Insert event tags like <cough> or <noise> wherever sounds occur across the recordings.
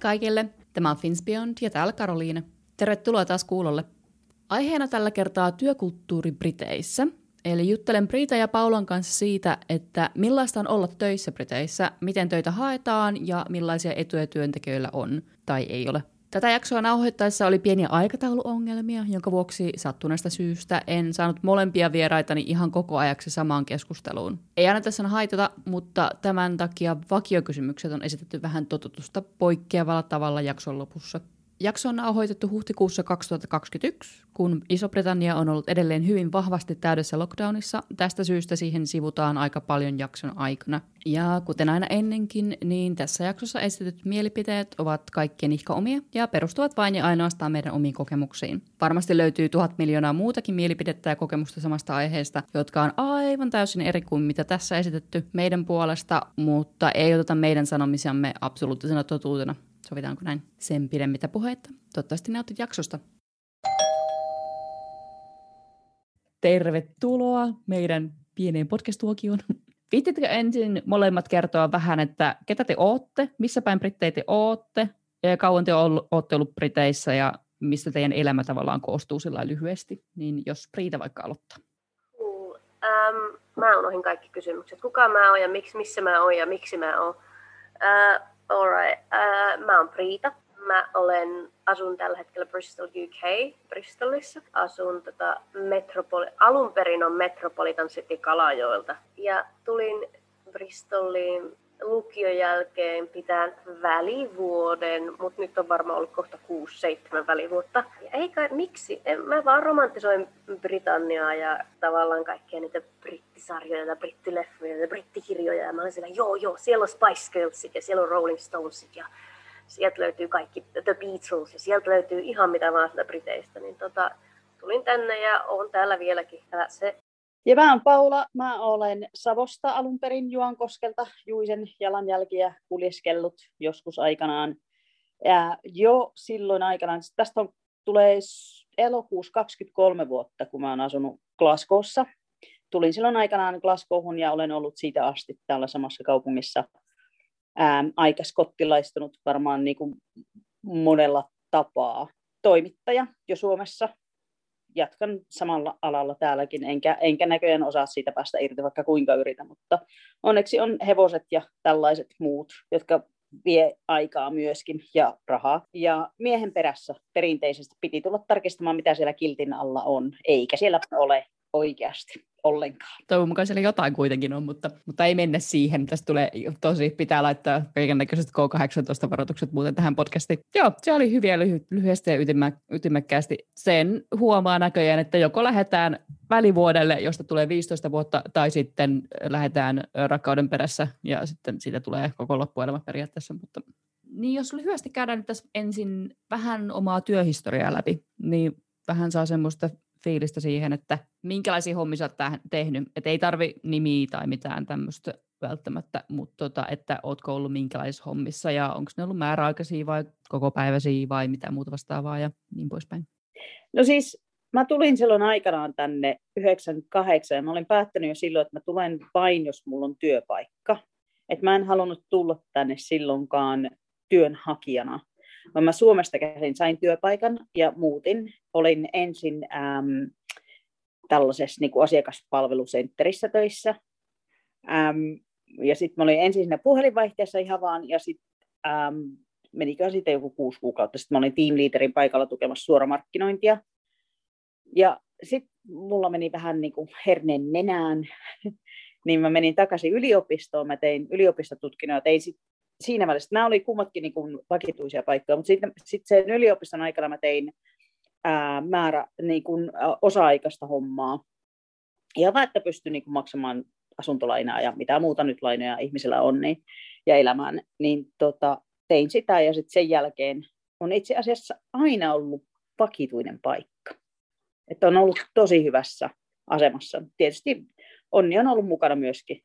Kaikille! Tämä on Finsbeyond ja täällä Karoliine. Tervetuloa taas kuulolle. Aiheena tällä kertaa työkulttuuri Briteissä. Eli juttelen Brita ja Paulan kanssa siitä, että millaista on olla töissä Briteissä, miten töitä haetaan ja millaisia etuja työntekijöillä on tai ei ole. Tätä jaksoa nauhoittaessa oli pieniä aikatauluongelmia, jonka vuoksi sattuneesta syystä en saanut molempia vieraitani ihan koko ajaksi samaan keskusteluun. Ei aina tässä haitata, mutta tämän takia vakiokysymykset on esitetty vähän totutusta poikkeavalla tavalla jakson lopussa. Jakso on nauhoitettu huhtikuussa 2021, kun Iso-Britannia on ollut edelleen hyvin vahvasti täydessä lockdownissa. Tästä syystä siihen sivutaan aika paljon jakson aikana. Ja kuten aina ennenkin, niin tässä jaksossa esitetyt mielipiteet ovat kaikkien ihka omia ja perustuvat vain ja ainoastaan meidän omiin kokemuksiin. Varmasti löytyy tuhat miljoonaa muutakin mielipidettä ja kokemusta samasta aiheesta, jotka on aivan täysin eri kuin mitä tässä esitetty meidän puolesta, mutta ei oteta meidän sanomisiamme absoluuttisena totuutena. Sovitaanko näin? Sen pidemmittä puheita. Toivottavasti nautit jaksosta. Tervetuloa meidän pieneen podcast-tuokioon. Viittitkö ensin molemmat kertoa vähän, että ketä te ootte, missä päin Brittejä te ootte, ja kauan te olette ollut Briteissä ja mistä teidän elämä tavallaan koostuu sillä lyhyesti, niin jos Priita vaikka aloittaa. Um, mä unohdin kaikki kysymykset. Kuka mä oon ja miksi, missä mä oon ja miksi mä oon. Uh, Alright. Uh, mä oon Priita. Mä olen, asun tällä hetkellä Bristol UK, Bristolissa. Asun tota metropoli, alun perin on Metropolitan City Kalajoilta. Ja tulin Bristoliin lukion jälkeen pitää välivuoden, mutta nyt on varmaan ollut kohta 6-7 välivuotta. Ja ei kai, miksi? En, mä vaan romantisoin Britanniaa ja tavallaan kaikkia niitä brittisarjoja ja brittileffoja ja brittikirjoja. Ja mä olin siellä, joo joo, siellä on Spice Girlsit ja siellä on Rolling Stonesit ja sieltä löytyy kaikki The Beatles ja sieltä löytyy ihan mitä vaan sitä Briteistä. Niin tota, tulin tänne ja on täällä vieläkin. Se ja mä oon Paula, mä olen Savosta alun perin Juankoskelta Juisen jalanjälkiä kuljeskellut joskus aikanaan. Ja jo silloin aikanaan, tästä on, tulee elokuussa 23 vuotta, kun mä oon asunut Glasgowssa. Tulin silloin aikanaan Glasgowhun ja olen ollut siitä asti täällä samassa kaupungissa ää, aika skottilaistunut varmaan niin kuin monella tapaa toimittaja jo Suomessa jatkan samalla alalla täälläkin, enkä, enkä näköjään osaa siitä päästä irti, vaikka kuinka yritän, mutta onneksi on hevoset ja tällaiset muut, jotka vie aikaa myöskin ja rahaa. Ja miehen perässä perinteisesti piti tulla tarkistamaan, mitä siellä kiltin alla on, eikä siellä ole oikeasti ollenkaan. Toivon mukaan siellä jotain kuitenkin on, mutta, mutta ei mennä siihen. Tästä tulee tosi, pitää laittaa kaikennäköiset K18-varoitukset muuten tähän podcastiin. Joo, se oli hyviä lyhy- lyhyesti ja ytimä, ytimekkäästi. Sen huomaa näköjään, että joko lähdetään välivuodelle, josta tulee 15 vuotta, tai sitten lähdetään rakkauden perässä, ja sitten siitä tulee koko loppuelämä periaatteessa. Mutta niin jos lyhyesti käydään nyt tässä ensin vähän omaa työhistoriaa läpi, niin vähän saa semmoista fiilistä siihen, että minkälaisia hommia sä oot tehnyt. Että ei tarvi nimiä tai mitään tämmöistä välttämättä, mutta tota, että ootko ollut minkälaisissa hommissa ja onko ne ollut määräaikaisia vai koko päiväisiä vai mitä muuta vastaavaa ja niin poispäin. No siis mä tulin silloin aikanaan tänne 98 ja mä olin päättänyt jo silloin, että mä tulen vain, jos mulla on työpaikka. Että mä en halunnut tulla tänne silloinkaan työnhakijana, vaan mä Suomesta käsin sain työpaikan ja muutin. Olin ensin äm, tällaisessa niin kuin asiakaspalvelusentterissä töissä. Äm, ja sitten mä olin ensin siinä puhelinvaihteessa ihan vaan, ja sitten menikö sitten joku kuusi kuukautta. Sitten mä olin team leaderin paikalla tukemassa suoramarkkinointia. Ja sitten mulla meni vähän niin kuin herneen nenään, <laughs> niin mä menin takaisin yliopistoon. Mä tein yliopistotutkinnon ja tein sit siinä välissä, nämä oli kummatkin niin kuin vakituisia paikkoja, mutta sitten sit sen yliopiston aikana mä tein ää, määrä niin kuin, osa-aikaista hommaa. Ja että pystyn niin kuin, maksamaan asuntolainaa ja mitä muuta nyt lainoja ihmisillä on niin, ja elämään, niin tota, tein sitä ja sitten sen jälkeen on itse asiassa aina ollut vakituinen paikka. Että on ollut tosi hyvässä asemassa. Tietysti onni on ollut mukana myöskin.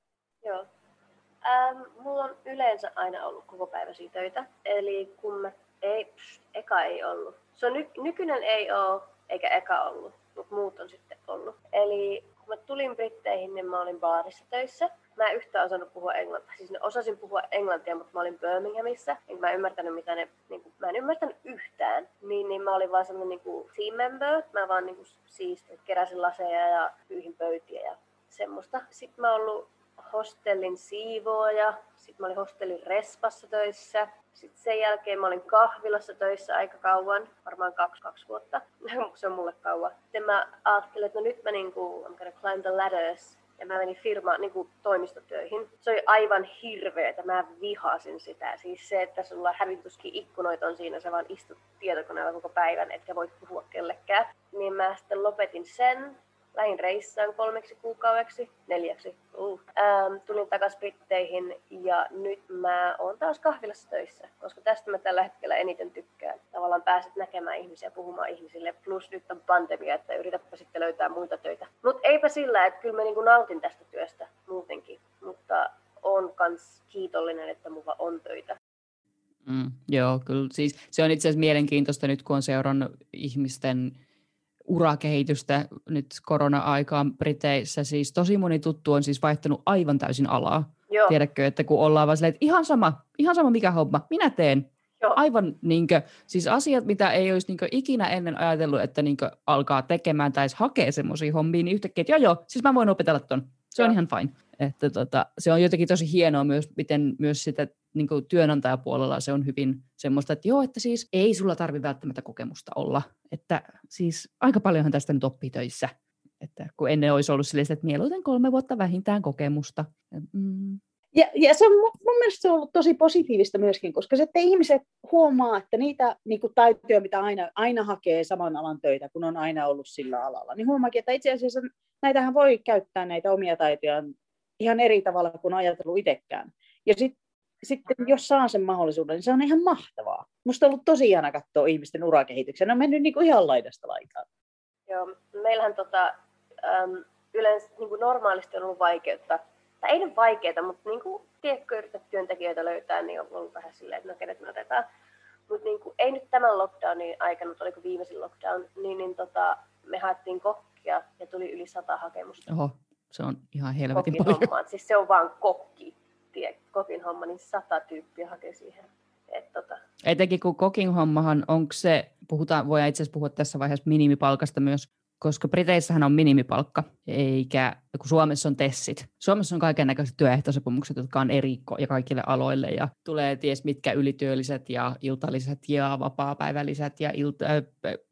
Ähm, mulla on yleensä aina ollut koko päiväisiä töitä. Eli kun mä, ei, psh, eka ei ollut. Se on ny, nykyinen ei ole, eikä eka ollut, mutta muut on sitten ollut. Eli kun mä tulin Britteihin, niin mä olin baarissa töissä. Mä en yhtään osannut puhua englantia. Siis ne osasin puhua englantia, mutta mä olin Birminghamissa. Enkä mä ymmärtänyt, mitä ne, niin kuin, mä en ymmärtänyt yhtään. Niin, niin mä olin vaan sellainen niin kuin team member. Mä vaan niin kuin, siis keräsin laseja ja pyyhin pöytiä ja semmoista. Sitten mä oon ollut hostellin siivooja, sitten mä olin hostellin respassa töissä, sitten sen jälkeen mä olin kahvilassa töissä aika kauan, varmaan kaksi, kaksi vuotta. <laughs> se on mulle kauan. Sitten mä ajattelin, että no nyt mä niinku, I'm gonna climb the ladders. Ja mä menin firma niin kuin toimistotöihin. Se oli aivan hirveetä, mä vihasin sitä. Siis se, että sulla hävituskin ikkunoita on siinä, sä vaan istut tietokoneella koko päivän, etkä voi puhua kellekään. Niin mä sitten lopetin sen lähin reissaan kolmeksi kuukaudeksi, neljäksi. Uh. Ähm, tulin takaisin Britteihin ja nyt mä oon taas kahvilassa töissä, koska tästä mä tällä hetkellä eniten tykkään. Tavallaan pääset näkemään ihmisiä, puhumaan ihmisille, plus nyt on pandemia, että yritäpä sitten löytää muita töitä. Mutta eipä sillä, että kyllä mä niinku nautin tästä työstä muutenkin, mutta on kans kiitollinen, että mulla on töitä. Mm, joo, kyllä. Siis se on itse asiassa mielenkiintoista nyt, kun on seurannut ihmisten urakehitystä nyt korona-aikaan Briteissä. Siis tosi moni tuttu on siis vaihtanut aivan täysin alaa. Joo. Tiedätkö, että kun ollaan vaan silleen, että ihan sama, ihan sama mikä homma, minä teen. Joo. Aivan niinkö, siis asiat, mitä ei olisi niinkö ikinä ennen ajatellut, että niinkö alkaa tekemään tai hakee semmoisia hommia, niin yhtäkkiä, että joo joo, siis mä voin opetella ton. Se on ihan fine. Että tota, se on jotenkin tosi hienoa myös, miten myös sitä niin kuin työnantajapuolella se on hyvin semmoista, että joo, että siis ei sulla tarvi välttämättä kokemusta olla. Että siis aika paljonhan tästä nyt oppii töissä. Että kun ennen olisi ollut silleen, että mieluiten kolme vuotta vähintään kokemusta. Mm. Ja, ja se on mun mielestä se on ollut tosi positiivista myöskin, koska sitten ihmiset huomaa, että niitä niin kuin taitoja, mitä aina, aina hakee saman alan töitä, kun on aina ollut sillä alalla, niin huomaakin, että itse asiassa näitähän voi käyttää näitä omia taitoja ihan eri tavalla kuin ajatellut itsekään. Ja sitten sitten jos saa sen mahdollisuuden, niin se on ihan mahtavaa. Musta on ollut tosi ihana katsoa ihmisten urakehityksen. Ne on mennyt niin kuin ihan laidasta laitaan. Joo, meillähän tota, yleensä niin kuin normaalisti on ollut vaikeutta. Tai ei nyt vaikeaa, mutta niin kuin, tiedätkö, yrität työntekijöitä löytää, niin on ollut vähän silleen, että no kenet me otetaan. Mutta niin kuin, ei nyt tämän lockdownin aikana, mutta oliko viimeisin lockdown, niin, niin tota, me haettiin kokkia ja tuli yli sata hakemusta. Oho, se on ihan helvetin paljon. Hommaan. Siis se on vaan kokki tie, kokin homma, niin sata tyyppiä hakee siihen. Et, tota. Etenkin kun kokin hommahan, onko se, puhutaan, voi itse asiassa puhua tässä vaiheessa minimipalkasta myös, koska Briteissähän on minimipalkka, eikä kun Suomessa on tessit. Suomessa on kaiken näköiset työehtosopimukset, jotka on eri ja kaikille aloille ja tulee ties mitkä ylityölliset ja iltaliset ja vapaa-päivälliset ja ilta, äh,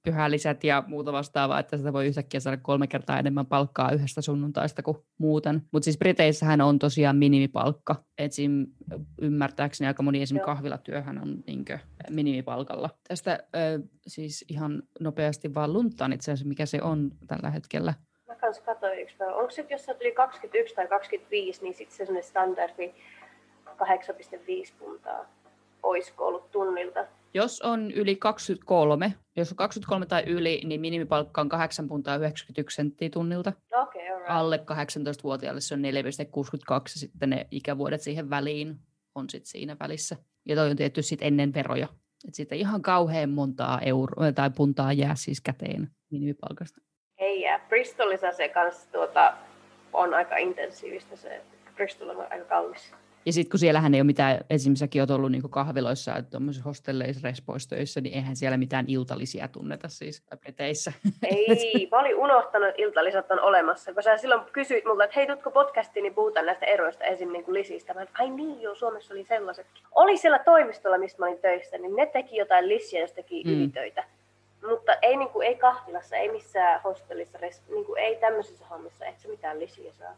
pyhälliset ja muuta vastaavaa, että sitä voi yhtäkkiä saada kolme kertaa enemmän palkkaa yhdestä sunnuntaista kuin muuten. Mutta siis Briteissähän on tosiaan minimipalkka. Esim. ymmärtääkseni aika moni esimerkiksi kahvilatyöhän on niinkö minimipalkalla. Tästä äh, siis ihan nopeasti vaan lunttaan itse asiassa, mikä se on tällä hetkellä kans katsoin yksi päivä. Onko sitten, jos sä tuli 21 tai 25, niin sitten se sellainen standardi 8,5 puntaa olisiko ollut tunnilta? Jos on yli 23, jos on 23 tai yli, niin minimipalkka on 8 puntaa 91 senttiä tunnilta. Okay, right. Alle 18-vuotiaalle se on 4,62 ja sitten ne ikävuodet siihen väliin on sitten siinä välissä. Ja toi on tietty sitten ennen veroja. Että siitä ihan kauhean montaa euroa tai puntaa jää siis käteen minimipalkasta. Ei jää. Bristolissa se kanssa tuota, on aika intensiivistä se. Bristol on aika kallis. Ja sitten kun siellähän ei ole mitään, esimerkiksi säkin olet ollut niin kahviloissa, että tuommoisissa hostelleissa, respoistöissä, niin eihän siellä mitään iltalisia tunneta siis Briteissä. Ei, <laughs> mä olin unohtanut, että iltalisat on olemassa. Kun sä silloin kysyit multa, että hei, tutko podcastiin, niin puhutaan näistä eroista esim. Niin kuin lisistä. Mä ai niin joo, Suomessa oli sellaisetkin. Oli siellä toimistolla, mistä mä olin töissä, niin ne teki jotain lisiä, jos teki mm. ylitöitä. Mutta ei, niin kuin, ei kahvilassa, ei missään hostellissa, niin kuin, ei tämmöisissä hommissa, et se mitään lisiä saa.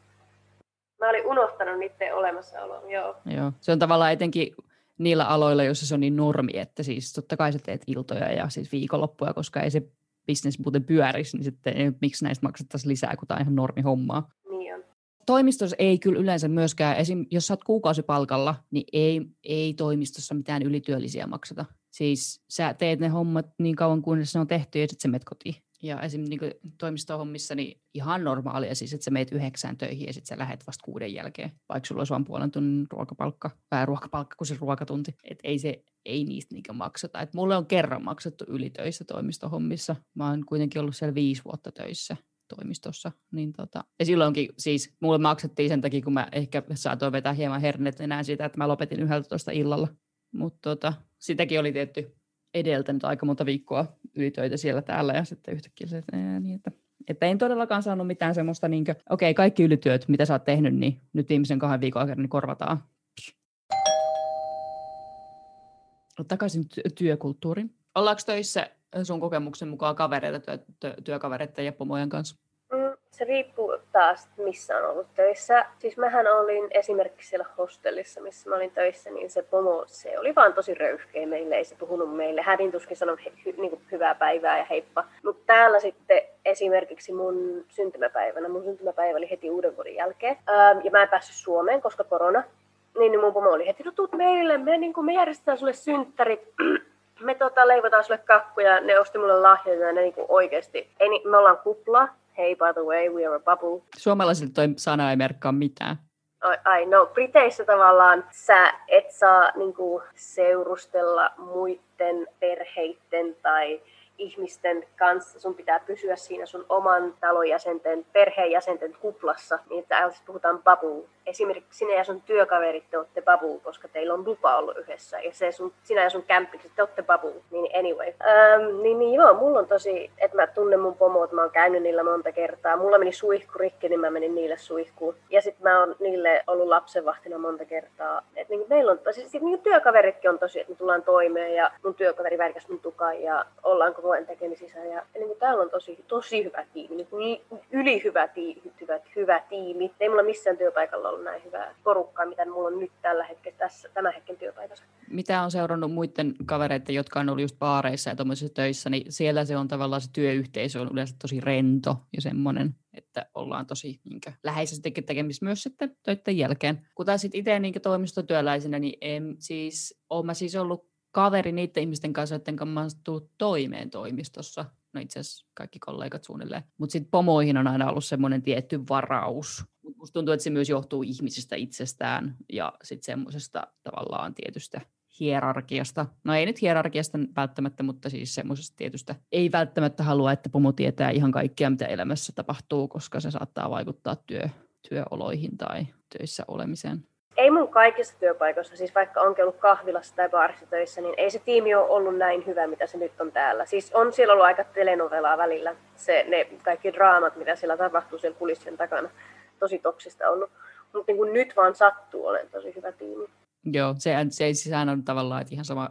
Mä olin unohtanut niiden olemassaolon, joo. Joo, se on tavallaan etenkin niillä aloilla, joissa se on niin normi, että siis totta kai sä teet iltoja ja siis viikonloppuja, koska ei se bisnes muuten pyörisi, niin sitten miksi näistä maksettaisiin lisää, kun tämä on ihan normi hommaa. Niin on. Toimistossa ei kyllä yleensä myöskään, esim. jos sä oot kuukausipalkalla, niin ei, ei toimistossa mitään ylityöllisiä makseta. Siis sä teet ne hommat niin kauan kuin se on tehty ja sitten sä menet kotiin. Ja esimerkiksi niin toimistohommissa niin ihan normaalia siis, että sä meet yhdeksään töihin ja sitten sä lähet vasta kuuden jälkeen, vaikka sulla olisi vain puolen tunnin ruokapalkka, tai ruokapalkka kuin se ruokatunti. Että ei, se, ei niistä niin makseta. Et mulle on kerran maksettu ylitöissä toimistohommissa. Mä oon kuitenkin ollut siellä viisi vuotta töissä. toimistossa. Niin tota, ja silloinkin siis mulle maksettiin sen takia, kun mä ehkä saatoin vetää hieman hernet enää siitä, että mä lopetin 11 illalla. Mutta tota, sitäkin oli tietty edeltänyt aika monta viikkoa ylitöitä siellä täällä ja sitten yhtäkkiä se, että, niin, että, että en todellakaan saanut mitään semmoista, niin okei, okay, kaikki ylityöt, mitä sä oot tehnyt, niin nyt viimeisen kahden viikon aikana niin korvataan. Takaisin ty- työkulttuuriin. Ollaanko töissä sun kokemuksen mukaan kavereita, työ, työkavereita ja pomojen kanssa? Se riippuu taas, missä on ollut töissä. Siis mähän olin esimerkiksi siellä hostellissa, missä mä olin töissä, niin se pomo, se oli vaan tosi röyhkeä meille, ei se puhunut meille. Hädin tuskin sanoi hy, niin hyvää päivää ja heippa. Mutta täällä sitten esimerkiksi mun syntymäpäivänä, mun syntymäpäivä oli heti uuden vuoden jälkeen, ähm, ja mä en päässyt Suomeen, koska korona. Niin, niin mun pomo oli heti, no tuut meille, me, niin kuin, me järjestetään sulle synttärit, <clears throat> me tota, leivotaan sulle kakkuja, ne osti mulle lahjoja ja ne niin kuin oikeasti, ei, me ollaan kupla, hey, by the way, we are a bubble. Suomalaisille toi sana ei merkkaa mitään. Ai, no, Briteissä tavallaan sä et saa niinku, seurustella muiden perheiden tai ihmisten kanssa. Sun pitää pysyä siinä sun oman talonjäsenten, perheenjäsenten kuplassa, niin että puhutaan babu. Esimerkiksi sinä ja sun työkaverit te olette babu, koska teillä on lupa ollut yhdessä. Ja se sun, sinä ja sun kämppikset te olette babu. Niin anyway. Ähm, niin, niin joo, mulla on tosi, että mä tunnen mun pomot, mä oon käynyt niillä monta kertaa. Mulla meni suihku rikki, niin mä menin niille suihkuun. Ja sitten mä oon niille ollut lapsenvahtina monta kertaa. Et niin, meillä on tosi, sit, niin työkaveritkin on tosi, että me tullaan toimeen ja mun työkaveri värkäs mun tukaan ja ollaan koko ajan tekemisissä. Ja niin kuin täällä on tosi, tosi hyvä tiimi, niin yli hyvä tiimi, hyvä, hyvä tiimi. Ei mulla missään työpaikalla ollut näin hyvää porukkaa, mitä mulla on nyt tällä hetkellä, tässä, tämän hetken työpaikassa. Mitä on seurannut muiden kavereiden, jotka on ollut just baareissa ja tuommoisissa töissä, niin siellä se on tavallaan se työyhteisö on yleensä tosi rento ja semmoinen, että ollaan tosi niin läheisesti tekemisissä myös sitten töiden jälkeen. Kun taas sitten itse niin toimistotyöläisenä, niin en, siis, olen mä siis ollut kaveri niiden ihmisten kanssa, joiden kanssa mä toimeen toimistossa. No itse asiassa kaikki kollegat suunnilleen. Mutta sitten pomoihin on aina ollut semmoinen tietty varaus. Musta tuntuu, että se myös johtuu ihmisistä itsestään ja sitten semmoisesta tavallaan tietystä hierarkiasta. No ei nyt hierarkiasta välttämättä, mutta siis semmoisesta tietystä ei välttämättä halua, että pomo tietää ihan kaikkea, mitä elämässä tapahtuu, koska se saattaa vaikuttaa työ, työoloihin tai töissä olemiseen ei mun kaikissa työpaikoissa, siis vaikka on ollut kahvilassa tai baarissa töissä, niin ei se tiimi ole ollut näin hyvä, mitä se nyt on täällä. Siis on siellä ollut aika telenovelaa välillä, se, ne kaikki draamat, mitä siellä tapahtuu siellä kulissien takana. Tosi toksista ollut. Mutta niin nyt vaan sattuu olen tosi hyvä tiimi. Joo, se, se, sehän on tavallaan että ihan sama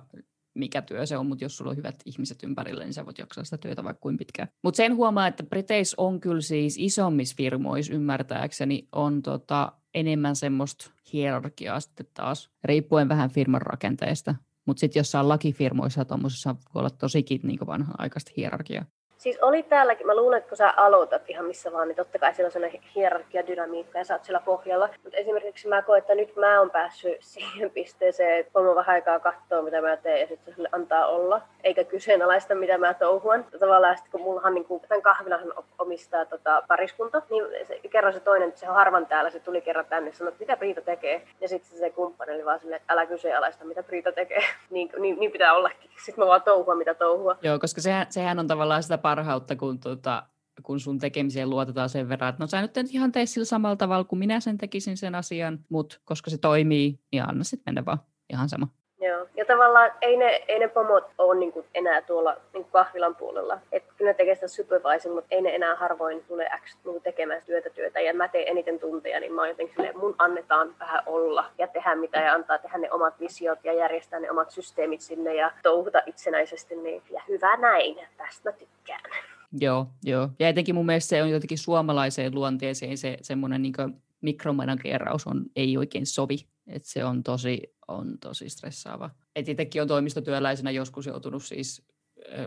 mikä työ se on, mutta jos sulla on hyvät ihmiset ympärillä, niin sä voit jaksaa sitä työtä vaikka kuin pitkään. Mutta sen huomaa, että Briteis on kyllä siis isommissa firmoissa ymmärtääkseni on tota, enemmän semmoista hierarkiaa sitten taas, riippuen vähän firman rakenteesta. Mutta sitten jossain lakifirmoissa tuommoisessa voi olla tosikin niin vanha-aikaista hierarkiaa. Siis oli täälläkin, mä luulen, että kun sä aloitat ihan missä vaan, niin totta kai siellä on sellainen hierarkia, dynamiikka ja sä oot siellä pohjalla. Mutta esimerkiksi mä koen, että nyt mä oon päässyt <laughs> siihen pisteeseen, että pomo vähän aikaa katsoo, mitä mä teen ja sitten sille antaa olla, eikä kyseenalaista, mitä mä touhuan. Tavallaan sitten kun mullahan niin kuin, tämän kahvilahan omistaa tota, pariskunta, niin se, kerran se toinen, se on harvan täällä, se tuli kerran tänne ja sanoi, että mitä Priita tekee. Ja sitten se, kumppani oli vaan silleen, että älä kyseenalaista, mitä Priita tekee. <laughs> niin, niin, niin, pitää ollakin. Sitten mä vaan touhua, mitä touhua. Joo, koska sehän, sehän on tavallaan sitä parhautta, kun, tuota, kun sun tekemiseen luotetaan sen verran, että no sä nyt ihan tee sillä samalla tavalla kuin minä sen tekisin sen asian, mutta koska se toimii, niin anna sitten mennä vaan ihan sama. Joo, ja tavallaan ei ne, ei ne pomot ole niinku enää tuolla niinku kahvilan puolella. Et kyllä ne tekee sitä supervising, mutta ei ne enää harvoin tule X niinku tekemään työtä työtä. Ja mä teen eniten tunteja, niin mä oon jotenkin silleen, mun annetaan vähän olla ja tehdä mitä ja antaa tehdä ne omat visiot ja järjestää ne omat systeemit sinne ja touhuta itsenäisesti. Niin, ja hyvä näin, tästä mä tykkään. Joo, joo. Ja etenkin mun mielestä se on jotenkin suomalaiseen luonteeseen se semmoinen niin mikromanageeraus on, ei oikein sovi. Et se on tosi, on tosi stressaava. Et itsekin on toimistotyöläisenä joskus joutunut siis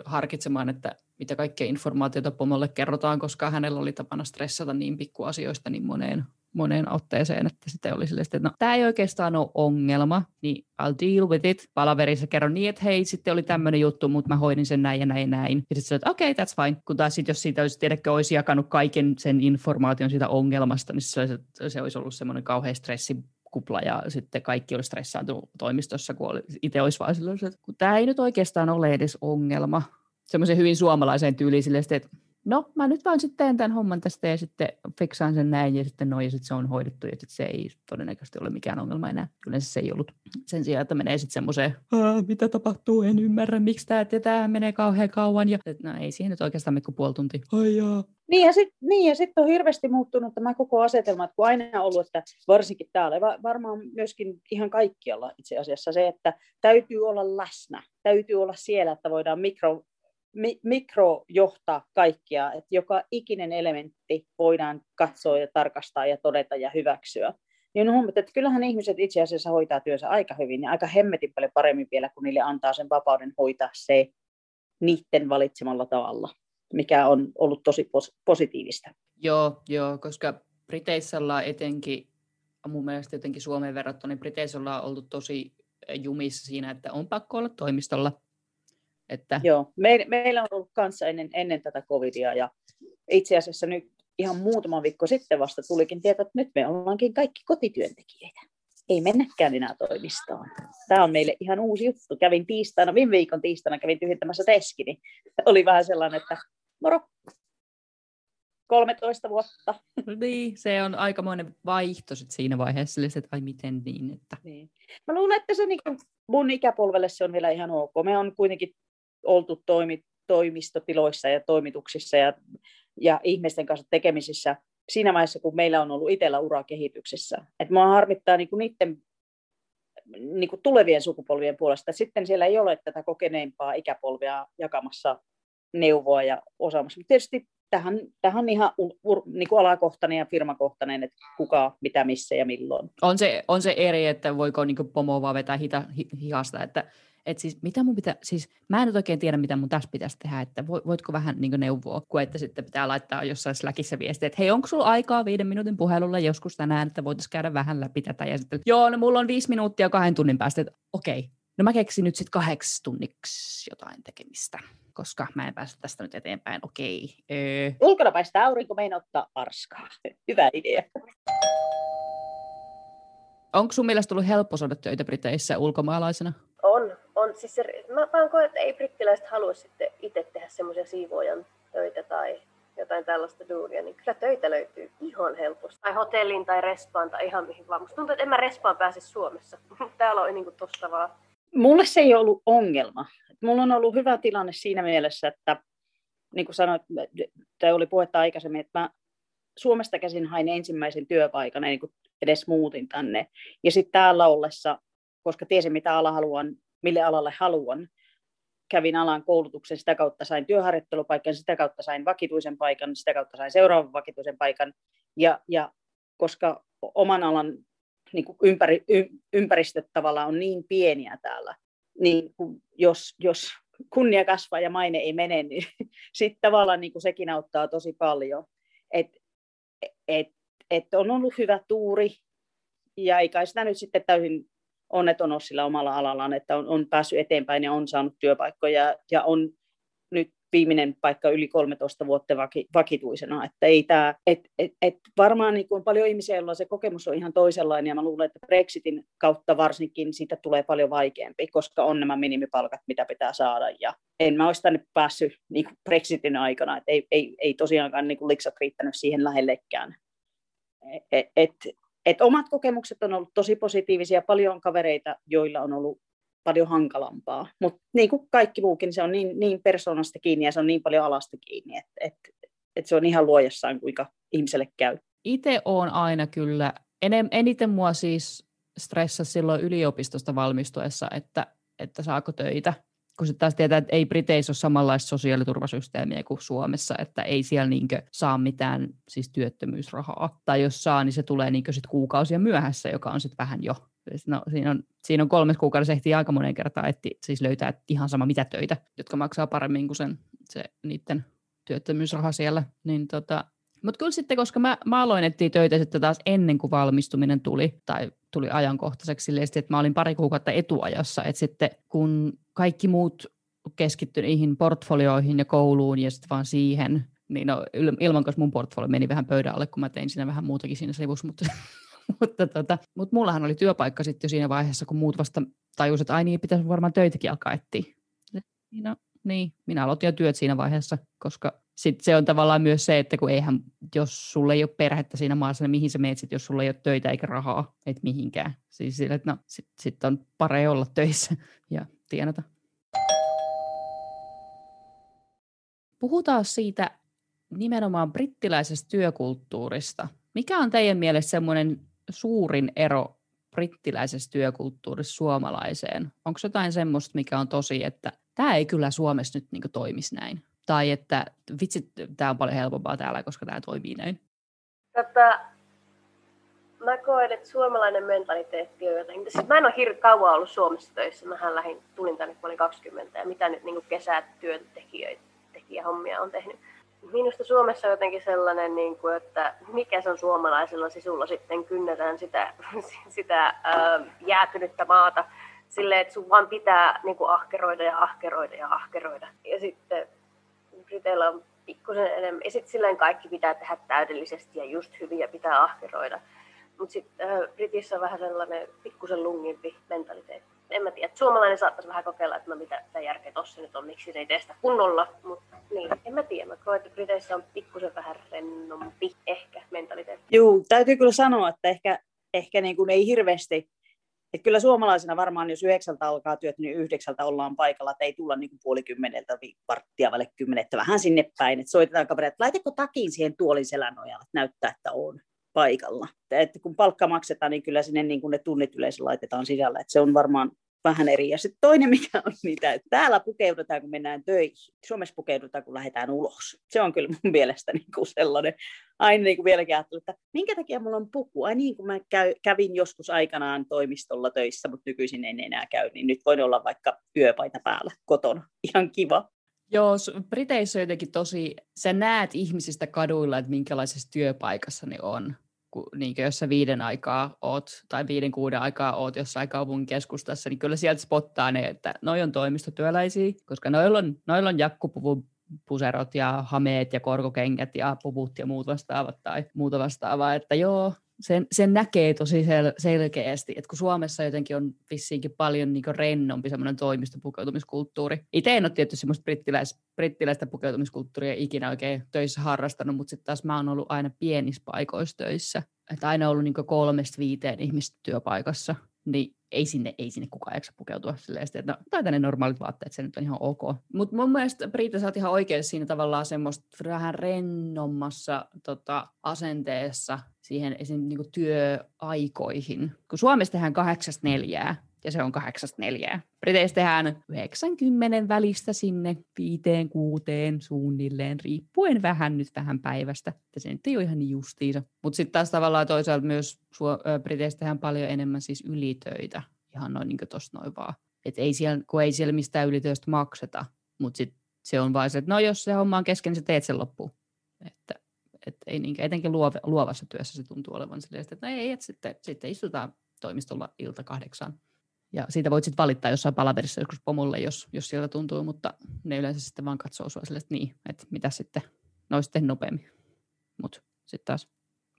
harkitsemaan, että mitä kaikkea informaatiota pomolle kerrotaan, koska hänellä oli tapana stressata niin pikkuasioista niin moneen moneen otteeseen, että sitten oli silleen, että no, tämä ei oikeastaan ole ongelma, niin I'll deal with it. Palaverissa kerron niin, että hei, sitten oli tämmöinen juttu, mutta mä hoidin sen näin ja näin ja näin. Ja sitten että okei, okay, that's fine. Kun taas sitten, jos siitä olisi, tiedäkö, olisi jakanut kaiken sen informaation siitä ongelmasta, niin se olisi, se olisi ollut semmoinen kauhean stressi kupla ja sitten kaikki olisi stressaantunut toimistossa, kun oli, itse olisi vaan silleen, että tämä ei nyt oikeastaan ole edes ongelma. Semmoisen hyvin suomalaiseen tyyliin silleen, että no mä nyt vaan sitten teen tämän homman tästä ja sitten fiksaan sen näin ja sitten noin ja sitten se on hoidettu ja sitten se ei todennäköisesti ole mikään ongelma enää. Yleensä se ei ollut sen sijaan, että menee sitten semmoiseen, mitä tapahtuu, en ymmärrä, miksi tämä, ja tämä menee kauhean kauan ja no ei siihen nyt oikeastaan kuin puoli tuntia. Ai jaa. Niin ja sitten niin, ja sit on hirveästi muuttunut tämä koko asetelma, että kun aina on ollut, että varsinkin täällä, varmaan myöskin ihan kaikkialla itse asiassa se, että täytyy olla läsnä, täytyy olla siellä, että voidaan mikro, mi, mikrojohtaa kaikkia, että joka ikinen elementti voidaan katsoa ja tarkastaa ja todeta ja hyväksyä. Niin on huomattu, että kyllähän ihmiset itse asiassa hoitaa työnsä aika hyvin ja aika hemmetin paljon paremmin vielä, kun niille antaa sen vapauden hoitaa se niiden valitsemalla tavalla, mikä on ollut tosi positiivista. Joo, joo koska Briteissä ollaan etenkin, mun mielestä jotenkin Suomeen verrattuna, niin Briteissä ollaan ollut tosi jumissa siinä, että on pakko olla toimistolla että... Joo, me, meillä on ollut kanssa ennen, ennen tätä covidia ja itse asiassa nyt ihan muutama viikko sitten vasta tulikin tieto, että nyt me ollaankin kaikki kotityöntekijöitä. Ei mennäkään enää toimistoon. Tämä on meille ihan uusi juttu. Kävin tiistaina, viime viikon tiistaina kävin tyhjentämässä teskini. Niin <laughs> oli vähän sellainen, että moro, 13 vuotta. <laughs> Niin, se on aikamoinen vaihto sit siinä vaiheessa, että ai miten niin. Että... niin. Mä luulen, että se niin mun ikäpolvelle se on vielä ihan ok. Me on kuitenkin oltu toimi, toimistotiloissa ja toimituksissa ja, ja ihmisten kanssa tekemisissä siinä vaiheessa, kun meillä on ollut itsellä urakehityksessä. Et mua harmittaa niinku niiden niinku tulevien sukupolvien puolesta. Sitten siellä ei ole tätä kokeneimpaa ikäpolvia jakamassa neuvoa ja osaamassa. Tietysti tähän, tähän on ihan ur, niin kuin alakohtainen ja firmakohtainen, että kuka, mitä, missä ja milloin. On se, on se eri, että voiko niin pomo vaan vetää hita, hi, hihasta, että että siis mitä mun pitää, siis mä en nyt oikein tiedä, mitä mun tässä pitäisi tehdä, että voitko vähän niin neuvoa, kun että sitten pitää laittaa jossain Slackissa viestiä, että hei, onko sulla aikaa viiden minuutin puhelulla joskus tänään, että voitaisiin käydä vähän läpi tätä, ja sitten, joo, no mulla on viisi minuuttia kahden tunnin päästä, että okei, okay. no mä keksin nyt sitten kahdeksi tunniksi jotain tekemistä, koska mä en pääse tästä nyt eteenpäin, okei. Okay. Öö. Ulkona paistaa aurinko, mein ottaa arskaa. Hyvä idea. Onko sun mielestä tullut helppo saada töitä Briteissä ulkomaalaisena? On, on. Siis se, mä vaan koen, että ei brittiläiset halua sitten itse tehdä semmoisia siivoojan töitä tai jotain tällaista duunia, niin kyllä töitä löytyy ihan helposti. Tai hotelliin tai respaan tai ihan mihin vaan. Musta tuntuu, että en mä respaan pääse Suomessa. <laughs> Täällä on niin tosta vaan. Mulle se ei ollut ongelma. Mulla on ollut hyvä tilanne siinä mielessä, että niin kuin sanoit, tai oli puhetta aikaisemmin, että mä Suomesta käsin hain ensimmäisen työpaikan, niin kuin edes muutin tänne. Ja sitten täällä ollessa, koska tiesin mitä ala haluan, mille alalle haluan, kävin alan koulutuksen, sitä kautta sain työharjoittelupaikan, sitä kautta sain vakituisen paikan, sitä kautta sain seuraavan vakituisen paikan. Ja, ja koska oman alan niin kuin ympäri, ympäristöt tavallaan on niin pieniä täällä, niin jos, jos kunnia kasvaa ja maine ei mene, niin <laughs> sitten tavallaan niin kuin sekin auttaa tosi paljon. Et, et, et on ollut hyvä tuuri, ja ei kai sitä nyt sitten täysin onneton sillä omalla alallaan, että on, on päässyt eteenpäin ja on saanut työpaikkoja ja on nyt viimeinen paikka yli 13 vuotta vaki, vakituisena. Että ei tää, et, et, et varmaan niin on paljon ihmisiä, joilla se kokemus on ihan toisenlainen ja mä luulen, että Brexitin kautta varsinkin siitä tulee paljon vaikeampi, koska on nämä minimipalkat, mitä pitää saada ja en mä olisi tänne päässyt niin Brexitin aikana, että ei, ei, ei tosiaankaan niin liksat riittänyt siihen lähellekään. Et, et, et omat kokemukset on ollut tosi positiivisia, paljon kavereita, joilla on ollut paljon hankalampaa. Mutta niin kuin kaikki muukin, se on niin, niin persoonasta kiinni ja se on niin paljon alasta kiinni, että et, et se on ihan luojassaan, kuinka ihmiselle käy. Itse on aina kyllä, enem, eniten mua siis stressasi silloin yliopistosta valmistuessa, että, että saako töitä kun sitten taas tietää, että ei Briteissä ole samanlaista sosiaaliturvasysteemiä kuin Suomessa, että ei siellä niinkö saa mitään siis työttömyysrahaa. Tai jos saa, niin se tulee niinkö sit kuukausia myöhässä, joka on sitten vähän jo. No, siinä, on, siinä on kolmes kuukaudessa ehtii aika monen kertaa, että siis löytää ihan sama mitä töitä, jotka maksaa paremmin kuin sen, se, niiden työttömyysraha siellä. Niin tota, mutta kyllä sitten, koska mä, mä aloin etsiä töitä sitten taas ennen kuin valmistuminen tuli, tai tuli ajankohtaiseksi silleen, että mä olin pari kuukautta etuajassa, että sitten kun kaikki muut keskittyi niihin portfolioihin ja kouluun ja sitten vaan siihen, niin no, ilman, koska mun portfolio meni vähän pöydän alle, kun mä tein siinä vähän muutakin siinä sivussa, mutta, <laughs> mutta, tota, mutta mullahan oli työpaikka sitten jo siinä vaiheessa, kun muut vasta tajusivat, että ai niin, pitäisi varmaan töitäkin alkaa etsiä. Niin, no, niin, minä aloitin jo työt siinä vaiheessa, koska sitten se on tavallaan myös se, että kun eihän, jos sulla ei ole perhettä siinä maassa, niin mihin sä menet sit, jos sulla ei ole töitä eikä rahaa, et mihinkään. Siis sille, että no, sitten sit on parempi olla töissä ja tienata. Puhutaan siitä nimenomaan brittiläisestä työkulttuurista. Mikä on teidän mielestä semmoinen suurin ero brittiläisessä työkulttuurissa suomalaiseen? Onko jotain semmoista, mikä on tosi, että tämä ei kyllä Suomessa nyt niin toimisi näin? Tai että vitsi, tämä on paljon helpompaa täällä, koska tämä toimii näin? Tota, mä koen, että suomalainen mentaliteetti on jotenkin... Siis mä en ole hirveän kauan ollut Suomessa töissä. Mähän lähdin, tulin tänne, kun olin 20 ja mitä nyt niin kesät työntekijöitä, tekijähommia on tehnyt. Minusta Suomessa on jotenkin sellainen, niin kuin, että mikä se on suomalaisella sisulla sitten kynnetään sitä, <laughs> sitä ää, jäätynyttä maata silleen, että sun vaan pitää niin kuin ahkeroida ja ahkeroida ja ahkeroida. Ja sitten Briteillä on pikkusen enemmän, ja sitten silleen kaikki pitää tehdä täydellisesti ja just hyvin ja pitää ahkeroida. Mutta sitten äh, Britissä on vähän sellainen pikkusen lungimpi mentaliteetti. En mä tiedä, suomalainen saattaisi vähän kokeilla, että no mitä, mitä järkeä tossa nyt on, miksi se ei tee sitä kunnolla. Mutta niin, en mä tiedä. Mä koen, että Briteissä on pikkusen vähän rennompi ehkä mentaliteetti. Joo, täytyy kyllä sanoa, että ehkä, ehkä niin kuin ei hirveästi et kyllä suomalaisena varmaan, jos yhdeksältä alkaa työt, niin yhdeksältä ollaan paikalla, että ei tulla niin kuin puoli kymmeneltä varttia vaille kymmenettä, vähän sinne päin. Että soitetaan kavereille, että laitako takin siihen tuolin selän nojalla, että näyttää, että on paikalla. Että kun palkka maksetaan, niin kyllä sinne niin kuin ne tunnit yleensä laitetaan sisällä. Että se on varmaan vähän eri. Ja sitten toinen, <laughs> mikä on niitä, että täällä pukeudutaan, kun mennään töihin. Suomessa pukeudutaan, kun lähdetään ulos. Se on kyllä mun mielestä niin kuin sellainen, aina niin kuin vieläkin ajattelin, että minkä takia mulla on puku? Ai niin, kun mä käy, kävin joskus aikanaan toimistolla töissä, mutta nykyisin en enää käy, niin nyt voin olla vaikka yöpaita päällä kotona. Ihan kiva. Joo, Briteissä on jotenkin tosi, sä näet ihmisistä kaduilla, että minkälaisessa työpaikassa ne on niin jos sä viiden aikaa oot, tai viiden kuuden aikaa oot jossain kaupungin keskustassa, niin kyllä sieltä spottaa ne, että noi on toimistotyöläisiä, koska noilla on, noilla on jakkupuvun puserot ja hameet ja korkokengät ja puvut ja muut vastaavat tai muuta vastaavaa, että joo, sen, sen näkee tosi sel, selkeästi, että kun Suomessa jotenkin on vissiinkin paljon niin rennompi semmoinen toimistopukeutumiskulttuuri. Itse en ole tietysti semmoista brittiläis, brittiläistä pukeutumiskulttuuria ikinä oikein töissä harrastanut, mutta sitten taas mä oon ollut aina pienissä paikoissa töissä. Että aina ollut niin kolmesta viiteen ihmistä työpaikassa, niin ei sinne, ei sinne kukaan jaksa pukeutua silleen, että no, tai ne normaalit vaatteet, se nyt on ihan ok. Mutta mun mielestä Briita, sä oot ihan oikein siinä tavallaan semmoista vähän rennommassa tota, asenteessa siihen esim. Niin työaikoihin. Kun Suomessa tehdään kahdeksasta neljää, ja se on kahdeksasta neljää. Briteissä tehdään 90 välistä sinne viiteen, kuuteen suunnilleen, riippuen vähän nyt vähän päivästä. että se nyt ei ole ihan niin justiinsa. Mutta sitten taas tavallaan toisaalta myös Briteissä tehdään paljon enemmän siis ylitöitä, ihan noin niin tuossa noin vaan. Et ei siellä, kun ei siellä mistään ylitöistä makseta, mutta sitten se on vain se, että no jos se homma on kesken, niin sä teet sen loppuun. Että, et ei niinkään, etenkin luovassa työssä se tuntuu olevan silleen, että no ei, että sitten, sitten istutaan toimistolla ilta kahdeksaan ja siitä voit sitten valittaa jossain palaverissa joskus pomolle, jos, jos sieltä tuntuu, mutta ne yleensä sitten vaan katsoo sua silleen, että niin, että mitä sitten, no sitten nopeammin. Mutta sitten taas.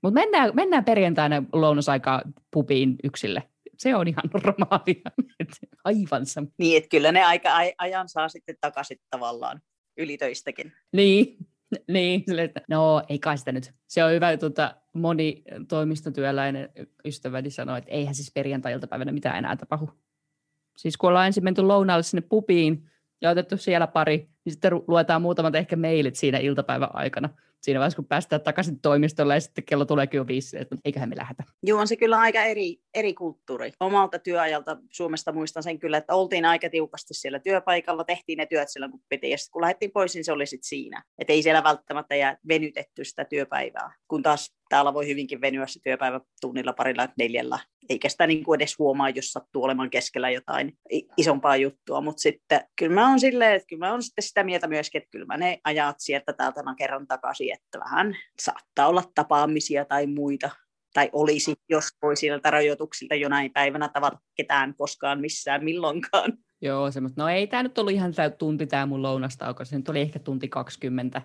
Mutta mennään, mennään perjantaina lounasaikaa pubiin yksille. Se on ihan normaalia. <laughs> Aivan. Niin, että kyllä ne aika ajan saa sitten takaisin tavallaan ylitöistäkin. Niin, <laughs> niin, että no ei kai sitä nyt. Se on hyvä, että moni toimistotyöläinen ystäväni sanoi, että eihän siis perjantai-iltapäivänä mitään enää tapahdu. Siis kun ollaan ensin menty lounaalle sinne pubiin ja otettu siellä pari, niin sitten luetaan muutamat ehkä mailit siinä iltapäivän aikana siinä vaiheessa, kun päästään takaisin toimistolle ja sitten kello tuleekin jo viisi, että eiköhän me lähdetä. Joo, on se kyllä aika eri, eri kulttuuri. Omalta työajalta Suomesta muistan sen kyllä, että oltiin aika tiukasti siellä työpaikalla, tehtiin ne työt silloin kun piti, ja sitten kun lähdettiin pois, niin se oli sitten siinä. Että ei siellä välttämättä jää venytetty sitä työpäivää, kun taas täällä voi hyvinkin venyä se työpäivä tunnilla parilla neljällä, eikä sitä niin kuin edes huomaa, jos sattuu olemaan keskellä jotain isompaa juttua, mutta sitten kyllä mä oon silleen, että kyllä mä oon sitten sitä mieltä myöskin, että kyllä mä ne ajat sieltä täältä kerran takaisin, että vähän saattaa olla tapaamisia tai muita, tai olisi, jos voi sieltä rajoituksilta jonain päivänä tavata ketään koskaan missään milloinkaan. Joo, semmoista. No ei tämä nyt ollut ihan tunti tämä mun lounastauko, se nyt oli ehkä tunti 20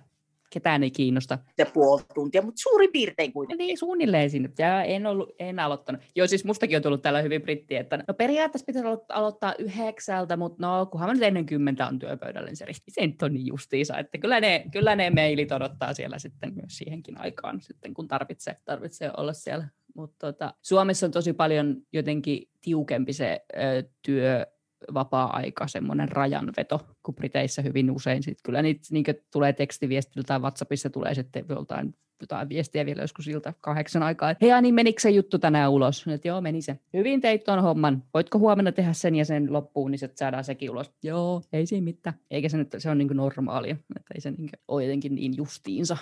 ketään ei kiinnosta. Ja puoli tuntia, mutta suurin piirtein kuitenkin. Niin, suunnilleen sinne. Ja en, ollut, en aloittanut. Joo, siis mustakin on tullut tällä hyvin britti, että no periaatteessa pitäisi aloittaa yhdeksältä, mutta no kunhan mä nyt ennen kymmentä on työpöydällä, niin se, se nyt on niin justiisa, että kyllä ne, kyllä ne mailit odottaa siellä sitten myös siihenkin aikaan, sitten kun tarvitsee, tarvitsee olla siellä. Mutta tota, Suomessa on tosi paljon jotenkin tiukempi se ö, työ vapaa-aika, semmoinen rajanveto, kun Briteissä hyvin usein sit kyllä niitä niin tulee tekstiviestillä tai WhatsAppissa tulee sitten joltain jotain viestiä vielä joskus ilta kahdeksan aikaa, että hei niin menikö se juttu tänään ulos? Että joo, meni se. Hyvin teit tuon homman. Voitko huomenna tehdä sen ja sen loppuun, niin se saadaan sekin ulos. Joo, ei siinä mitään. Eikä se nyt, se on niin normaalia, että ei se niin ole jotenkin niin justiinsa.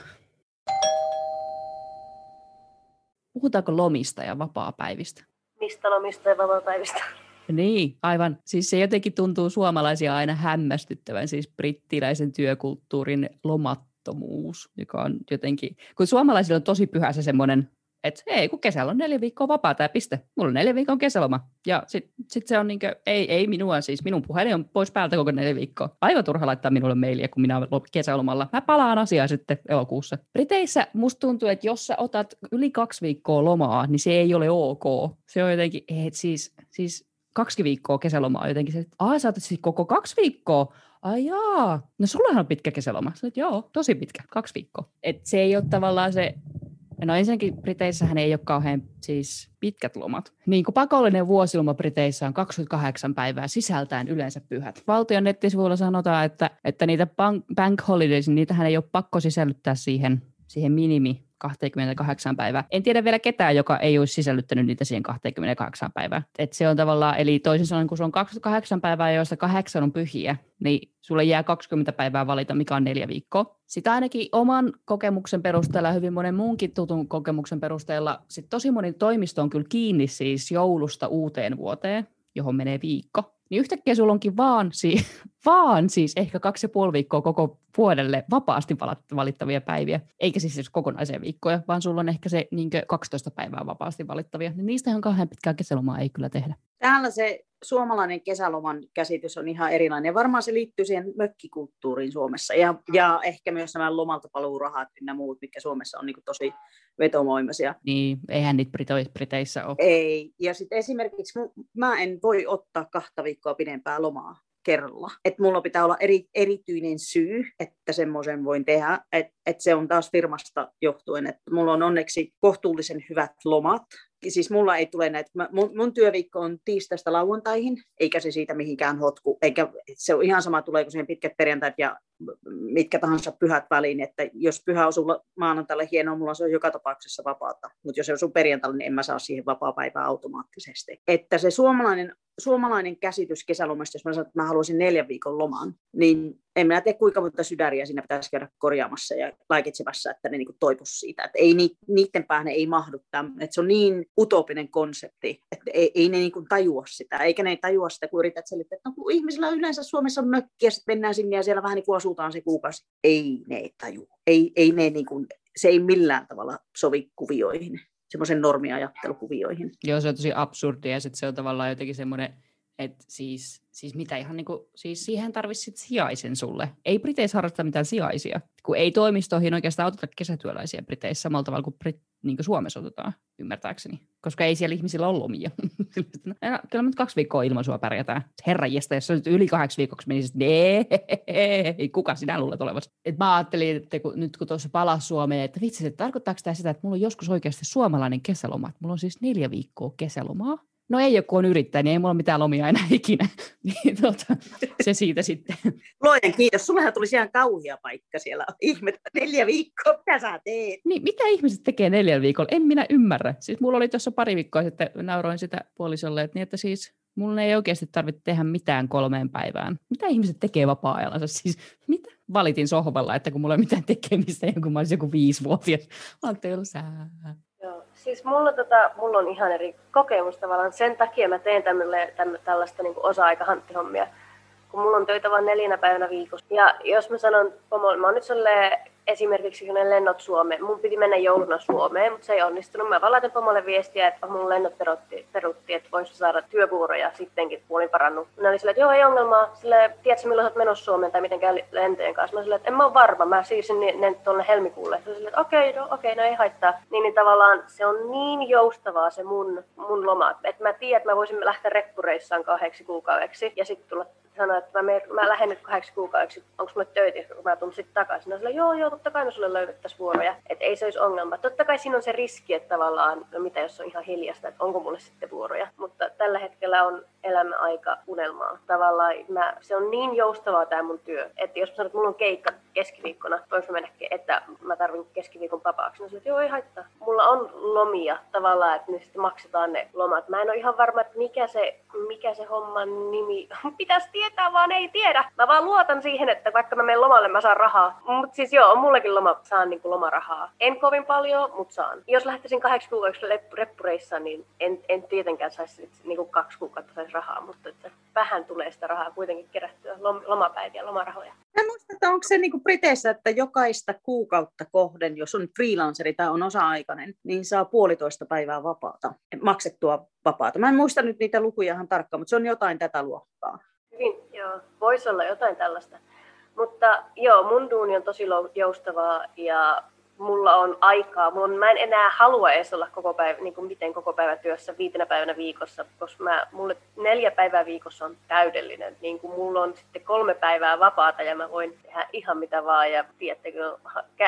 Puhutaanko lomista ja vapaa-päivistä? Mistä lomista ja vapaa-päivistä? Niin, aivan. Siis se jotenkin tuntuu suomalaisia aina hämmästyttävän, siis brittiläisen työkulttuurin lomattomuus, joka on jotenkin, kun suomalaisilla on tosi pyhä se semmoinen, että hei, kun kesällä on neljä viikkoa vapaa tämä piste. Mulla on neljä viikon kesäloma. Ja sitten sit se on niin kuin, ei, ei minua siis, minun puhelin on pois päältä koko neljä viikkoa. Aivan turha laittaa minulle mailia, kun minä olen kesälomalla. Mä palaan asiaan sitten elokuussa. Briteissä musta tuntuu, että jos sä otat yli kaksi viikkoa lomaa, niin se ei ole ok. Se on jotenkin, et siis, siis kaksi viikkoa kesälomaa jotenkin. Se, sä siis koko kaksi viikkoa. Ai jaa, no sullahan on pitkä kesäloma. Sä, joo, tosi pitkä, kaksi viikkoa. Et se ei ole tavallaan se, no ensinnäkin Briteissähän ei ole kauhean siis pitkät lomat. Niin kuin pakollinen vuosiloma Briteissä on 28 päivää sisältäen yleensä pyhät. Valtion nettisivuilla sanotaan, että, että niitä bank, bank holidays, niitähän ei ole pakko sisällyttää siihen, siihen minimi 28 päivää. En tiedä vielä ketään, joka ei olisi sisällyttänyt niitä siihen 28 päivää. Et se on tavallaan, eli toisin sanoen, kun se on 28 päivää, joista kahdeksan on pyhiä, niin sulle jää 20 päivää valita, mikä on neljä viikkoa. Sitä ainakin oman kokemuksen perusteella hyvin monen muunkin tutun kokemuksen perusteella, sit tosi moni toimisto on kyllä kiinni siis joulusta uuteen vuoteen, johon menee viikko niin yhtäkkiä sulla onkin vaan, si- vaan siis ehkä kaksi ja puoli viikkoa koko vuodelle vapaasti valittavia päiviä, eikä siis, siis kokonaisia viikkoja, vaan sulla on ehkä se niin 12 päivää vapaasti valittavia. Niin niistä ihan kauhean pitkää kesälomaa ei kyllä tehdä. Täällä se suomalainen kesäloman käsitys on ihan erilainen. Varmaan se liittyy siihen mökkikulttuuriin Suomessa. Ja, ja ehkä myös nämä lomalta paluurahat ja muut, mitkä Suomessa on niin tosi vetomoimaisia. Niin, eihän niitä Briteissä ole. Ei. Ja sitten esimerkiksi mä en voi ottaa kahta viikkoa pidempää lomaa kerralla. Että mulla pitää olla eri, erityinen syy, että semmoisen voin tehdä. Että et se on taas firmasta johtuen. Että mulla on onneksi kohtuullisen hyvät lomat siis mulla ei tule näitä, mun, mun työviikko on tiistaista lauantaihin, eikä se siitä mihinkään hotku, eikä se on ihan sama tuleeko siihen pitkät perjantait ja mitkä tahansa pyhät väliin, että jos pyhä osuu maanantaille hienoa, mulla se on joka tapauksessa vapaata, mutta jos se osuu perjantaille, niin en mä saa siihen vapaa-päivää automaattisesti. Että se suomalainen, suomalainen käsitys kesälomasta, jos mä sanon, että mä haluaisin neljän viikon loman, niin en minä tiedä kuinka monta sydäriä siinä pitäisi käydä korjaamassa ja laikitsemassa, että ne niin toipuisi siitä. Että ei, niiden päähän ei mahdu tämän, että se on niin utopinen konsepti, että ei, ei ne niin kuin tajua sitä, eikä ne tajua sitä, kun yrität selittää, että no, kun ihmisillä yleensä Suomessa on mökki ja sitten mennään sinne ja siellä vähän niin kuin asutaan se kuukausi. Ei ne tajua. Ei, ei ne niin kuin, se ei millään tavalla sovi kuvioihin, semmoisen normiajattelukuvioihin. Joo, se on tosi absurdia ja sitten se on tavallaan jotenkin semmoinen, että siis, siis mitä ihan niin kuin, siis siihen tarvitsit sijaisen sulle. Ei Briteissä harrasta mitään sijaisia, kun ei toimistoihin oikeastaan oteta kesätyöläisiä Briteissä samalla tavalla kuin, Brit, niin kuin Suomessa otetaan, ymmärtääkseni. Koska ei siellä ihmisillä ole lomia. <laughs> no, kyllä nyt kaksi viikkoa ilman sua pärjätään. Herranjesta, jos se yli kahdeksi viikoksi menisi, niin ei, kuka sinä luulet olevasi. Et mä ajattelin, että kun, nyt kun tuossa palasi Suomeen, että vitsi, että tarkoittaako tämä sitä, että mulla on joskus oikeasti suomalainen kesäloma. Mulla on siis neljä viikkoa kesälomaa no ei kun on yrittäjä, niin ei mulla ole mitään lomia enää <laughs> ikinä. niin tuota, se siitä sitten. Luojan kiitos, sullehan tuli ihan kauhia paikka siellä. Ihmettä, neljä viikkoa, mitä sä teet? Niin, mitä ihmiset tekee neljällä viikolla? En minä ymmärrä. Siis mulla oli tuossa pari viikkoa sitten, nauroin sitä puolisolle, että, niin, että siis mulla ei oikeasti tarvitse tehdä mitään kolmeen päivään. Mitä ihmiset tekee vapaa-ajallansa? Siis mitä? Valitin sohvalla, että kun mulla ei mitään tekemistä, kun mä olisin joku viisivuotias. Mä ajattelin, Siis mulla, tota, mulla on ihan eri kokemus tavallaan. Sen takia mä teen tämmölle, tämmö, tällaista niin osa-aika-hanttihommia, kun mulla on töitä vain neljänä päivänä viikossa. Ja jos mä sanon pomolle, mä oon nyt esimerkiksi kun ne lennot Suomeen, mun piti mennä jouluna Suomeen, mutta se ei onnistunut. Mä vaan laitan pomolle viestiä, että mun lennot perutti, perutti että voisi saada työvuoroja sittenkin, puolin parannut. Ne oli silleen, että joo, ei ongelmaa. Sille, tiedätkö milloin olet menossa Suomeen tai miten käy lentojen kanssa? Mä silleen, että en mä ole varma, mä siirsin ne tuonne helmikuulle. Se silleen, että okei, okay, no okei, okay, no ei haittaa. Niin, niin tavallaan se on niin joustavaa se mun, mun loma, että mä tiedän, että mä voisin lähteä reppureissaan kahdeksi kuukaudeksi ja sitten tulla sanoa, että mä, mä lähden nyt kahdeksi kuukaudeksi, onko mulle töitä, kun mä tulen sitten takaisin. No sillä, joo, joo, totta kai me sulle löydettäisiin vuoroja, että ei se olisi ongelma. Totta kai siinä on se riski, että tavallaan, no mitä jos on ihan hiljasta, että onko mulle sitten vuoroja. Mutta tällä hetkellä on elämä aika unelmaa. Tavallaan mä, se on niin joustavaa tämä mun työ, että jos mä sanon, että mulla on keikka keskiviikkona, voinko mennä, että mä tarvin keskiviikon vapaaksi, niin että joo, ei haittaa. Mulla on lomia tavallaan, että ne sitten maksetaan ne lomat. Mä en ole ihan varma, että mikä se, mikä se homman nimi <laughs> pitäisi tietää, vaan ei tiedä. Mä vaan luotan siihen, että vaikka mä menen lomalle, mä saan rahaa. Mutta siis joo, on mullekin loma, saan niinku lomarahaa. En kovin paljon, mutta saan. Jos lähtisin kahdeksi kuukaudeksi reppureissaan, niin en, en tietenkään saisi niinku kaksi kuukautta saisi rahaa, mutta että vähän tulee sitä rahaa kuitenkin kerättyä, lomapäiviä, lomarahoja. Mä muistan, että onko se niinku Briteissä, että jokaista kuukautta kohden, jos on freelanceri tai on osa-aikainen, niin saa puolitoista päivää vapaata, maksettua vapaata. Mä en muista nyt niitä lukuja ihan tarkkaan, mutta se on jotain tätä luokkaa. Hyvin, joo. Voisi olla jotain tällaista. Mutta joo, mun duuni on tosi joustavaa ja mulla on aikaa. Mulla on, mä en enää halua edes olla koko päivä, niin kuin miten koko päivä työssä viitenä päivänä viikossa, koska mä, mulle neljä päivää viikossa on täydellinen. Niin kuin mulla on sitten kolme päivää vapaata ja mä voin tehdä ihan mitä vaan. Ja tiedättekö,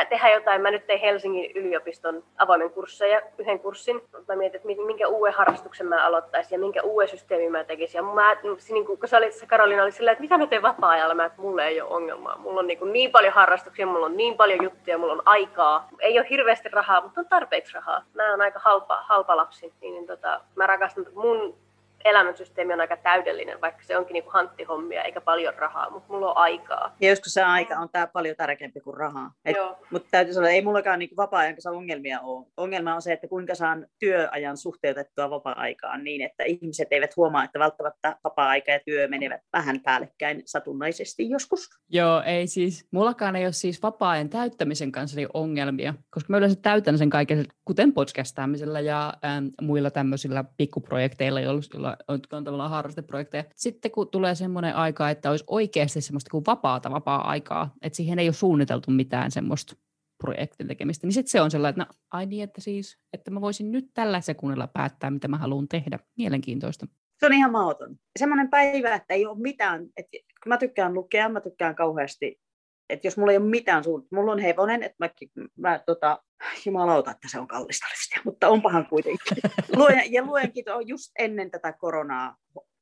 tehdä jotain. Mä nyt tein Helsingin yliopiston avoimen kursseja, yhden kurssin. Mä mietin, että minkä uuden harrastuksen mä aloittaisin ja minkä uuden systeemin mä tekisin. Ja mä, niin kuin, kun sä olit, Karolina oli silleen, että mitä mä teen vapaa-ajalla, mä, että mulla ei ole ongelmaa. Mulla on niin, kuin niin paljon harrastuksia, mulla on niin paljon juttuja, mulla on aikaa ei ole hirveästi rahaa, mutta on tarpeeksi rahaa. Mä oon aika halpa, halpa lapsi, niin, niin tota, mä rakastan mun elämänsysteemi on aika täydellinen, vaikka se onkin niinku hanttihommia eikä paljon rahaa, mutta mulla on aikaa. Ja joskus se aika on tää paljon tärkeämpi kuin rahaa. Et, mutta täytyy sanoa, että ei mullakaan niinku vapaa-ajan kanssa ongelmia ole. Ongelma on se, että kuinka saan työajan suhteutettua vapaa-aikaan niin, että ihmiset eivät huomaa, että välttämättä vapaa-aika ja työ menevät vähän päällekkäin satunnaisesti joskus. Joo, ei siis. Mullakaan ei ole siis vapaa-ajan täyttämisen kanssa niin ongelmia, koska mä yleensä täytän sen kaiken, kuten podcastaamisella ja ähm, muilla tämmöisillä pikkuprojekteilla, joilla jotka on tavallaan harrasteprojekteja. Sitten kun tulee semmoinen aika, että olisi oikeasti semmoista kuin vapaata vapaa-aikaa, että siihen ei ole suunniteltu mitään semmoista projektin tekemistä, niin sitten se on sellainen, että no, ai niin, että siis, että mä voisin nyt tällä sekunnilla päättää, mitä mä haluan tehdä. Mielenkiintoista. Se on ihan mahdoton. Semmoinen päivä, että ei ole mitään, että mä tykkään lukea, mä tykkään kauheasti että jos mulla ei ole mitään suunnitelmaa, mulla on hevonen, että mä, mä tota, jumalauta, että se on kallista lystiä, mutta onpahan kuitenkin. <laughs> Luen, ja luenkin just ennen tätä koronaa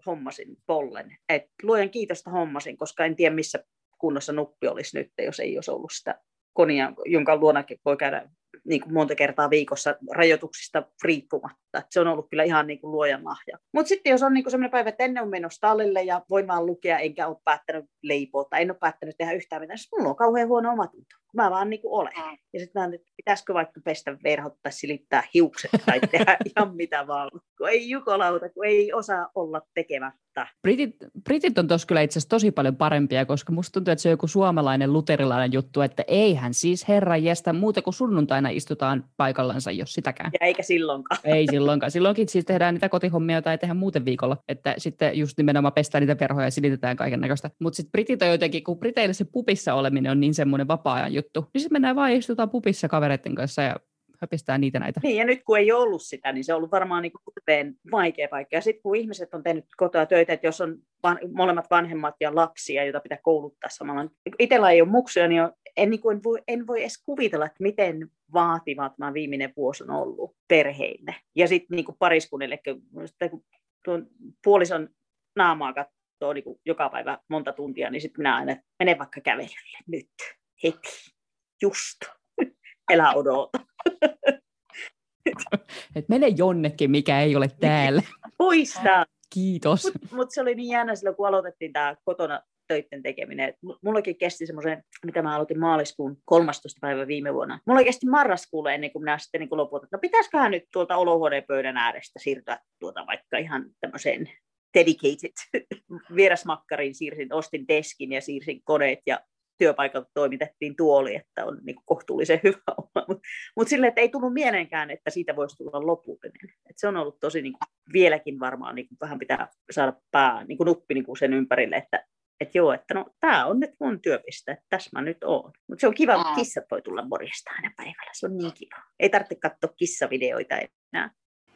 hommasin pollen. Et luen kiitosta hommasin, koska en tiedä missä kunnossa nuppi olisi nyt, jos ei olisi ollut sitä konia, jonka luonakin voi käydä niin kuin monta kertaa viikossa rajoituksista riippumatta. Se on ollut kyllä ihan niin kuin luojan lahja. Mutta sitten jos on niin sellainen päivä, että ennen on menossa tallille ja voin vaan lukea, enkä ole päättänyt leipoa tai en ole päättänyt tehdä yhtään mitään, siis mulla on kauhean huono omatunto. Mä vaan niin kuin olen. Ja sitten mä että pitäisikö vaikka pestä verhot tai silittää hiukset tai tehdä <laughs> ihan mitä vaan. Kun ei jukolauta, kun ei osaa olla tekemättä. Britit, Britit on tuossa kyllä itse asiassa tosi paljon parempia, koska musta tuntuu, että se on joku suomalainen luterilainen juttu, että eihän siis herran jästä muuta kuin sunnuntaina istutaan paikallansa, jos sitäkään. Ja eikä silloinkaan. <laughs> Ei silloinkaan. Silloinkin siis tehdään niitä kotihommia, joita ei tehdä muuten viikolla. Että sitten just nimenomaan pestään niitä verhoja ja silitetään kaiken näköistä. Mutta sitten Britit on jotenkin, kun Briteille se pupissa oleminen on niin semmoinen vapaa-ajan juttu, niin sitten mennään vaan istutaan pupissa kavereiden kanssa ja höpistää niitä näitä. Niin, ja nyt kun ei ollut sitä, niin se on ollut varmaan niin kuin vaikea paikka. Ja sitten kun ihmiset on tehnyt kotoa töitä, että jos on van, molemmat vanhemmat ja lapsia, joita pitää kouluttaa samalla. Itsellä ei ole muksuja, niin en, niin kuin, voi, en voi edes kuvitella, että miten vaativat tämä viimeinen vuosi on ollut perheille. Ja sitten niin pariskunnille, kun tuon puolison naamaa katsoo niin joka päivä monta tuntia, niin sitten minä aina menen vaikka kävelylle nyt, heti, just, <laughs> elä odota. <laughs> Et mene jonnekin, mikä ei ole täällä. Poista! Kiitos. Mutta mut se oli niin jännä silloin, kun aloitettiin tämä kotona töiden tekeminen. Mullakin kesti semmoisen, mitä mä aloitin maaliskuun 13. päivä viime vuonna. Mulla kesti marraskuulle ennen kuin minä sitten niin loputin, että no pitäisiköhän nyt tuolta olohuoneen pöydän äärestä siirtyä tuota vaikka ihan tämmöiseen dedicated <laughs> vierasmakkariin siirsin, ostin deskin ja siirsin koneet ja työpaikalta toimitettiin tuoli, että on niin kuin kohtuullisen <laughs> hyvä olla. Mutta mut silleen, että ei tullut mieleenkään, että siitä voisi tulla lopullinen. Et se on ollut tosi niin kuin, vieläkin varmaan niin kuin, vähän pitää saada pää, niin kuin nuppi niin kuin sen ympärille, että että joo, että no tämä on nyt mun työpiste, että tässä mä nyt oon. Mutta se on kiva, että kissat voi tulla morjesta aina päivällä, se on niin kiva. Ei tarvitse katsoa kissavideoita enää.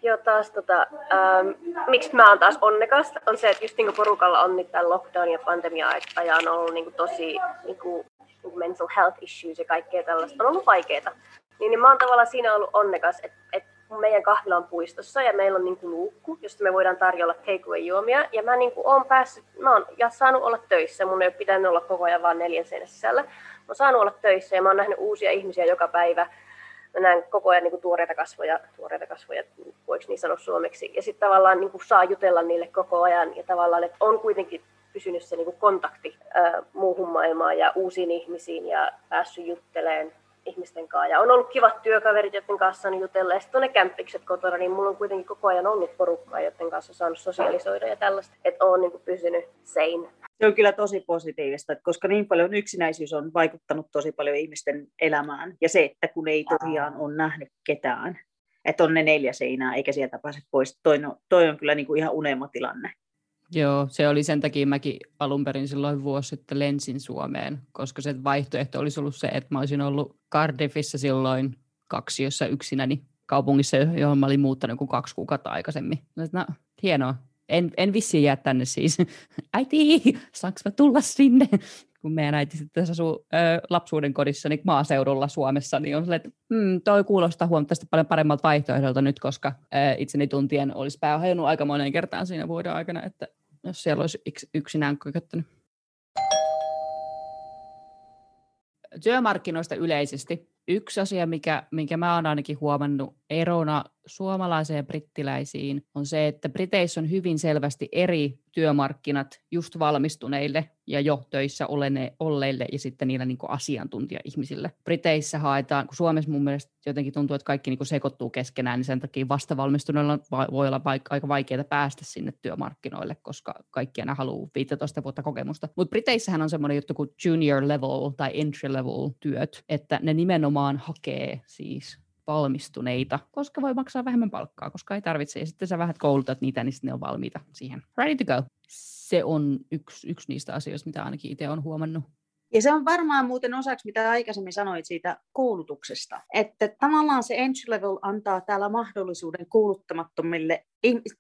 Joo, taas tota, ähm, miksi mä oon taas onnekas, on se, että just niinku porukalla on nyt tämän lockdown ja pandemia ajan ollut niinku tosi niinku, niinku mental health issues ja kaikkea tällaista. On ollut vaikeita. Niin, niin mä oon tavallaan siinä ollut onnekas, että et meidän kahvila on puistossa ja meillä on niinku luukku, josta me voidaan tarjolla takeaway-juomia. Ja mä niinku oon päässyt, mä oon ja saanut olla töissä, mun ei ole pitänyt olla koko ajan vaan neljän seinän sisällä. Mä oon saanut olla töissä ja mä oon nähnyt uusia ihmisiä joka päivä mä näen koko ajan niin kuin tuoreita kasvoja, tuoreita kasvoja, voiko niin sanoa suomeksi. Ja sitten tavallaan niin kuin saa jutella niille koko ajan ja tavallaan, että on kuitenkin pysynyt se niin kuin kontakti ää, muuhun maailmaan ja uusiin ihmisiin ja päässyt juttelemaan ihmisten kanssa. Ja on ollut kivat työkaverit, joiden kanssa on jutella. Ja sitten ne kämppikset kotona, niin mulla on kuitenkin koko ajan ollut porukkaa, joiden kanssa on saanut sosiaalisoida ja tällaista. Että on niin kuin pysynyt sane. Se on kyllä tosi positiivista, koska niin paljon yksinäisyys on vaikuttanut tosi paljon ihmisten elämään. Ja se, että kun ei tosiaan ole nähnyt ketään, että on ne neljä seinää eikä sieltä pääse pois. Toi, no, toi on kyllä niin kuin ihan unelmatilanne. Joo, se oli sen takia mäkin alun perin silloin vuosi sitten lensin Suomeen, koska se vaihtoehto olisi ollut se, että mä olisin ollut Cardiffissa silloin kaksi jossa yksinäni kaupungissa, johon mä olin muuttanut kuin kaksi kuukautta aikaisemmin. No, hienoa. En, en vissiin jää tänne siis. <laughs> Äiti, saanko mä tulla sinne? Kun meidän äiti sitten asuu ö, lapsuuden kodissa niin maaseudulla Suomessa, niin on silleen, että mm, toi kuulostaa huomattavasti paljon paremmalta vaihtoehdolta nyt, koska ö, itseni tuntien olisi pää hajonnut aika monen kertaan siinä vuoden aikana, että jos siellä olisi yks, yksinään kököttänyt. Työmarkkinoista yleisesti. Yksi asia, mikä, minkä mä oon ainakin huomannut erona suomalaiseen ja brittiläisiin, on se, että Briteissä on hyvin selvästi eri työmarkkinat just valmistuneille ja jo töissä olleille ja sitten niillä niin asiantuntija-ihmisille. Briteissä haetaan, kun Suomessa mun mielestä jotenkin tuntuu, että kaikki niin sekoittuu keskenään, niin sen takia vastavalmistuneilla voi olla vaik- aika vaikeaa päästä sinne työmarkkinoille, koska kaikki aina haluaa 15 vuotta kokemusta. Mutta Briteissähän on semmoinen juttu kuin junior level tai entry level työt, että ne nimenomaan hakee siis valmistuneita, koska voi maksaa vähemmän palkkaa, koska ei tarvitse. Ja sitten sä vähän koulutat niitä, niin sitten ne on valmiita siihen. Ready to go. Se on yksi, yksi niistä asioista, mitä ainakin itse olen huomannut. Ja se on varmaan muuten osaksi, mitä aikaisemmin sanoit siitä koulutuksesta. Että tavallaan se entry level antaa täällä mahdollisuuden kouluttamattomille,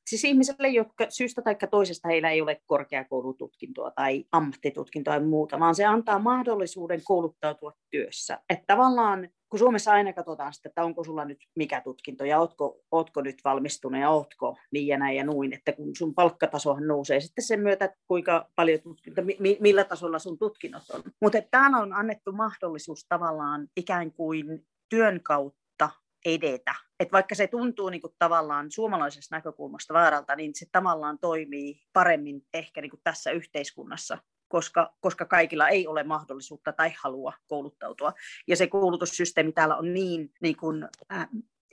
siis ihmisille, jotka syystä tai toisesta heillä ei ole korkeakoulututkintoa tai ammattitutkintoa tai muuta, vaan se antaa mahdollisuuden kouluttautua työssä. Että tavallaan kun Suomessa aina katsotaan sitä, että onko sulla nyt mikä tutkinto ja ootko, ootko nyt valmistunut ja ootko niin ja näin ja noin, että kun sun palkkatasohan nousee sitten sen myötä, kuinka paljon tutkinto, mi, millä tasolla sun tutkinnot on. Mutta täällä on annettu mahdollisuus tavallaan ikään kuin työn kautta edetä. Et vaikka se tuntuu niin kuin tavallaan suomalaisesta näkökulmasta väärältä, niin se tavallaan toimii paremmin ehkä niin kuin tässä yhteiskunnassa koska, koska kaikilla ei ole mahdollisuutta tai halua kouluttautua. Ja se koulutussysteemi täällä on niin, niin kuin, äh,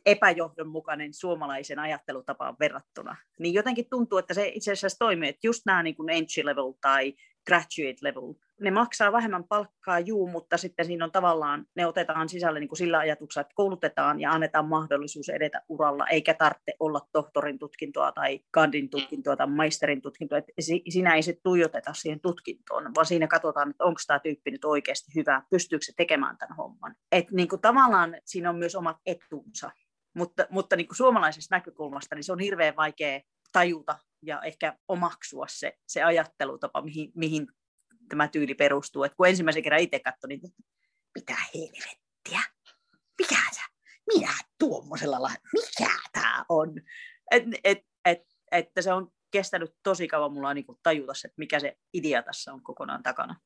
epäjohdonmukainen suomalaisen ajattelutapaan verrattuna. Niin jotenkin tuntuu, että se itse asiassa toimii, että just nämä niin kuin entry level tai graduate level. Ne maksaa vähemmän palkkaa, juu, mutta sitten siinä on tavallaan, ne otetaan sisälle niin kuin sillä ajatuksella, että koulutetaan ja annetaan mahdollisuus edetä uralla, eikä tarvitse olla tohtorin tutkintoa tai kandin tutkintoa tai maisterin tutkintoa. Että siinä ei se tuijoteta siihen tutkintoon, vaan siinä katsotaan, että onko tämä tyyppi nyt oikeasti hyvä, pystyykö se tekemään tämän homman. Et niin kuin tavallaan siinä on myös omat etunsa. Mutta, mutta niin kuin suomalaisesta näkökulmasta niin se on hirveän vaikea tajuta ja ehkä omaksua se, se ajattelutapa, mihin, mihin tämä tyyli perustuu. Et kun ensimmäisen kerran itse katsoin, niin mitä helvettiä, mikä sä, minä tuommoisella lailla, mikä tämä on? Et, et, et, että se on kestänyt tosi kauan mulla niin tajuta se, että mikä se idea tässä on kokonaan takana.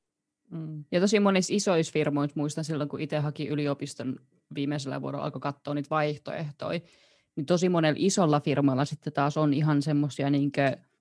Mm. Ja tosi monissa isoissa firmoissa, muistan silloin, kun itse haki yliopiston viimeisellä vuorolla, alkoi katsoa niitä vaihtoehtoja, niin tosi monella isolla firmalla sitten taas on ihan semmoisia niin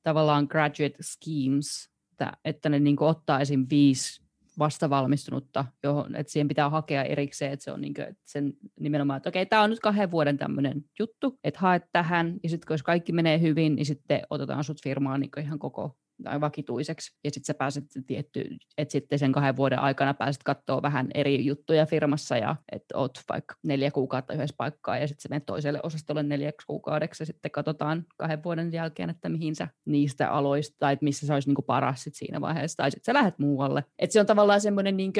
tavallaan graduate schemes, että, että ne niin ottaa esim. viisi vastavalmistunutta, johon, että siihen pitää hakea erikseen, että se on niin kuin, että sen nimenomaan, että okei, tämä on nyt kahden vuoden tämmöinen juttu, että haet tähän, ja sitten jos kaikki menee hyvin, niin sitten otetaan sut firmaan niin ihan koko tai vakituiseksi. Ja sitten sä pääset tietty, että sitten sen kahden vuoden aikana pääset katsoa vähän eri juttuja firmassa ja että oot vaikka neljä kuukautta yhdessä paikkaa ja sitten sä menet toiselle osastolle neljäksi kuukaudeksi ja sitten katsotaan kahden vuoden jälkeen, että mihin sä niistä aloista tai että missä sä olisi niinku paras sit siinä vaiheessa tai sitten sä lähdet muualle. Että se on tavallaan semmoinen, niinku,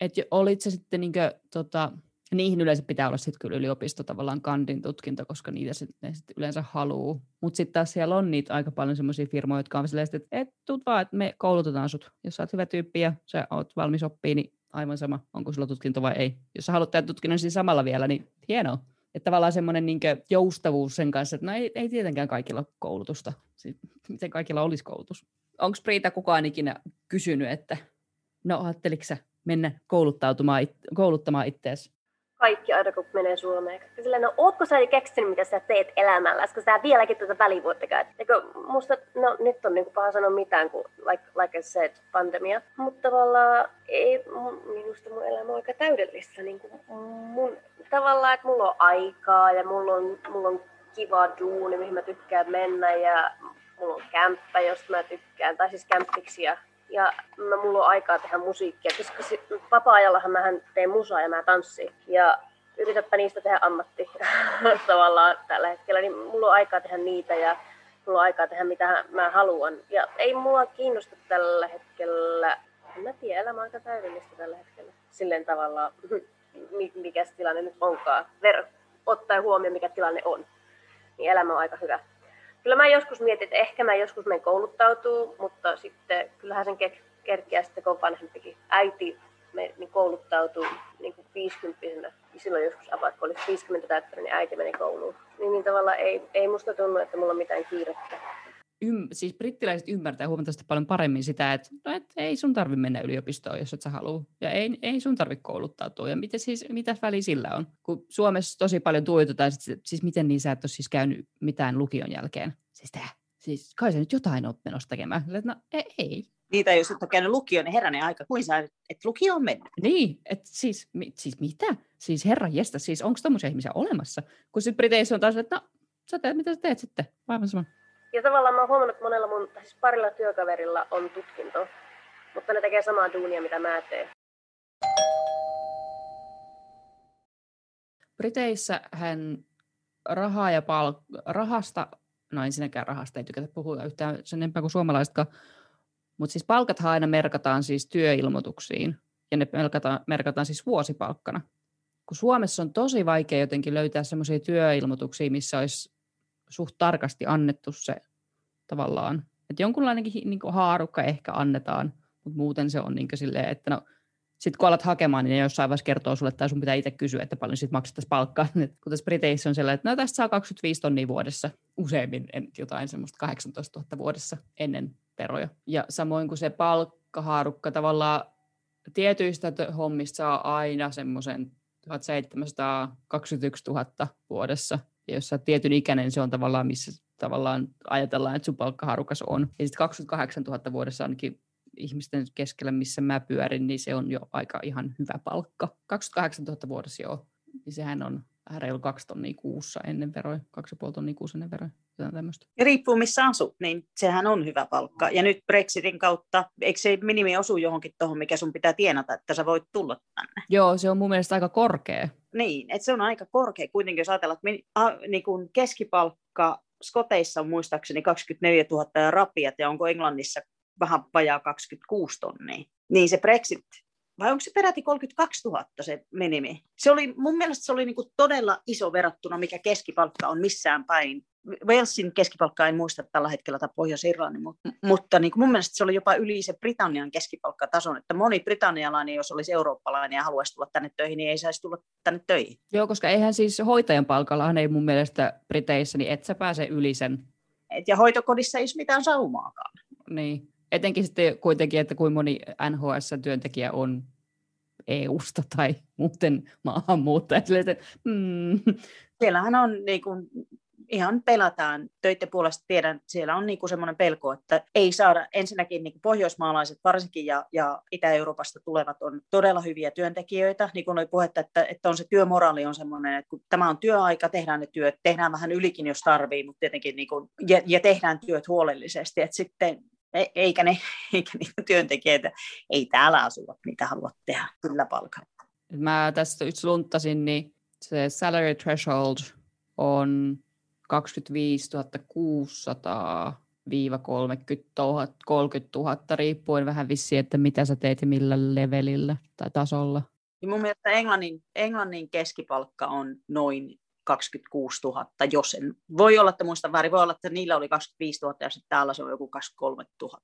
että olit se sitten niinku, tota, niihin yleensä pitää olla sitten kyllä yliopisto tavallaan kandin tutkinto, koska niitä sit, ne sit yleensä haluaa. Mutta sitten taas siellä on niitä aika paljon semmoisia firmoja, jotka on silleen, että et tuut vaan, että me koulutetaan sut. Jos sä oot hyvä tyyppi ja sä oot valmis oppii, niin aivan sama, onko sulla tutkinto vai ei. Jos sä haluat tehdä tutkinnon siinä samalla vielä, niin hienoa. Että tavallaan semmoinen niin joustavuus sen kanssa, että no ei, ei tietenkään kaikilla ole koulutusta. Siis, miten kaikilla olisi koulutus? Onko Priita kukaan ikinä kysynyt, että no ajatteliko mennä kouluttautumaan, kouluttamaan itseäsi kaikki aina, kun menee Suomeen. Silleen, no ootko sä keksinyt, mitä sä teet elämällä, koska sä vieläkin tuota välivuotta käyt. Eikö, musta, no nyt on niinku paha sanoa mitään, kuin like, like I said, pandemia. Mutta tavallaan ei, minusta mun elämä on aika täydellistä. Niin kuin mun, tavallaan, että mulla on aikaa ja mulla on, mulla on kiva duuni, mihin mä tykkään mennä ja mulla on kämppä, josta mä tykkään, tai siis kämppiksi ja ja mä, mulla on aikaa tehdä musiikkia, koska vapaa-ajallahan mä teen musaa ja mä tanssin. Ja yritäpä niistä tehdä ammatti <laughs> tavallaan tällä hetkellä, niin mulla on aikaa tehdä niitä ja mulla on aikaa tehdä mitä mä haluan. Ja ei mua kiinnosta tällä hetkellä, en mä tiedä, elämä on aika täydellistä tällä hetkellä. Silleen tavallaan, <laughs> mikä tilanne nyt onkaan, Ver, ottaen huomioon mikä tilanne on, niin elämä on aika hyvä kyllä mä joskus mietin, että ehkä mä joskus menen kouluttautuu, mutta sitten kyllähän sen kerkeä sitten, kun vanhempikin äiti me, niin kouluttautuu niin kuin 50 silloin joskus apat, kun oli 50 täyttänyt, niin äiti meni kouluun. Niin, niin tavallaan ei, ei musta tunnu, että mulla on mitään kiirettä. Ym, siis brittiläiset ymmärtää huomattavasti paljon paremmin sitä, että, no, et ei sun tarvi mennä yliopistoon, jos et sä halua. Ja ei, ei sun tarvi kouluttautua. Ja mitä, siis, mitä väli sillä on? Kun Suomessa tosi paljon tuotetaan, siis miten niin sä et ole siis käynyt mitään lukion jälkeen. Siis tää, siis kai sä nyt jotain oot menossa tekemään. No ei. ei. Niitä, jos et ole käynyt lukion, niin herranen aika, kuin sä, että lukio on mennyt. Niin, että siis, mi, siis mitä? Siis herra jestä, siis onko tommosia ihmisiä olemassa? Kun sitten Briteissä on taas, että no, sä teet, mitä sä teet sitten? Aivan sama. Ja tavallaan mä oon huomannut, että monella mun, siis parilla työkaverilla on tutkinto, mutta ne tekee samaa duunia, mitä mä teen. Briteissä hän rahaa ja palk- rahasta, no ensinnäkään rahasta ei tykätä puhua yhtään sen enempää kuin suomalaisetkaan, mutta siis palkathan aina merkataan siis työilmoituksiin, ja ne merkataan, merkataan siis vuosipalkkana. Kun Suomessa on tosi vaikea jotenkin löytää semmoisia työilmoituksia, missä olisi suht tarkasti annettu se tavallaan. Että jonkunlainenkin niin haarukka ehkä annetaan, mutta muuten se on niin silleen, että no, sitten kun alat hakemaan, niin ne jossain vaiheessa kertoo sulle, tai sun pitää itse kysyä, että paljon sitten maksettaisiin palkkaa. <laughs> kun tässä Briteissä on sellainen, että no tästä saa 25 tonnia vuodessa, useimmin en, jotain semmoista 18 000 vuodessa ennen veroja. Ja samoin kuin se palkkahaarukka tavallaan tietyistä hommista saa aina semmoisen 1721 000 vuodessa. Ja jos sä oot tietyn ikäinen, se on tavallaan, missä tavallaan ajatellaan, että sun palkkaharukas on. Ja sitten 28 000 vuodessa ainakin ihmisten keskellä, missä mä pyörin, niin se on jo aika ihan hyvä palkka. 28 000 vuodessa joo, niin sehän on reilu kaksi tonnia kuussa ennen veroja, kaksi ja puoli tonnia kuussa ennen veroja. Tämmöistä. Ja riippuu missä asut, niin sehän on hyvä palkka. Ja nyt Brexitin kautta, eikö se minimi osu johonkin tuohon, mikä sun pitää tienata, että sä voit tulla tänne? Joo, se on mun mielestä aika korkea. Niin, että se on aika korkea kuitenkin, jos ajatellaan, että a, niin kuin keskipalkka Skoteissa on muistaakseni 24 000 ja rapiat, ja onko Englannissa vähän vajaa 26 tonnia. Niin se Brexit, vai onko se peräti 32 000 se minimi? Se oli, mun mielestä se oli niin kuin todella iso verrattuna, mikä keskipalkka on missään päin Walesin keskipalkka en muista tällä hetkellä tai Pohjois-Irlannin, mutta, mutta niin kuin mun mielestä se oli jopa yli se Britannian keskipalkkatason, että moni britannialainen, jos olisi eurooppalainen ja haluaisi tulla tänne töihin, niin ei saisi tulla tänne töihin. Joo, koska eihän siis hoitajan palkallahan ei mun mielestä Briteissä, niin et sä pääse yli sen. Et ja hoitokodissa ei ole mitään saumaakaan. Niin, etenkin sitten kuitenkin, että kuin moni NHS-työntekijä on EU-sta tai muuten maahanmuuttaja. Mm. Siellähän on niin kuin, ihan pelataan töiden puolesta. Tiedän, siellä on niinku semmoinen pelko, että ei saada ensinnäkin niinku pohjoismaalaiset varsinkin ja, ja Itä-Euroopasta tulevat on todella hyviä työntekijöitä. Niin kuin oli puhetta, että, että on se työmoraali on semmoinen, että kun tämä on työaika, tehdään ne työt, tehdään vähän ylikin, jos tarvii, mutta tietenkin niinku, ja, ja tehdään työt huolellisesti. Että sitten E- eikä, ne, <laughs> eikä niitä työntekijöitä, ei täällä asua, niitä halua tehdä kyllä palkalla. Mä tästä yksi lunttasin, niin se salary threshold on 25 600 30 000, 30 000, riippuen vähän vissiin, että mitä sä teet ja millä levelillä tai tasolla. Ja mun mielestä Englannin, Englannin keskipalkka on noin 26 000, jos en, voi olla, että muista väärin, voi olla, että niillä oli 25 000 ja sitten täällä se on joku 23 000.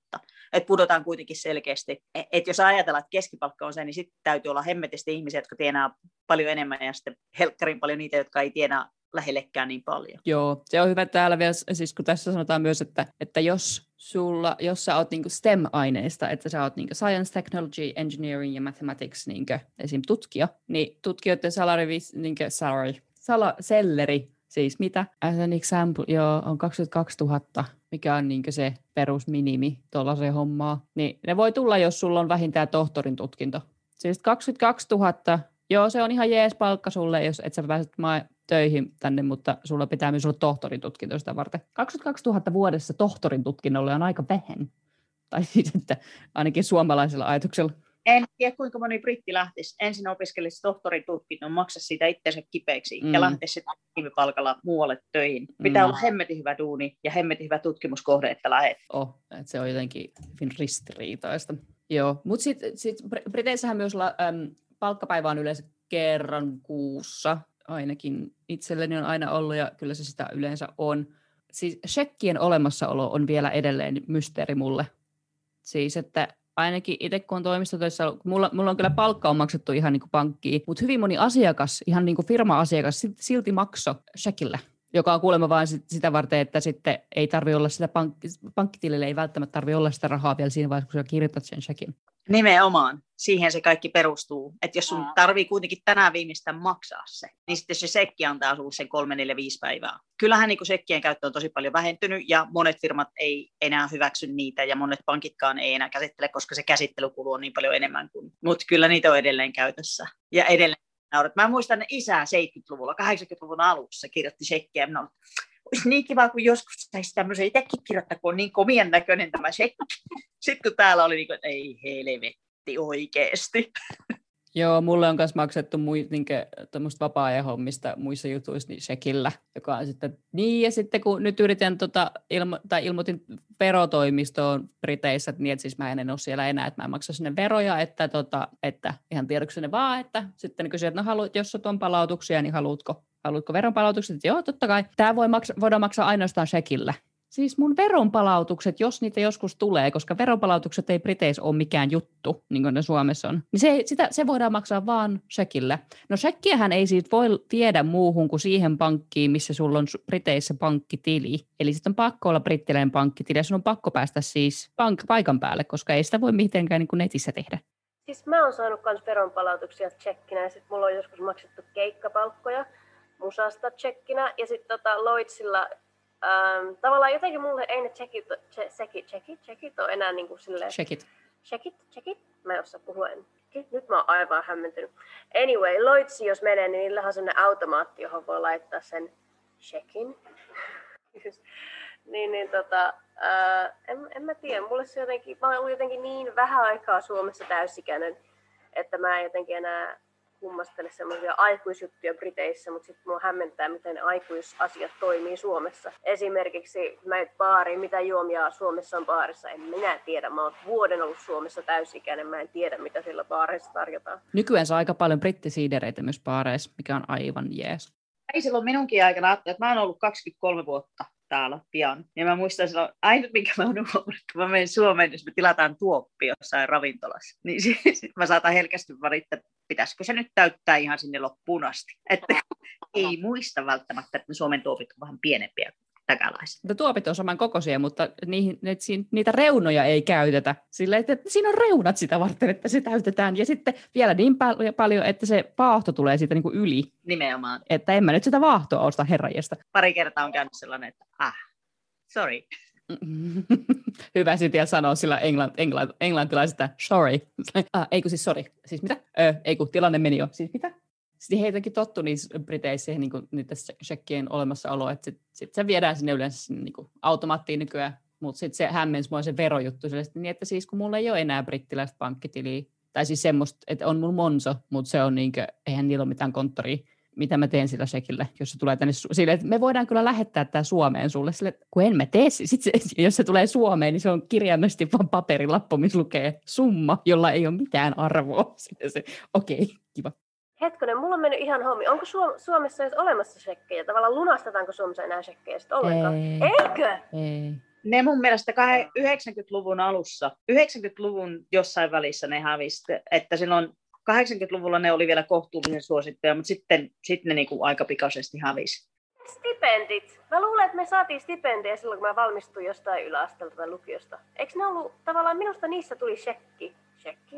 Että pudotaan kuitenkin selkeästi. E, että jos ajatellaan, että keskipalkka on se, niin sitten täytyy olla hemmetisti ihmisiä, jotka tienaa paljon enemmän ja sitten helkkarin paljon niitä, jotka ei tienaa lähellekään niin paljon. Joo, se on hyvä täällä vielä, siis kun tässä sanotaan myös, että, että jos sulla, jos sä oot niinku STEM-aineista, että sä oot niinku science, technology, engineering ja mathematics niinku, esim. tutkija, niin tutkijoiden salary, niinku, salary sala, selleri, siis mitä? As an example, joo, on 22 000, mikä on niin se perusminimi tuollaiseen hommaa. Niin ne voi tulla, jos sulla on vähintään tohtorin tutkinto. Siis 22 000, joo, se on ihan jees palkka sulle, jos et sä pääset ma- töihin tänne, mutta sulla pitää myös olla tohtorin tutkinto sitä varten. 22 000 vuodessa tohtorin tutkinnolle on aika vähän. Tai siis, että ainakin suomalaisella ajatuksella. En tiedä, kuinka moni britti lähtisi. Ensin opiskelisi tohtorin tutkinnon, maksa siitä itsensä kipeäksi mm. ja lähtisi sitten palkalla muualle töihin. Pitää mm. olla hemmetin hyvä duuni ja hemmetin hyvä tutkimuskohde, että lähet. Oh, että se on jotenkin hyvin ristiriitaista. Joo, mutta sitten sit Briteissähän myös la, äm, palkkapäivä on yleensä kerran kuussa, ainakin itselleni on aina ollut ja kyllä se sitä yleensä on. Siis shekkien olemassaolo on vielä edelleen mysteeri mulle. Siis, että ainakin itse kun on toimistotöissä, mulla, mulla on kyllä palkka on maksettu ihan niin kuin pankkiin, mutta hyvin moni asiakas, ihan niin kuin firma-asiakas, silti makso shekillä joka on kuulemma vain sitä varten, että sitten ei tarvitse olla sitä pankki, pankkitilille, ei välttämättä tarvitse olla sitä rahaa vielä siinä vaiheessa, kun sä kirjoitat sen shekin. Nimenomaan. Siihen se kaikki perustuu. Että jos sun tarvii kuitenkin tänään viimeistä maksaa se, niin sitten se sekki antaa sulle sen 3, 4, 5 päivää. Kyllähän niin sekkien käyttö on tosi paljon vähentynyt ja monet firmat ei enää hyväksy niitä ja monet pankitkaan ei enää käsittele, koska se käsittelykulu on niin paljon enemmän kuin. Mutta kyllä niitä on edelleen käytössä. Ja edelleen naurat. Mä muistan isää 70-luvulla, 80-luvun alussa kirjoitti sekkiä. Minä olisi niin kiva, kun joskus saisi tämmöisen itsekin kirjoittaa, kun on niin komien näköinen tämä sekki. Sitten kun täällä oli niin kuin, ei helvetti oikeasti. Joo, mulle on myös maksettu mui, vapaa-ajan hommista muissa jutuissa niin shekillä, joka on sitten niin, ja sitten kun nyt yritän tota, ilmo, tai ilmoitin verotoimistoon Briteissä, niin että siis mä en ole siellä enää, että mä en maksa sinne veroja, että, tota, että ihan tiedoksenne vaan, että sitten kysyin, että no haluat, jos on palautuksia, niin haluatko, haluatko veronpalautukset? Joo, totta kai. Tämä voi maksa, voidaan maksaa ainoastaan shekillä. Siis mun veronpalautukset, jos niitä joskus tulee, koska veronpalautukset ei Briteissä ole mikään juttu, niin kuin ne Suomessa on, niin se, sitä, se voidaan maksaa vaan shekillä. No shekkiähän ei siitä voi viedä muuhun kuin siihen pankkiin, missä sulla on Briteissä pankkitili. Eli sitten on pakko olla brittiläinen pankkitili ja sun on pakko päästä siis pank- paikan päälle, koska ei sitä voi mitenkään niin kuin netissä tehdä. Siis mä oon saanut myös veronpalautuksia tsekkinä ja sitten mulla on joskus maksettu keikkapalkkoja musasta tsekkinä ja sitten tota Lloydsilla Ähm, tavallaan jotenkin mulle ei ne checkit, checkit, checkit, checkit ole enää niin kuin silleen... Checkit. Checkit, checkit. Mä en osaa puhua en. Nyt mä oon aivan hämmentynyt. Anyway, Lloydsi jos menee, niin niillä on sellainen automaatti, johon voi laittaa sen checkin. <laughs> niin, niin tota, ää, en, en, mä tiedä, mulle se jotenkin, mä oon jotenkin niin vähän aikaa Suomessa täysikäinen, että mä en jotenkin enää kummastele semmoisia aikuisjuttuja Briteissä, mutta sitten mua hämmentää, miten aikuisasiat toimii Suomessa. Esimerkiksi mä et baariin, mitä juomia Suomessa on baarissa, en minä tiedä. Mä oon vuoden ollut Suomessa täysikäinen, mä en tiedä, mitä sillä baareissa tarjotaan. Nykyään saa aika paljon brittisiidereitä myös baareissa, mikä on aivan jees. Ei silloin minunkin aikana, että mä oon ollut 23 vuotta täällä pian. Ja mä muistan silloin, ainut minkä mä oon huomannut, kun mä menen Suomeen, jos me tilataan tuoppi jossain ravintolassa, niin <laughs> sitten mä saatan helkästi että pitäisikö se nyt täyttää ihan sinne loppuun asti. Että ei muista välttämättä, että Suomen tuopit on vähän pienempiä takalaiset. No, tuopit on saman kokoisia, mutta niihin, ne, niitä reunoja ei käytetä. Sillä että siinä on reunat sitä varten, että se täytetään. Ja sitten vielä niin paljon, että se paahto tulee siitä niin kuin yli. Nimenomaan. Että en mä nyt sitä vaahtoa osta herrajesta. Pari kertaa on käynyt sellainen, että ah, sorry. <laughs> Hyvä sitten vielä sanoa sillä englant, englant, englantilaisesta sorry. <laughs> ah, ei kun siis sorry. Siis mitä? Ö, ei kun tilanne meni jo. Siis mitä? Sitten heitäkin tottu niissä Briteissä niin kuin, niiden shekkien olemassaolo, että sitten sit se viedään sinne yleensä sinne niin kuin automaattiin nykyään Mutta sitten se hämmensi mua se verojuttu niin, että siis kun mulla ei ole enää brittiläistä pankkitiliä, tai siis semmoista, että on mun Monzo, mutta se on niinkö, eihän niillä ole mitään konttoria, mitä mä teen sillä sekillä, jos se tulee tänne, sille, että me voidaan kyllä lähettää tämä Suomeen sulle, sille, kun en mä tee sit se, <laughs> jos se tulee Suomeen, niin se on kirjaimellisesti vaan paperilappu, missä lukee summa, jolla ei ole mitään arvoa. <laughs> Okei, okay, kiva. Hetkonen, mulla on mennyt ihan hommi. Onko Suomessa edes olemassa shekkejä? Tavallaan lunastetaanko Suomessa enää shekkejä sitten ollenkaan? Ei. Eikö? Ei. Ne mun mielestä 90-luvun alussa, 90-luvun jossain välissä ne hävisi, että silloin 80-luvulla ne oli vielä kohtuullisen suosittuja, mutta sitten, sitten ne niinku aika pikaisesti hävisi. Stipendit. Mä luulen, että me saatiin stipendejä silloin, kun mä valmistuin jostain yläasteelta tai lukiosta. Eikö ne ollut, tavallaan minusta niissä tuli shekki? Shekki?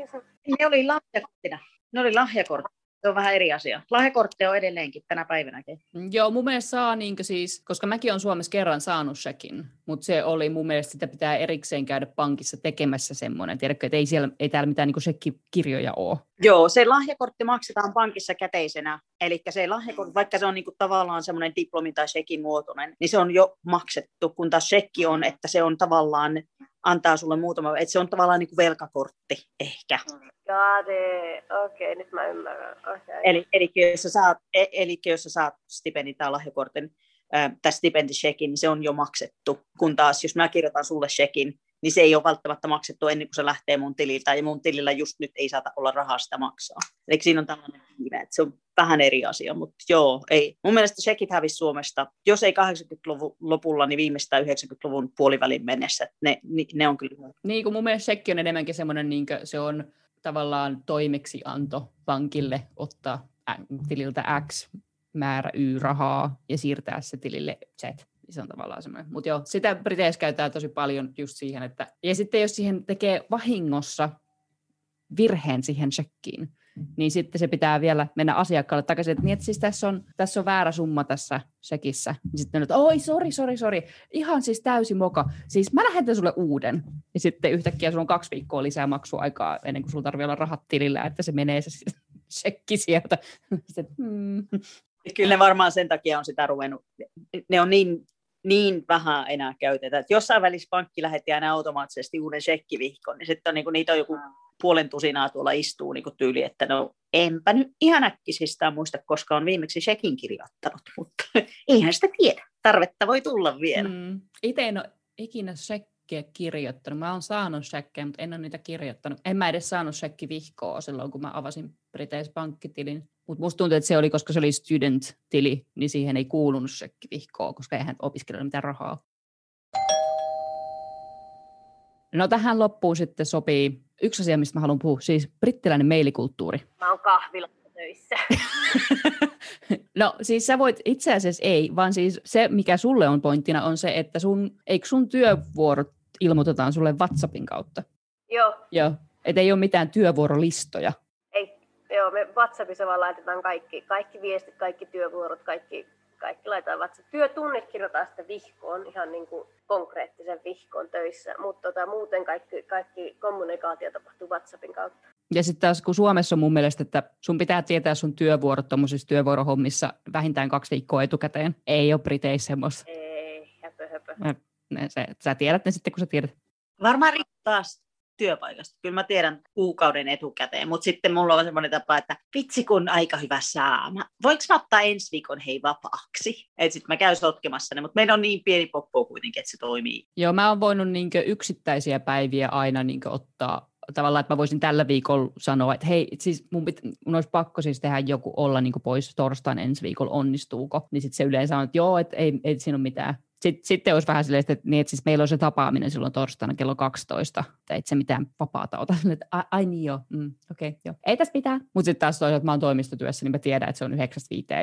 Ne oli lahjakorttina. Ne oli lahjakortti. Se on vähän eri asia. Lahjakortti on edelleenkin tänä päivänäkin. Joo, mun mielestä saa niin siis, koska mäkin olen Suomessa kerran saanut sekin, mutta se oli mun mielestä, sitä pitää erikseen käydä pankissa tekemässä semmoinen. Tiedätkö, että ei, siellä, ei täällä mitään niin sekkikirjoja ole. Joo, se lahjakortti maksetaan pankissa käteisenä. Eli se lahjakortti, vaikka se on niin tavallaan semmoinen diplomi tai sekin muotoinen, niin se on jo maksettu, kun taas sekki on, että se on tavallaan antaa sulle muutama, että se on tavallaan niin kuin velkakortti ehkä. Got it. Okei, okay, nyt mä ymmärrän. Okay. Eli, eli, jos sä saat, e, eli jos sä saat stipendin tai lahjakortin tai stipendishekin, niin se on jo maksettu. Kun taas, jos mä kirjoitan sulle shekin, niin se ei ole välttämättä maksettu ennen kuin se lähtee mun tililtä, ja mun tilillä just nyt ei saata olla rahaa sitä maksaa. Eli siinä on tällainen kiire, että se on vähän eri asia, mutta joo, ei. Mun mielestä shekit hävisi Suomesta, jos ei 80-luvun lopulla, niin viimeistään 90-luvun puolivälin mennessä. Ne, ne on kyllä. Niin kuin mun mielestä shekki on enemmänkin semmoinen, niin se on tavallaan toimeksianto pankille ottaa tililtä X määrä Y rahaa ja siirtää se tilille Z. Se on tavallaan semmoinen. Mutta joo, sitä Briteissä käytetään tosi paljon just siihen, että... Ja sitten jos siihen tekee vahingossa virheen siihen shekkiin, niin sitten se pitää vielä mennä asiakkaalle takaisin, että, niin, että siis tässä on, tässä on väärä summa tässä sekissä. Niin sitten että oi, sori, sori, sori, ihan siis täysi moka. Siis mä lähetän sulle uuden. Ja sitten yhtäkkiä sulla on kaksi viikkoa lisää maksuaikaa ennen kuin sulla tarvii olla rahat tilillä, että se menee se <laughs> shekki sieltä. <laughs> Sitten, hmm. Kyllä ne varmaan sen takia on sitä ruvennut. Ne on niin niin vähän enää käytetä. Että jossain välissä pankki lähetti aina automaattisesti uuden shekkivihkon, niin sitten on, niin kuin, niitä on joku puolen tusinaa tuolla istuu niin tyyli, että no enpä nyt ihan äkkisistään muista, koska on viimeksi shekin kirjoittanut, mutta <laughs> eihän sitä tiedä. Tarvetta voi tulla vielä. Mm. Itse en ole ikinä shekkiä kirjoittanut. Mä oon saanut shekkejä, mutta en ole niitä kirjoittanut. En mä edes saanut shekkivihkoa silloin, kun mä avasin Briteis pankkitilin. Mutta musta tuntuu, että se oli, koska se oli student-tili, niin siihen ei kuulunut shekkivihkoa, koska eihän opiskelijoilla mitään rahaa. No tähän loppuun sitten sopii yksi asia, mistä mä haluan puhua, siis brittiläinen meilikulttuuri. Mä oon kahvilassa töissä. <laughs> <laughs> no siis sä voit, itse asiassa ei, vaan siis se, mikä sulle on pointtina, on se, että sun, eikö sun työvuorot ilmoitetaan sulle WhatsAppin kautta? Joo. Joo, että ei ole mitään työvuorolistoja. Ei, joo, me WhatsAppissa vaan laitetaan kaikki, kaikki viestit, kaikki työvuorot, kaikki kaikki laitetaan WhatsApp. Työtunnit kirjoitetaan sitten vihkoon, ihan niin kuin konkreettisen vihkoon töissä, mutta tota, muuten kaikki, kaikki kommunikaatio tapahtuu WhatsAppin kautta. Ja sitten taas kun Suomessa on mun mielestä, että sun pitää tietää sun työvuorot tuommoisissa työvuorohommissa vähintään kaksi viikkoa etukäteen. Ei ole Briteissä semmoista. Ei, höpö, höpö. sä, sä tiedät ne sitten, kun sä tiedät. Varmaan taas työpaikasta. Kyllä mä tiedän kuukauden etukäteen, mutta sitten mulla on semmoinen tapa, että vitsi kun aika hyvä saa. Mä, voinko mä ottaa ensi viikon hei vapaaksi? Että sitten mä käyn sotkemassa ne, mutta meillä on niin pieni poppo kuitenkin, että se toimii. Joo, mä oon voinut niinkö yksittäisiä päiviä aina niinkö ottaa tavallaan, että mä voisin tällä viikolla sanoa, että hei, siis mun, pit, mun olisi pakko siis tehdä joku olla niin pois torstain ensi viikolla, onnistuuko? Niin sitten se yleensä on, että joo, että ei, ei siinä ole mitään. Sitten, sitten olisi vähän silleen, että, niin, että siis meillä on se tapaaminen silloin torstaina kello 12, että et se mitään vapaata ota. Että, ai, ai niin joo, mm, okei, okay, joo. Ei tässä mitään. Mutta sitten taas toisaalta, mä oon toimistotyössä, niin mä tiedän, että se on 9-5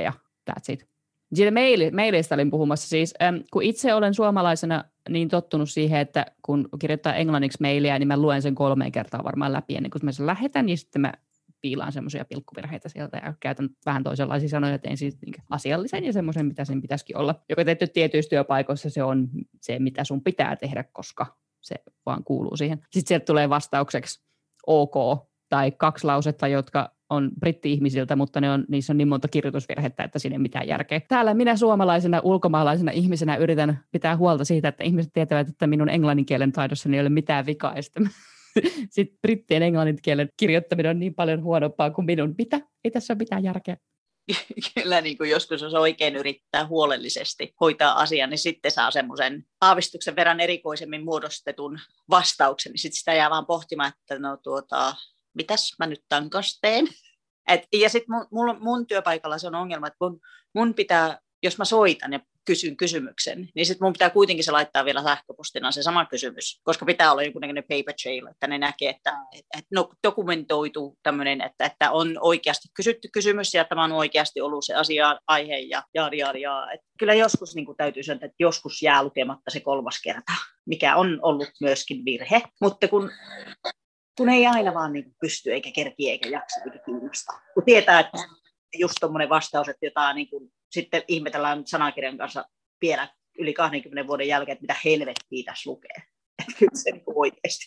ja that's it. Siitä maili, mailista olin puhumassa siis, äm, kun itse olen suomalaisena niin tottunut siihen, että kun kirjoittaa englanniksi mailia, niin mä luen sen kolme kertaa varmaan läpi ennen kuin mä sen lähetän, niin sitten mä piilaan semmoisia pilkkuvirheitä sieltä ja käytän vähän toisenlaisia sanoja, tein siis niin asiallisen ja semmoisen, mitä sen pitäisikin olla. Joka tehty tietyissä työpaikoissa se on se, mitä sun pitää tehdä, koska se vaan kuuluu siihen. Sitten sieltä tulee vastaukseksi OK tai kaksi lausetta, jotka on britti-ihmisiltä, mutta ne on, niissä on niin monta kirjoitusvirhettä, että siinä ei mitään järkeä. Täällä minä suomalaisena ulkomaalaisena ihmisenä yritän pitää huolta siitä, että ihmiset tietävät, että minun englanninkielen taidossani ei ole mitään vikaa. Ja sitten, <laughs> sitten brittien englanninkielen kirjoittaminen on niin paljon huonompaa kuin minun. Mitä? Ei tässä ole mitään järkeä <laughs> kyllä niin kuin joskus jos oikein yrittää huolellisesti hoitaa asian, niin sitten saa semmoisen aavistuksen verran erikoisemmin muodostetun vastauksen, niin sitten sitä jää vaan pohtimaan, että no tuota, mitäs mä nyt tämän kanssa teen. Et, ja sitten mun, mun työpaikalla se on ongelma, että mun, mun pitää, jos mä soitan ja kysyn kysymyksen, niin sitten mun pitää kuitenkin se laittaa vielä sähköpostina se sama kysymys, koska pitää olla jonkunnäköinen paper trail, että ne näkee, että, että no, dokumentoitu tämmöinen, että, että on oikeasti kysytty kysymys ja tämä on oikeasti ollut se asia, aihe ja jaari, jaari. Et kyllä joskus niin täytyy sanoa, että joskus jää lukematta se kolmas kerta, mikä on ollut myöskin virhe, mutta kun kun ei aina vaan niin pysty eikä kerki eikä jaksa eikä kiinnosta. Kun tietää, että just tuommoinen vastaus, että jotain niin kuin, sitten ihmetellään sanakirjan kanssa vielä yli 20 vuoden jälkeen, että mitä helvettiä tässä lukee. <laughs> Että kyllä se niin oikeasti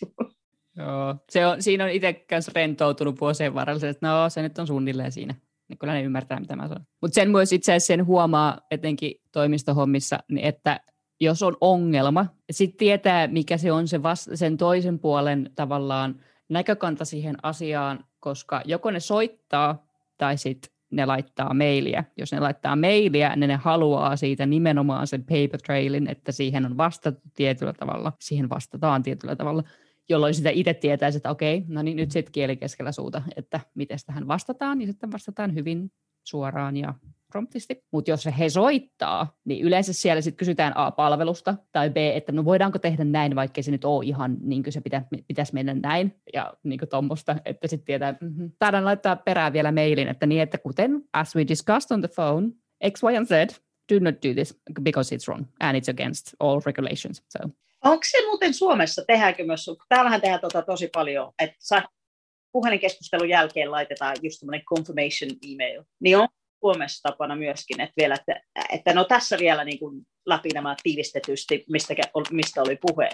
Joo, se on, siinä on itse kanssa rentoutunut vuosien varrella, että no se nyt on suunnilleen siinä. Niin kyllä ne ymmärtää, mitä mä sanon. Mutta sen myös itse asiassa sen huomaa etenkin toimistohommissa, niin että jos on ongelma, sitten tietää, mikä se on se vasta, sen toisen puolen tavallaan näkökanta siihen asiaan, koska joko ne soittaa tai sitten ne laittaa mailia. Jos ne laittaa mailia, niin ne haluaa siitä nimenomaan sen paper trailin, että siihen on vastattu tietyllä tavalla, siihen vastataan tietyllä tavalla, jolloin sitä itse tietäisi, että okei, no niin nyt sitten kieli keskellä suuta, että miten tähän vastataan, niin sitten vastataan hyvin suoraan ja promptisti. Mutta jos he soittaa, niin yleensä siellä sitten kysytään A palvelusta tai B, että no voidaanko tehdä näin, vaikka se nyt ole ihan niin kuin se pitä, pitäisi mennä näin ja niin kuin tuommoista, että sitten tietää, mm-hmm. taidaan laittaa perään vielä mailin, että niin, että kuten as we discussed on the phone, X, Y and Z, do not do this because it's wrong and it's against all regulations. So. Onko se muuten Suomessa, tehdäänkö myös, täällähän tehdään tota tosi paljon, että puhelinkeskustelun jälkeen laitetaan just semmoinen confirmation email, niin on Suomessa tapana myöskin, että, vielä, että, että no tässä vielä niin kuin läpi nämä tiivistetysti, mistä, mistä oli puhe.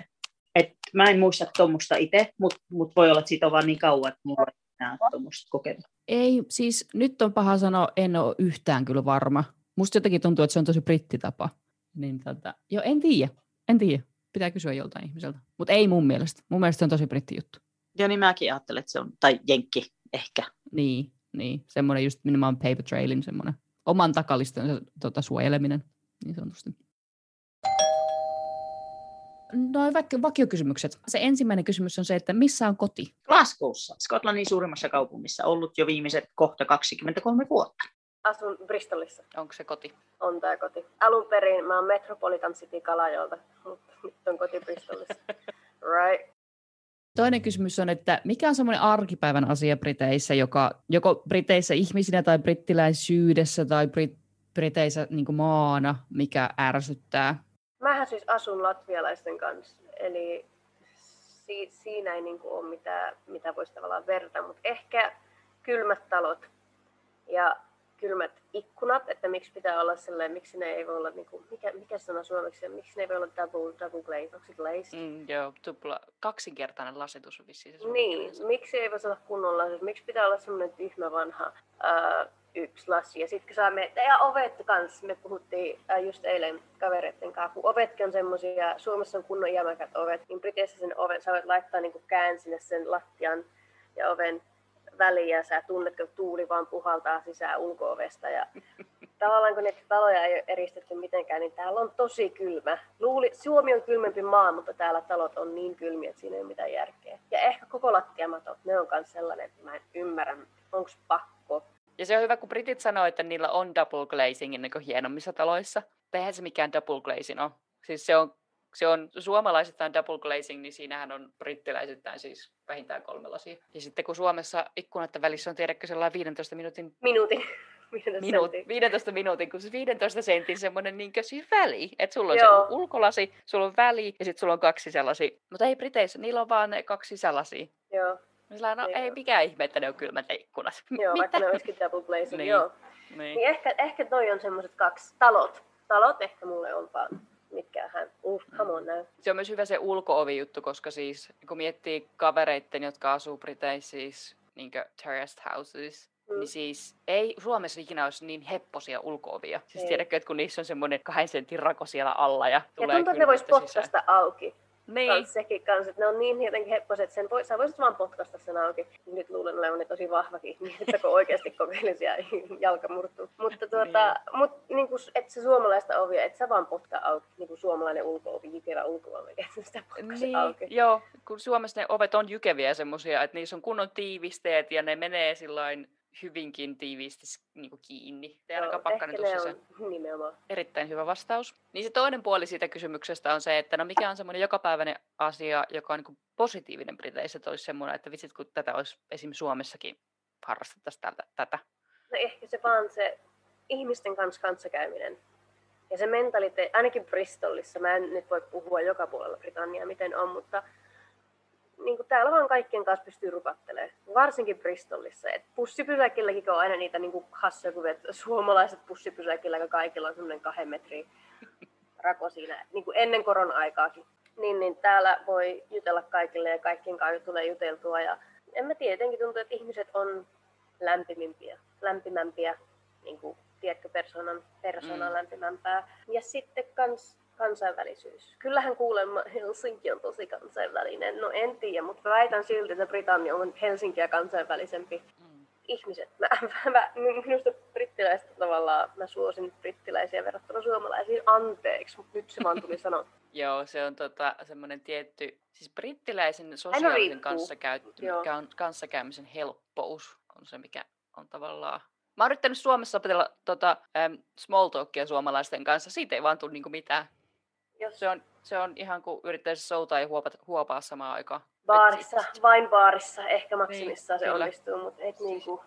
Et mä en muista tuommoista itse, mutta mut voi olla, että siitä on vaan niin kauan, että mulla ei enää tuommoista kokemusta. Ei, siis nyt on paha sanoa, en ole yhtään kyllä varma. Musta jotenkin tuntuu, että se on tosi brittitapa. Niin tota, jo en tiedä, en tiedä. Pitää kysyä joltain ihmiseltä. Mutta ei mun mielestä. Mun mielestä se on tosi britti juttu. Joo, niin mäkin ajattelen, että se on, tai jenkki ehkä. Niin, niin, semmoinen just nimenomaan paper trailin semmoinen oman takaliston tota, suojeleminen niin sanotusti. No vaikka vakiokysymykset. Se ensimmäinen kysymys on se, että missä on koti? Glasgowssa, Skotlannin suurimmassa kaupungissa, ollut jo viimeiset kohta 23 vuotta. Asun Bristolissa. Onko se koti? On tämä koti. Alun perin mä oon Metropolitan City Kalajolta, mutta nyt on koti Bristolissa. <laughs> right. Toinen kysymys on, että mikä on semmoinen arkipäivän asia Briteissä, joka joko Briteissä ihmisinä tai brittiläisyydessä tai Brit- Briteissä niin maana, mikä ärsyttää? Mähän siis asun latvialaisten kanssa, eli si- siinä ei niin ole mitään, mitä voisi tavallaan verta, mutta ehkä kylmät talot ja kylmät ikkunat, että miksi pitää olla sellainen, miksi ne ei voi olla, niin kuin, mikä, mikä sana suomeksi, miksi ne ei voi olla double, double glaze, onko se glaze? Mm, joo, tupla, kaksinkertainen lasitus on vissiin se Niin, miksi ei voi olla kunnon lasitus, miksi pitää olla semmoinen tyhmä vanha ää, yksi lasi. Ja sitten kun saamme, ja ovet kanssa, me puhuttiin ää, just eilen kavereiden kanssa, kun ovetkin on semmoisia, Suomessa on kunnon jämäkät ovet, niin Briteissä sen oven, sä voit laittaa niin kään sinne sen lattian ja oven väliin ja sä tunnet, kun tuuli vaan puhaltaa sisään ulkoovesta. Ja tavallaan kun niitä taloja ei ole eristetty mitenkään, niin täällä on tosi kylmä. Luuli, Suomi on kylmempi maa, mutta täällä talot on niin kylmiä, että siinä ei ole mitään järkeä. Ja ehkä koko lattiamatot, ne on myös sellainen, että mä en ymmärrä, onko pakko. Ja se on hyvä, kun britit sanoo, että niillä on double glazing niin hienommissa taloissa. Eihän se mikään double glazing ole. Siis se on se on suomalaisittain double glazing, niin siinähän on brittiläisittäin siis vähintään kolme lasia. Ja sitten kun Suomessa ikkunat välissä on tiedäkö sellainen 15 minuutin... Minuutin. 15, Minuut, 15 minuutin, kun se 15 sentin semmoinen niin siis väli. Että sulla on Joo. se ulkolasi, sulla on väli ja sitten sulla on kaksi sisälasia. Mutta ei Briteissä, niillä on vaan ne kaksi sisälasia. Joo. Sillä no, ei mikään ihme, että ne on kylmät ikkunat. <laughs> Joo, Mitä? vaikka ne olisikin double glazing, niin. joo. Niin. niin ehkä, ehkä toi on semmoiset kaksi talot. Talot ehkä mulle on vaan mitkä hän, uh, come on now. Se on myös hyvä se ulko-ovi-juttu, koska siis kun miettii kavereitten, jotka asuu Briteissä siis niin terraced houses, mm. niin siis ei Suomessa ikinä olisi niin hepposia ulkoovia. Siis tiedätkö, että kun niissä on semmoinen kahden sentin rako siellä alla ja tulee Ja tuntuu, että ne vois potkaista auki. Niin. Kans sekin kans, että ne on niin jotenkin hepposet, että sen voi, sä voisit vaan potkaista sen auki. Nyt luulen olevani tosi vahvakin, niin että kun oikeasti kokeilisi ja <laughs> jalka murtuu. Mutta tuota, niin. mut, niin kuin, että se suomalaista ovia, että sä vaan potka auki, niin kuin suomalainen ulko-ovi, jykevä ulko-ovi, että sitä niin, auki. Joo, kun Suomessa ne ovet on jykeviä semmoisia, että niissä on kunnon tiivisteet ja ne menee sillain hyvinkin tiiviisti niin kuin kiinni. Ei ainakaan pakkanen se <laughs> nimenomaan. Erittäin hyvä vastaus. Niin se toinen puoli siitä kysymyksestä on se, että no mikä on semmoinen jokapäiväinen asia, joka on niin kuin positiivinen Briteissä, että olisi semmoinen, että vitsit kun tätä olisi esim. Suomessakin harrastettaisiin tätä, tätä. No ehkä se vaan se ihmisten kanssa kanssakäyminen. Ja se mentaliteetti, ainakin Bristolissa, mä en nyt voi puhua joka puolella Britanniaa miten on, mutta niin kuin täällä vaan kaikkien kanssa pystyy rupattelemaan, varsinkin Bristolissa. Et pussipysäkilläkin on aina niitä niin kuin hassuja, kun suomalaiset pussipysäkillä, kun kaikilla on semmoinen kahden metrin rako siinä, niin kuin ennen korona-aikaakin. Niin, niin täällä voi jutella kaikille ja kaikkien kanssa tulee juteltua. Ja en mä tiedä, jotenkin tuntuu, että ihmiset on lämpimimpiä, lämpimämpiä, niin kuin, tiedätkö, persoonan, persoonan mm. lämpimämpää. Ja sitten kans kansainvälisyys. Kyllähän kuulemma Helsinki on tosi kansainvälinen. No en tiedä, mutta väitän silti, että Britannia on Helsinkiä kansainvälisempi. Mm. Ihmiset. Mä, <laughs> mä, minusta brittiläistä tavallaan, mä suosin brittiläisiä verrattuna suomalaisiin. Anteeksi, mutta nyt se vaan tuli <laughs> sanoa. Joo, se on tota, semmoinen tietty, siis brittiläisen sosiaalisen kanssakäymisen helppous on se, mikä on tavallaan Mä oon yrittänyt Suomessa opetella tota, ähm, small talkia suomalaisten kanssa. Siitä ei vaan tule niinku mitään. Jos... Se, on, se on ihan kuin yrittäisi soutaa ja huopata, huopaa samaan aikaan. Baarissa, vain baarissa, ehkä maksimissaan niin, se kyllä. onnistuu, mutta et niin kuin,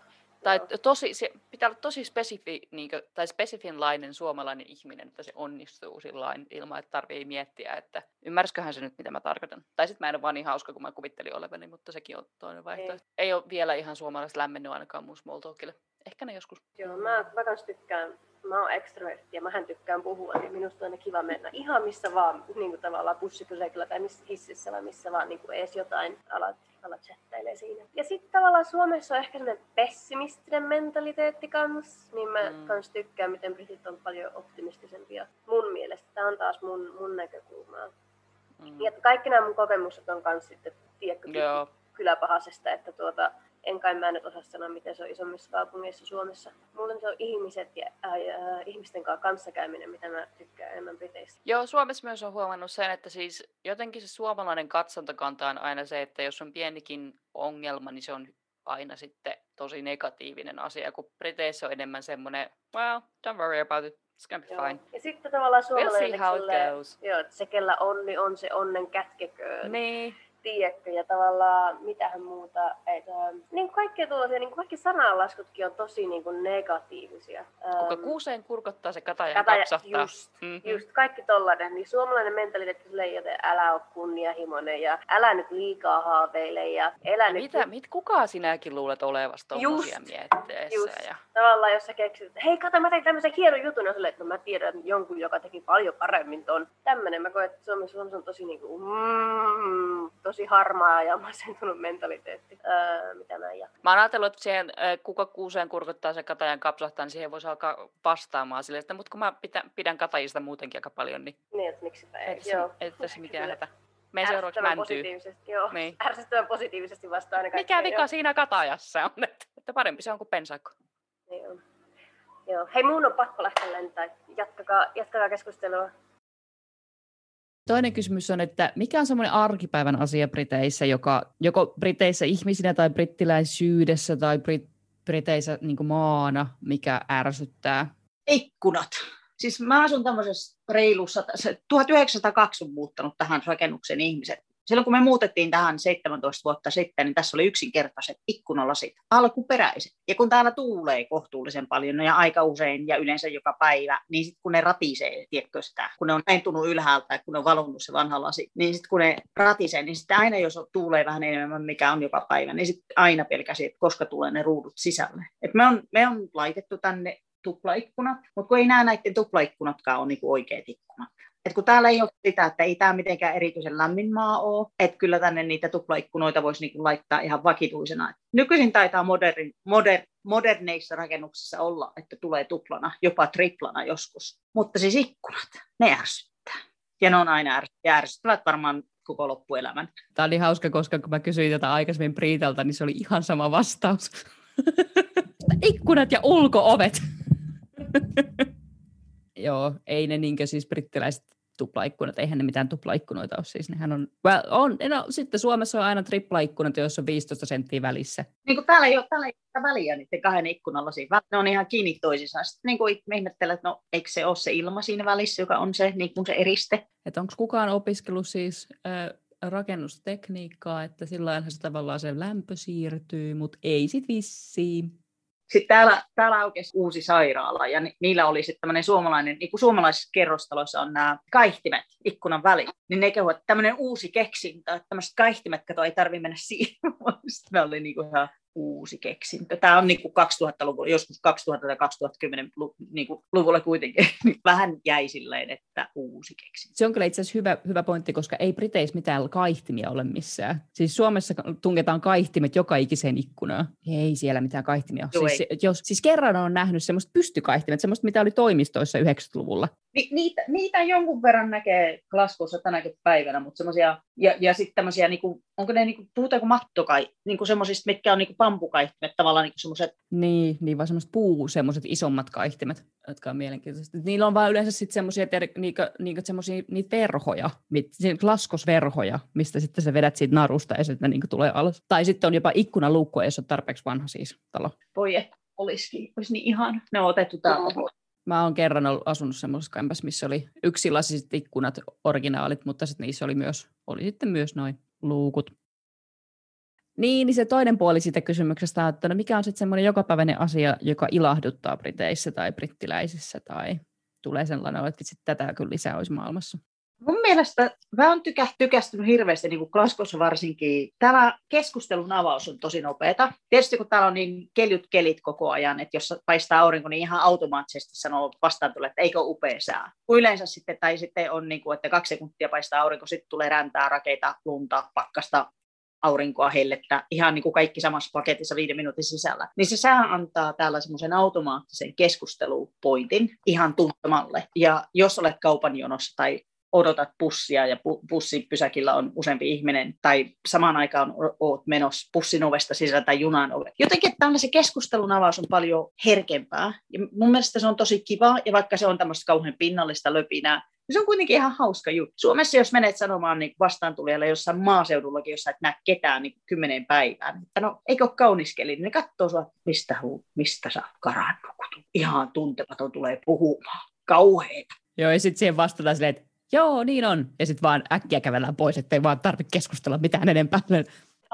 tai tosi, se pitää olla tosi spesifi, niin kuin, tai spesifinlainen suomalainen ihminen, että se onnistuu sillain ilman, että tarvii miettiä, että ymmärsiköhän se nyt, mitä mä tarkoitan. Tai sitten mä en ole vaan niin hauska, kun mä kuvittelin olevani, mutta sekin on toinen vaihtoehto. Ei, Ei ole vielä ihan suomalaiset lämmennyt ainakaan mun small talkille. Ehkä ne joskus. Joo, mä, mä kans tykkään mä oon ekstrovertti ja mähän tykkään puhua, niin minusta on aina kiva mennä ihan missä vaan, niin kuin tavallaan bussipysäkillä tai missä hississä vai missä vaan niin kuin edes jotain alat, alat chattailee siinä. Ja sitten tavallaan Suomessa on ehkä sellainen pessimistinen mentaliteetti kanssa, niin mä mm. kans tykkään, miten britit on paljon optimistisempia. Mun mielestä, tämä on taas mun, mun näkökulmaa. Mm. Ja kaikki nämä mun kokemukset on kans sitten, tiedätkö, kyläpahasesta, että tuota, en kai mä nyt osaa sanoa, miten se on isommissa kaupungeissa Suomessa. Mulle se on ihmiset ja äh, äh, ihmisten kanssa kanssakäyminen, mitä mä tykkään enemmän Briteistä. Joo, Suomessa myös on huomannut sen, että siis jotenkin se suomalainen katsontakanta on aina se, että jos on pienikin ongelma, niin se on aina sitten tosi negatiivinen asia, kun Briteissä on enemmän semmoinen, well, don't worry about it, it's gonna be joo. fine. Ja sitten tavallaan suomalainen, we'll see how it goes. Joo, että se kellä onni niin on, se onnen kätkeköön. Niin tiedätkö, ja tavallaan mitähän muuta, että niin kaikki tuollaisia, niin kaikki sananlaskutkin on tosi niin kuin negatiivisia. Kuka kuuseen kurkottaa, se kataja, kataja kapsahtaa. Just, mm-hmm. just, kaikki tollainen, niin suomalainen mentaliteetti silleen, että älä ole kunnianhimoinen ja älä nyt liikaa haaveile ja elä ja nyt... Mitä, mit, kuka sinäkin luulet olevasta tommosia mietteessä? Just. Ja... Tavallaan jos sä keksit, että hei kato mä tein tämmöisen hienon jutun, ja silleen, että no mä tiedän jonkun, joka teki paljon paremmin ton. Tämmönen mä koen, että Suomessa, Suomessa on tosi niinku, mm, tosi harmaa ja <laughs> masentunut mentaliteetti, öö, mitä mä en jatka. Mä oon ajatellut, että siihen, kuka kuuseen kurkottaa se katajan kapsahtaa, niin siihen voisi alkaa vastaamaan silleen, että mutta kun mä pidän, pidän katajista muutenkin aika paljon, niin... Niin, että miksipä ei. Et, joo. Ei tässä <laughs> mitään hätä. Meidän seuraavaksi mäntyy. Positiivisesti, joo. Niin. <laughs> Ärsyttävän positiivisesti vastaan aina Mikä vika joo. siinä katajassa on, että, että parempi se on kuin pensakko. Niin on. Joo. Hei, muun on pakko lähteä lentää. Jatkakaa, jatkakaa keskustelua. Toinen kysymys on, että mikä on semmoinen arkipäivän asia Briteissä, joka joko Briteissä ihmisinä tai brittiläisyydessä tai Brit- Briteissä niin maana, mikä ärsyttää? Ikkunat. Siis mä asun tämmöisessä reilussa, 1902 on muuttanut tähän rakennuksen ihmiset silloin kun me muutettiin tähän 17 vuotta sitten, niin tässä oli yksinkertaiset ikkunalasit, alkuperäiset. Ja kun täällä tuulee kohtuullisen paljon no ja aika usein ja yleensä joka päivä, niin sitten kun ne ratisee, tiedätkö sitä, kun ne on entunut ylhäältä, kun ne on valunut se vanha lasi, niin sitten kun ne ratisee, niin sitten aina jos tuulee vähän enemmän, mikä on joka päivä, niin sitten aina pelkäsi, että koska tulee ne ruudut sisälle. Et me, on, me on laitettu tänne tuplaikkunat, mutta kun ei nämä näiden tuplaikkunatkaan ole niinku oikeat ikkunat. Et kun täällä ei ole sitä, että ei tämä mitenkään erityisen lämmin maa ole, että kyllä tänne niitä tuplaikkunoita voisi niinku laittaa ihan vakituisena. Nykyisin taitaa moderni, moder, moderneissa rakennuksissa olla, että tulee tuplana, jopa triplana joskus. Mutta siis ikkunat, ne ärsyttää. Ja ne on aina ärsyttävät varmaan koko loppuelämän. Tämä oli hauska, koska kun mä kysyin tätä aikaisemmin Priitalta, niin se oli ihan sama vastaus. <laughs> Ikkunat ja ulkoovet. <laughs> Joo, ei ne niinkö siis brittiläiset tuplaikkunat, eihän ne mitään tuplaikkunoita ole siis, nehän on, well, on no, sitten Suomessa on aina triplaikkunat, joissa on 15 senttiä välissä. Niin kuin täällä ei ole, täällä ei ole väliä niiden kahden ikkunalla siinä, ne on ihan kiinni toisissaan. Sitten niin kuin ihmettelen, että no eikö se ole se ilma siinä välissä, joka on se, niin kuin se eriste. Että onko kukaan opiskellut siis äh, rakennustekniikkaa, että sillä se tavallaan se lämpö siirtyy, mutta ei sit vissiin. Sitten täällä, täällä aukesi uusi sairaala ja ni, niillä oli sitten tämmöinen suomalainen, niin kuin suomalaisissa kerrostaloissa on nämä kaihtimet ikkunan väliin, niin ne kehuvat, että tämmöinen uusi keksintö, että tämmöiset kaihtimet, kato, ei tarvitse mennä siihen. <laughs> Sitten me oli niin kuin ihan uusi keksintö. Tämä on niin kuin 2000-luvulla, joskus 2000 tai 2010 niin kuin luvulla kuitenkin <laughs> vähän jäi silleen, että uusi keksintö. Se on kyllä itse asiassa hyvä, hyvä pointti, koska ei Briteissä mitään kaihtimia ole missään. Siis Suomessa tungetaan kaihtimet joka ikiseen ikkunaan. Ei siellä mitään kaihtimia ole. Siis, jos, siis kerran on nähnyt semmoista pystykaihtimet, semmoista mitä oli toimistoissa 90-luvulla. Ni, niitä, niitä jonkun verran näkee Glasgowssa tänäkin päivänä, mutta semmoisia, ja, ja sitten tämmöisiä, niinku, onko ne, niinku, puhutaanko mattokai, niinku semmoisista, mitkä on niinku pampukaihtimet, tavallaan niinku semmoiset. Niin, niin vaan semmoiset puu, semmoiset isommat kaihtimet, jotka on mielenkiintoista. Niillä on vaan yleensä sitten semmoisia, niinku, niinku semmoisia niitä verhoja, mit, klaskosverhoja, mistä sitten sä vedät siitä narusta ja sitten niinku tulee alas. Tai sitten on jopa ikkunaluukku, jos on tarpeeksi vanha siis talo. Voi että olisi, olisi niin ihan. Ne on otettu täältä Mä oon kerran ollut, asunut semmoisessa kämpässä, missä oli yksilasiset ikkunat, originaalit, mutta sitten niissä oli, myös, oli sitten myös noin luukut. Niin, niin se toinen puoli siitä kysymyksestä on, että no mikä on sitten semmoinen jokapäiväinen asia, joka ilahduttaa Briteissä tai brittiläisissä tai tulee sellainen, että vitsi, tätä kyllä lisää olisi maailmassa. Mun mielestä mä oon tykä, tykästynyt hirveästi, niin kuin Glasgowssa varsinkin. Tämä keskustelun avaus on tosi nopeata. Tietysti kun täällä on niin keljut kelit koko ajan, että jos paistaa aurinko, niin ihan automaattisesti sanoo vastaan tulee, että eikö upea sää. Yleensä sitten, tai sitten on niin kuin, että kaksi sekuntia paistaa aurinko, sitten tulee räntää, rakeita, lunta, pakkasta, aurinkoa hellettä, ihan niin kuin kaikki samassa paketissa viiden minuutin sisällä, niin se sää antaa täällä semmoisen automaattisen keskustelupointin ihan tuntemalle. Ja jos olet kaupan jonossa tai odotat pussia ja bussipysäkillä on useampi ihminen tai samaan aikaan oot menossa pussin ovesta sisään tai junan ove. Jotenkin tällainen keskustelun avaus on paljon herkempää ja mun mielestä se on tosi kiva ja vaikka se on tämmöistä kauhean pinnallista löpinää, se on kuitenkin ihan hauska juttu. Suomessa jos menet sanomaan niin vastaantulijalle jossain maaseudullakin, jossa et näe ketään niin kymmeneen päivään, että no eikö ole kauniskeli, niin ne katsoo sua, mistä, huu, mistä sä karannut, ihan tuntematon tulee puhumaan. Kauheeta. Joo, ja sitten siihen vastataan silleen, että joo, niin on. Ja sitten vaan äkkiä kävellään pois, ettei vaan tarvitse keskustella mitään enempää.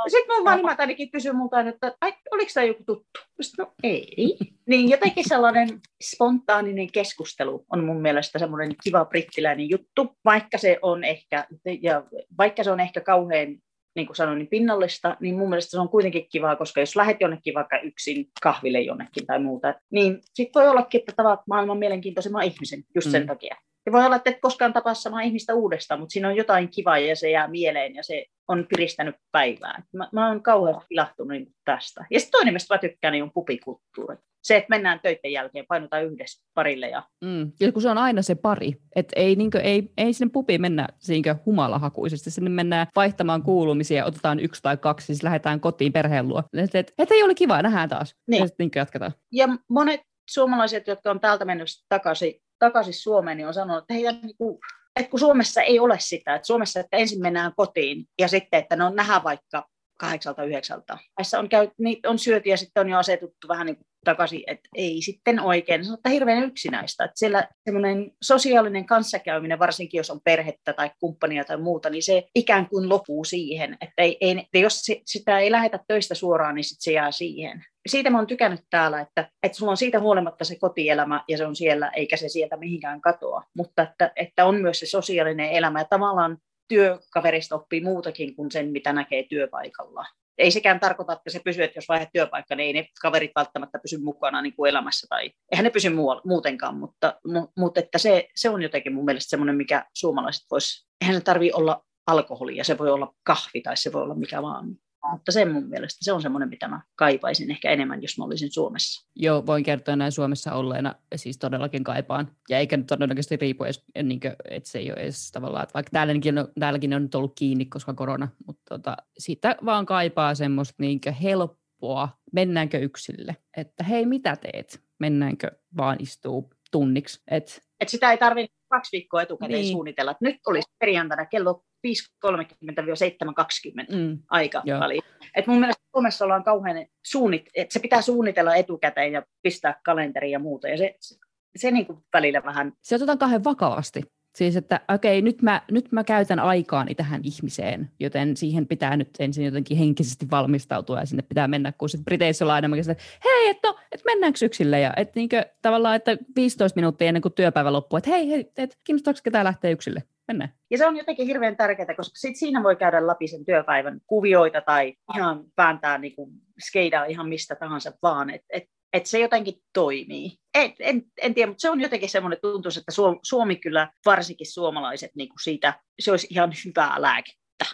Sitten mun vanhemmat ainakin kysyy multa, että Ai, oliko tämä joku tuttu? Sitten, no ei. Niin jotenkin sellainen spontaaninen keskustelu on mun mielestä semmoinen kiva brittiläinen juttu, vaikka se on ehkä, ja vaikka se on ehkä kauhean niin kuin sanoin, niin pinnallista, niin mun mielestä se on kuitenkin kivaa, koska jos lähdet jonnekin vaikka yksin kahville jonnekin tai muuta, niin sitten voi ollakin, että tavat maailman mielenkiintoisemman ihmisen just sen mm. takia. Ja voi olla, että et koskaan tapaa samaa ihmistä uudestaan, mutta siinä on jotain kivaa ja se jää mieleen ja se on piristänyt päivää. Mä, mä oon kauhean ilahtunut niin tästä. Ja sitten toinen, mistä mä tykkään, niin on pupikulttuuri. Se, että mennään töiden jälkeen, painutaan yhdessä parille. Ja, mm. ja kun se on aina se pari, että ei, niinkö, ei, ei sinne pupiin mennä niinkö humalahakuisesti, sinne mennään vaihtamaan kuulumisia, otetaan yksi tai kaksi, siis lähdetään kotiin perheen luo. Että et, et ei ole kiva, nähdään taas. Niin. Ja sitten jatketaan. Ja monet suomalaiset, jotka on täältä mennyt takaisin takaisin Suomeen, niin on sanonut, että, heidän, niin kuin, että kun Suomessa ei ole sitä, että Suomessa että ensin mennään kotiin ja sitten, että no nähdään vaikka kahdeksalta, yhdeksältä. Tässä on, käy, niin on syöty ja sitten on jo asetuttu vähän niin kuin takaisin, että ei sitten oikein. Se on hirveän yksinäistä. Että siellä semmoinen sosiaalinen kanssakäyminen, varsinkin jos on perhettä tai kumppania tai muuta, niin se ikään kuin lopuu siihen. Että ei, ei, että jos sitä ei lähetä töistä suoraan, niin sitten se jää siihen. Siitä mä oon tykännyt täällä, että, että sulla on siitä huolimatta se kotielämä ja se on siellä, eikä se sieltä mihinkään katoa. Mutta että, että on myös se sosiaalinen elämä ja tavallaan työkaverista oppii muutakin kuin sen, mitä näkee työpaikalla. ei sekään tarkoita, että se pysyy, että jos vaihdat työpaikka, niin ei ne kaverit välttämättä pysy mukana niin kuin elämässä tai eihän ne pysy muutenkaan, mutta, mutta että se, se on jotenkin mun mielestä semmoinen, mikä suomalaiset vois, eihän se tarvitse olla alkoholia, se voi olla kahvi tai se voi olla mikä vaan. Mutta se mun mielestä se on semmoinen, mitä mä kaipaisin ehkä enemmän, jos mä olisin Suomessa. Joo, voin kertoa näin Suomessa olleena, siis todellakin kaipaan. Ja eikä nyt todennäköisesti riipu edes, niin kuin, että se ei ole edes tavallaan, että vaikka täälläkin on, täälläkin on nyt ollut kiinni, koska korona, mutta tota, sitä vaan kaipaa semmoista niin helppoa, mennäänkö yksille, että hei, mitä teet? Mennäänkö vaan istuu tunniksi. Et, et sitä ei tarvitse kaksi viikkoa etukäteen niin. suunnitella. Nyt olisi perjantaina kello 5.30-7.20 mm. aika väliin. Et mun mielestä Suomessa ollaan kauhean suunnit, että se pitää suunnitella etukäteen ja pistää kalenteriin ja muuta. Ja se, se, se niin kuin välillä vähän... Se otetaan kahden vakavasti. Siis, että okei, nyt mä, nyt mä käytän aikaani tähän ihmiseen, joten siihen pitää nyt ensin jotenkin henkisesti valmistautua ja sinne pitää mennä, kun sitten Briteissä ollaan enemmänkin että hei, että no, et mennäänkö yksille ja että niinkö, tavallaan, että 15 minuuttia ennen kuin työpäivä loppuu, että hei, hei, et, kiinnostaako ketään lähteä yksille? Mennään. Ja se on jotenkin hirveän tärkeää, koska sit siinä voi käydä läpi sen työpäivän kuvioita tai ihan vääntää niin kuin skeidaa ihan mistä tahansa vaan, että et että se jotenkin toimii. En, en, en tiedä, mutta se on jotenkin semmoinen tuntuu, että Suomi, Suomi kyllä, varsinkin suomalaiset, niin kuin siitä, se olisi ihan hyvää lääkettä.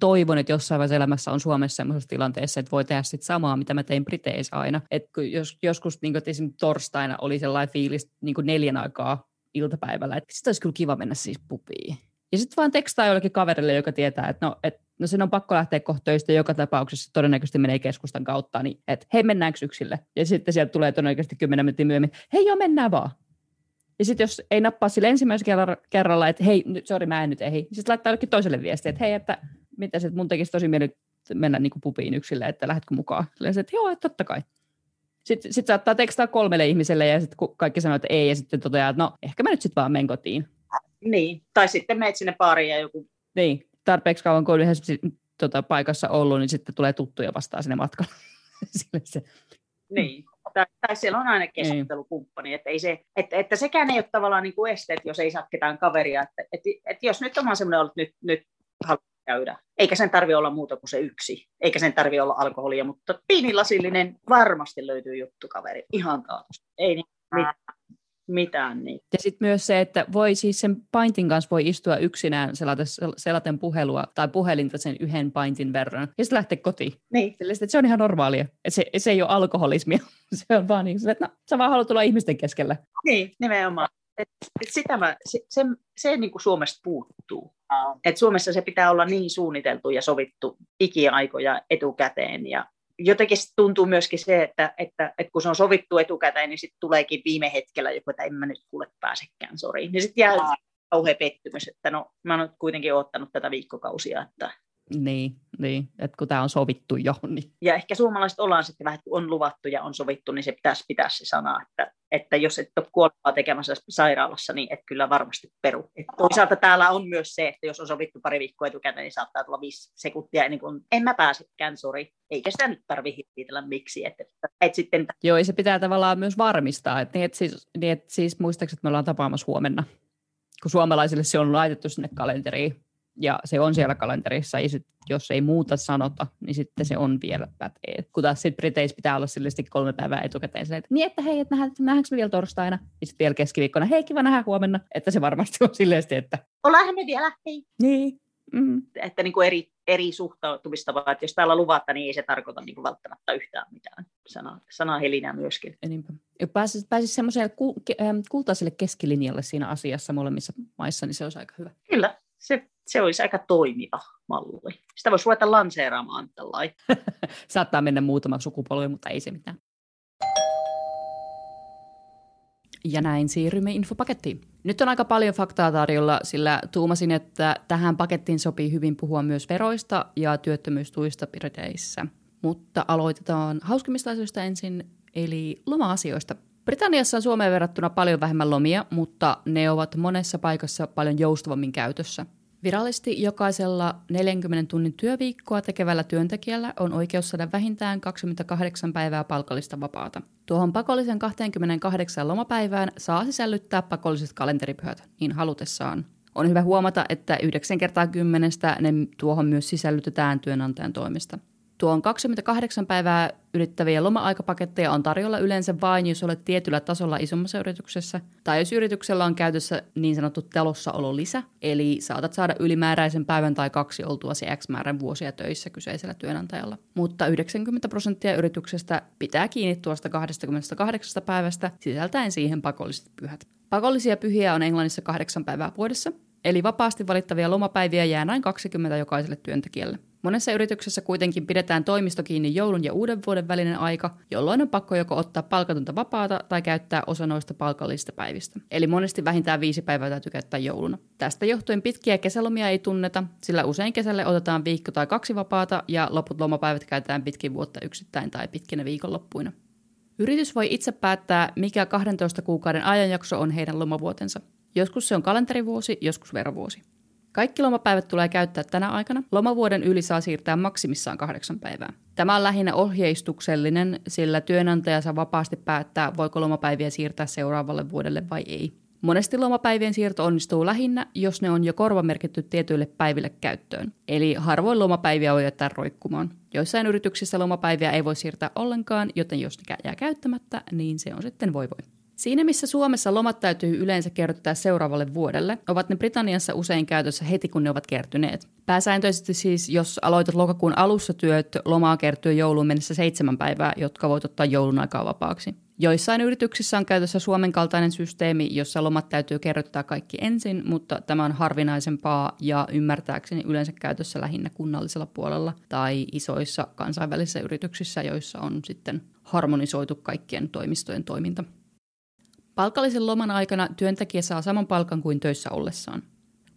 Toivon, että jossain vaiheessa elämässä on Suomessa sellaisessa tilanteessa, että voi tehdä sit samaa, mitä mä tein Briteissä aina. Et jos, joskus niin kuin, esimerkiksi torstaina oli sellainen fiilis niin kuin neljän aikaa iltapäivällä, että sitten olisi kyllä kiva mennä siis pupiin. Ja sitten vaan tekstaa jollekin kaverille, joka tietää, että no, et, no sen on pakko lähteä kohta töistä joka tapauksessa, todennäköisesti menee keskustan kautta, niin että hei mennäänkö yksille? Ja sitten sieltä tulee todennäköisesti kymmenen minuuttia myöhemmin, hei joo mennään vaan. Ja sitten jos ei nappaa sille ensimmäisellä kerralla, että hei, sori mä en nyt ehdi, niin sitten laittaa jollekin toiselle viestiä, että hei, että mitä se, mun tekisi tosi mieli mennä niin kuin pupiin yksille, että lähdetkö mukaan? Silleen, että joo, että totta kai. Sitten sit saattaa tekstaa kolmelle ihmiselle ja sitten kaikki sanoo, että ei, ja sitten toteaa, että no ehkä mä nyt sitten vaan menen kotiin. Niin, tai sitten menet sinne baariin ja joku... Niin, tarpeeksi kauan kun on yhdessä tota, paikassa ollut, niin sitten tulee tuttuja vastaan sinne matkalla. <laughs> se. Niin, tai, tai siellä on aina keskustelukumppani, niin. että, ei se, että, että sekään ei ole tavallaan niin kuin este, että jos ei saa ketään kaveria, että, että, että jos nyt on vaan semmoinen ollut, nyt, nyt haluaa käydä, eikä sen tarvi olla muuta kuin se yksi, eikä sen tarvi olla alkoholia, mutta piinilasillinen varmasti löytyy juttukaveri, ihan taatusti, ei niin mitään mitään. Niin. Ja sitten myös se, että voi siis sen paintin kanssa voi istua yksinään selata, selaten puhelua tai puhelinta sen yhden paintin verran ja sitten lähteä kotiin. Niin. Sille, että se on ihan normaalia. Että se, se ei ole alkoholismia. <laughs> se on vaan niin, että no, sä vaan haluat tulla ihmisten keskellä. Niin, nimenomaan. Et, et sitä mä, se, se, se niin kuin Suomesta puuttuu. Et Suomessa se pitää olla niin suunniteltu ja sovittu ikiaikoja etukäteen ja jotenkin tuntuu myöskin se, että, että, että kun se on sovittu etukäteen, niin sitten tuleekin viime hetkellä joku, että en mä nyt kuule pääsekään, sori. Niin sitten jää kauhean pettymys, että no mä oon kuitenkin ottanut tätä viikkokausia, että niin, niin, että kun tämä on sovittu jo. <laughs> Niin. Ja ehkä suomalaiset ollaan sitten vähän, kun on luvattu ja on sovittu, niin se pitäisi pitää se sana, että, että jos et ole kuolemaa tekemässä sairaalassa, niin et kyllä varmasti peru. Et toisaalta täällä on myös se, että jos on sovittu pari viikkoa etukäteen, niin saattaa tulla viisi sekuntia ennen kuin en mä pääsekään, sori. Eikä sitä nyt tarvitse hittitellä miksi. Että, et sitten... Joo, ja se pitää tavallaan myös varmistaa, että, niin, että siis, niin, että siis muistaakseni, että me ollaan tapaamassa huomenna, kun suomalaisille se on laitettu sinne kalenteriin ja se on siellä kalenterissa, ja sit, jos ei muuta sanota, niin sitten se on vielä pätee. Kun taas sitten Briteissä pitää olla sillisesti kolme päivää etukäteen, se, että niin, että hei, että nähdäänkö me vielä torstaina, ja sitten vielä keskiviikkona, hei, kiva nähdä huomenna, että se varmasti on sillisesti, että... Ollaan me vielä, hei. Niin. Mm. Että niin kuin eri, eri suhtautumista, vaan että jos täällä luvatta, niin ei se tarkoita niin kuin välttämättä yhtään mitään. Sana, sana helinää myöskin. Niinpä. Ja pääsis, pääsis semmoiselle ku, ke, kultaiselle keskilinjalle siinä asiassa molemmissa maissa, niin se olisi aika hyvä. Kyllä, se se olisi aika toimiva malli. Sitä voisi ruveta lanseeraamaan tällainen. <laughs> Saattaa mennä muutama sukupolvi, mutta ei se mitään. Ja näin siirrymme infopakettiin. Nyt on aika paljon faktaa tarjolla, sillä tuumasin, että tähän pakettiin sopii hyvin puhua myös veroista ja työttömyystuista Briteissä. Mutta aloitetaan hauskimmista asioista ensin, eli loma-asioista. Britanniassa on Suomeen verrattuna paljon vähemmän lomia, mutta ne ovat monessa paikassa paljon joustavammin käytössä. Virallisesti jokaisella 40 tunnin työviikkoa tekevällä työntekijällä on oikeus saada vähintään 28 päivää palkallista vapaata. Tuohon pakollisen 28 lomapäivään saa sisällyttää pakolliset kalenteripyhät niin halutessaan. On hyvä huomata, että 9 kertaa kymmenestä ne tuohon myös sisällytetään työnantajan toimesta. Tuon 28 päivää ylittäviä loma-aikapaketteja on tarjolla yleensä vain, jos olet tietyllä tasolla isommassa yrityksessä, tai jos yrityksellä on käytössä niin sanottu lisä, eli saatat saada ylimääräisen päivän tai kaksi oltuasi X määrän vuosia töissä kyseisellä työnantajalla. Mutta 90 prosenttia yrityksestä pitää kiinni tuosta 28 päivästä, sisältäen siihen pakolliset pyhät. Pakollisia pyhiä on Englannissa kahdeksan päivää vuodessa, eli vapaasti valittavia lomapäiviä jää noin 20 jokaiselle työntekijälle. Monessa yrityksessä kuitenkin pidetään toimisto kiinni joulun ja uuden vuoden välinen aika, jolloin on pakko joko ottaa palkatonta vapaata tai käyttää osa noista palkallisista päivistä. Eli monesti vähintään viisi päivää täytyy käyttää jouluna. Tästä johtuen pitkiä kesälomia ei tunneta, sillä usein kesälle otetaan viikko tai kaksi vapaata ja loput lomapäivät käytetään pitkin vuotta yksittäin tai pitkinä viikonloppuina. Yritys voi itse päättää, mikä 12 kuukauden ajanjakso on heidän lomavuotensa. Joskus se on kalenterivuosi, joskus verovuosi. Kaikki lomapäivät tulee käyttää tänä aikana. Lomavuoden yli saa siirtää maksimissaan kahdeksan päivää. Tämä on lähinnä ohjeistuksellinen, sillä työnantaja saa vapaasti päättää, voiko lomapäiviä siirtää seuraavalle vuodelle vai ei. Monesti lomapäivien siirto onnistuu lähinnä, jos ne on jo korvamerkitty tietyille päiville käyttöön. Eli harvoin lomapäiviä voi jättää roikkumaan. Joissain yrityksissä lomapäiviä ei voi siirtää ollenkaan, joten jos ne jää käyttämättä, niin se on sitten voi voi. Siinä missä Suomessa lomat täytyy yleensä kerryttää seuraavalle vuodelle, ovat ne Britanniassa usein käytössä heti kun ne ovat kertyneet. Pääsääntöisesti siis, jos aloitat lokakuun alussa työt, lomaa kertyy jouluun mennessä seitsemän päivää, jotka voit ottaa joulun aikaa vapaaksi. Joissain yrityksissä on käytössä Suomen kaltainen systeemi, jossa lomat täytyy kerryttää kaikki ensin, mutta tämä on harvinaisempaa ja ymmärtääkseni yleensä käytössä lähinnä kunnallisella puolella tai isoissa kansainvälisissä yrityksissä, joissa on sitten harmonisoitu kaikkien toimistojen toiminta. Palkallisen loman aikana työntekijä saa saman palkan kuin töissä ollessaan.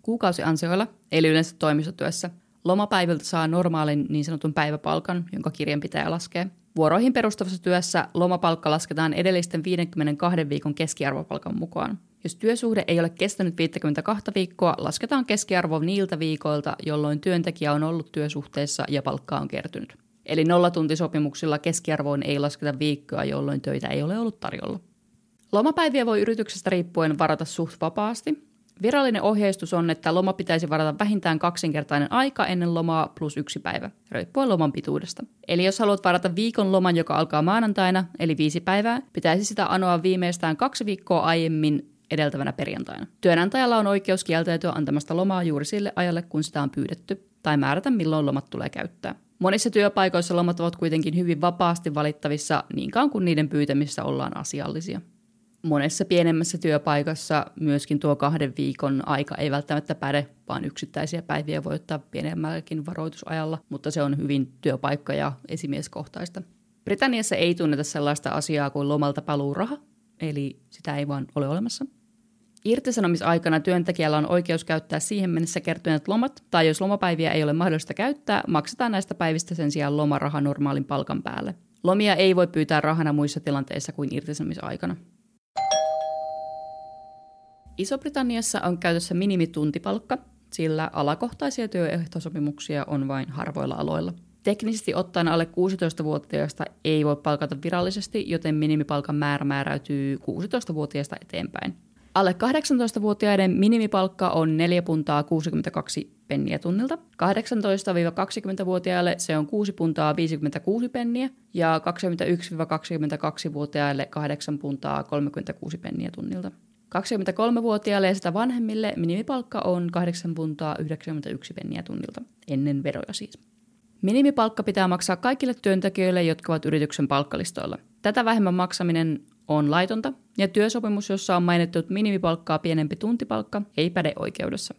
Kuukausiansioilla, eli yleensä toimistotyössä, lomapäiviltä saa normaalin niin sanotun päiväpalkan, jonka kirjanpitäjä laskee. Vuoroihin perustavassa työssä lomapalkka lasketaan edellisten 52 viikon keskiarvopalkan mukaan. Jos työsuhde ei ole kestänyt 52 viikkoa, lasketaan keskiarvo niiltä viikoilta, jolloin työntekijä on ollut työsuhteessa ja palkka on kertynyt. Eli nollatuntisopimuksilla keskiarvoon ei lasketa viikkoa, jolloin töitä ei ole ollut tarjolla. Lomapäiviä voi yrityksestä riippuen varata suht vapaasti. Virallinen ohjeistus on, että loma pitäisi varata vähintään kaksinkertainen aika ennen lomaa plus yksi päivä, riippuen loman pituudesta. Eli jos haluat varata viikon loman, joka alkaa maanantaina, eli viisi päivää, pitäisi sitä anoa viimeistään kaksi viikkoa aiemmin edeltävänä perjantaina. Työnantajalla on oikeus kieltäytyä antamasta lomaa juuri sille ajalle, kun sitä on pyydetty, tai määrätä milloin lomat tulee käyttää. Monissa työpaikoissa lomat ovat kuitenkin hyvin vapaasti valittavissa niin kauan kuin niiden pyytämissä ollaan asiallisia monessa pienemmässä työpaikassa myöskin tuo kahden viikon aika ei välttämättä päde, vaan yksittäisiä päiviä voi ottaa pienemmälläkin varoitusajalla, mutta se on hyvin työpaikka- ja esimieskohtaista. Britanniassa ei tunneta sellaista asiaa kuin lomalta paluuraha, eli sitä ei vaan ole olemassa. Irtisanomisaikana työntekijällä on oikeus käyttää siihen mennessä kertyneet lomat, tai jos lomapäiviä ei ole mahdollista käyttää, maksetaan näistä päivistä sen sijaan lomaraha normaalin palkan päälle. Lomia ei voi pyytää rahana muissa tilanteissa kuin irtisanomisaikana. Iso-Britanniassa on käytössä minimituntipalkka, sillä alakohtaisia työehtosopimuksia on vain harvoilla aloilla. Teknisesti ottaen alle 16-vuotiaista ei voi palkata virallisesti, joten minimipalkan määrä määräytyy 16-vuotiaista eteenpäin. Alle 18-vuotiaiden minimipalkka on 4 puntaa 62 penniä tunnilta. 18-20-vuotiaille se on 6 puntaa 56 penniä ja 21-22-vuotiaille 8 puntaa 36 penniä tunnilta. 23-vuotiaille ja sitä vanhemmille minimipalkka on 8 puntaa 91 penniä tunnilta, ennen veroja siis. Minimipalkka pitää maksaa kaikille työntekijöille, jotka ovat yrityksen palkkalistoilla. Tätä vähemmän maksaminen on laitonta, ja työsopimus, jossa on mainittu minimipalkkaa pienempi tuntipalkka, ei päde oikeudessa.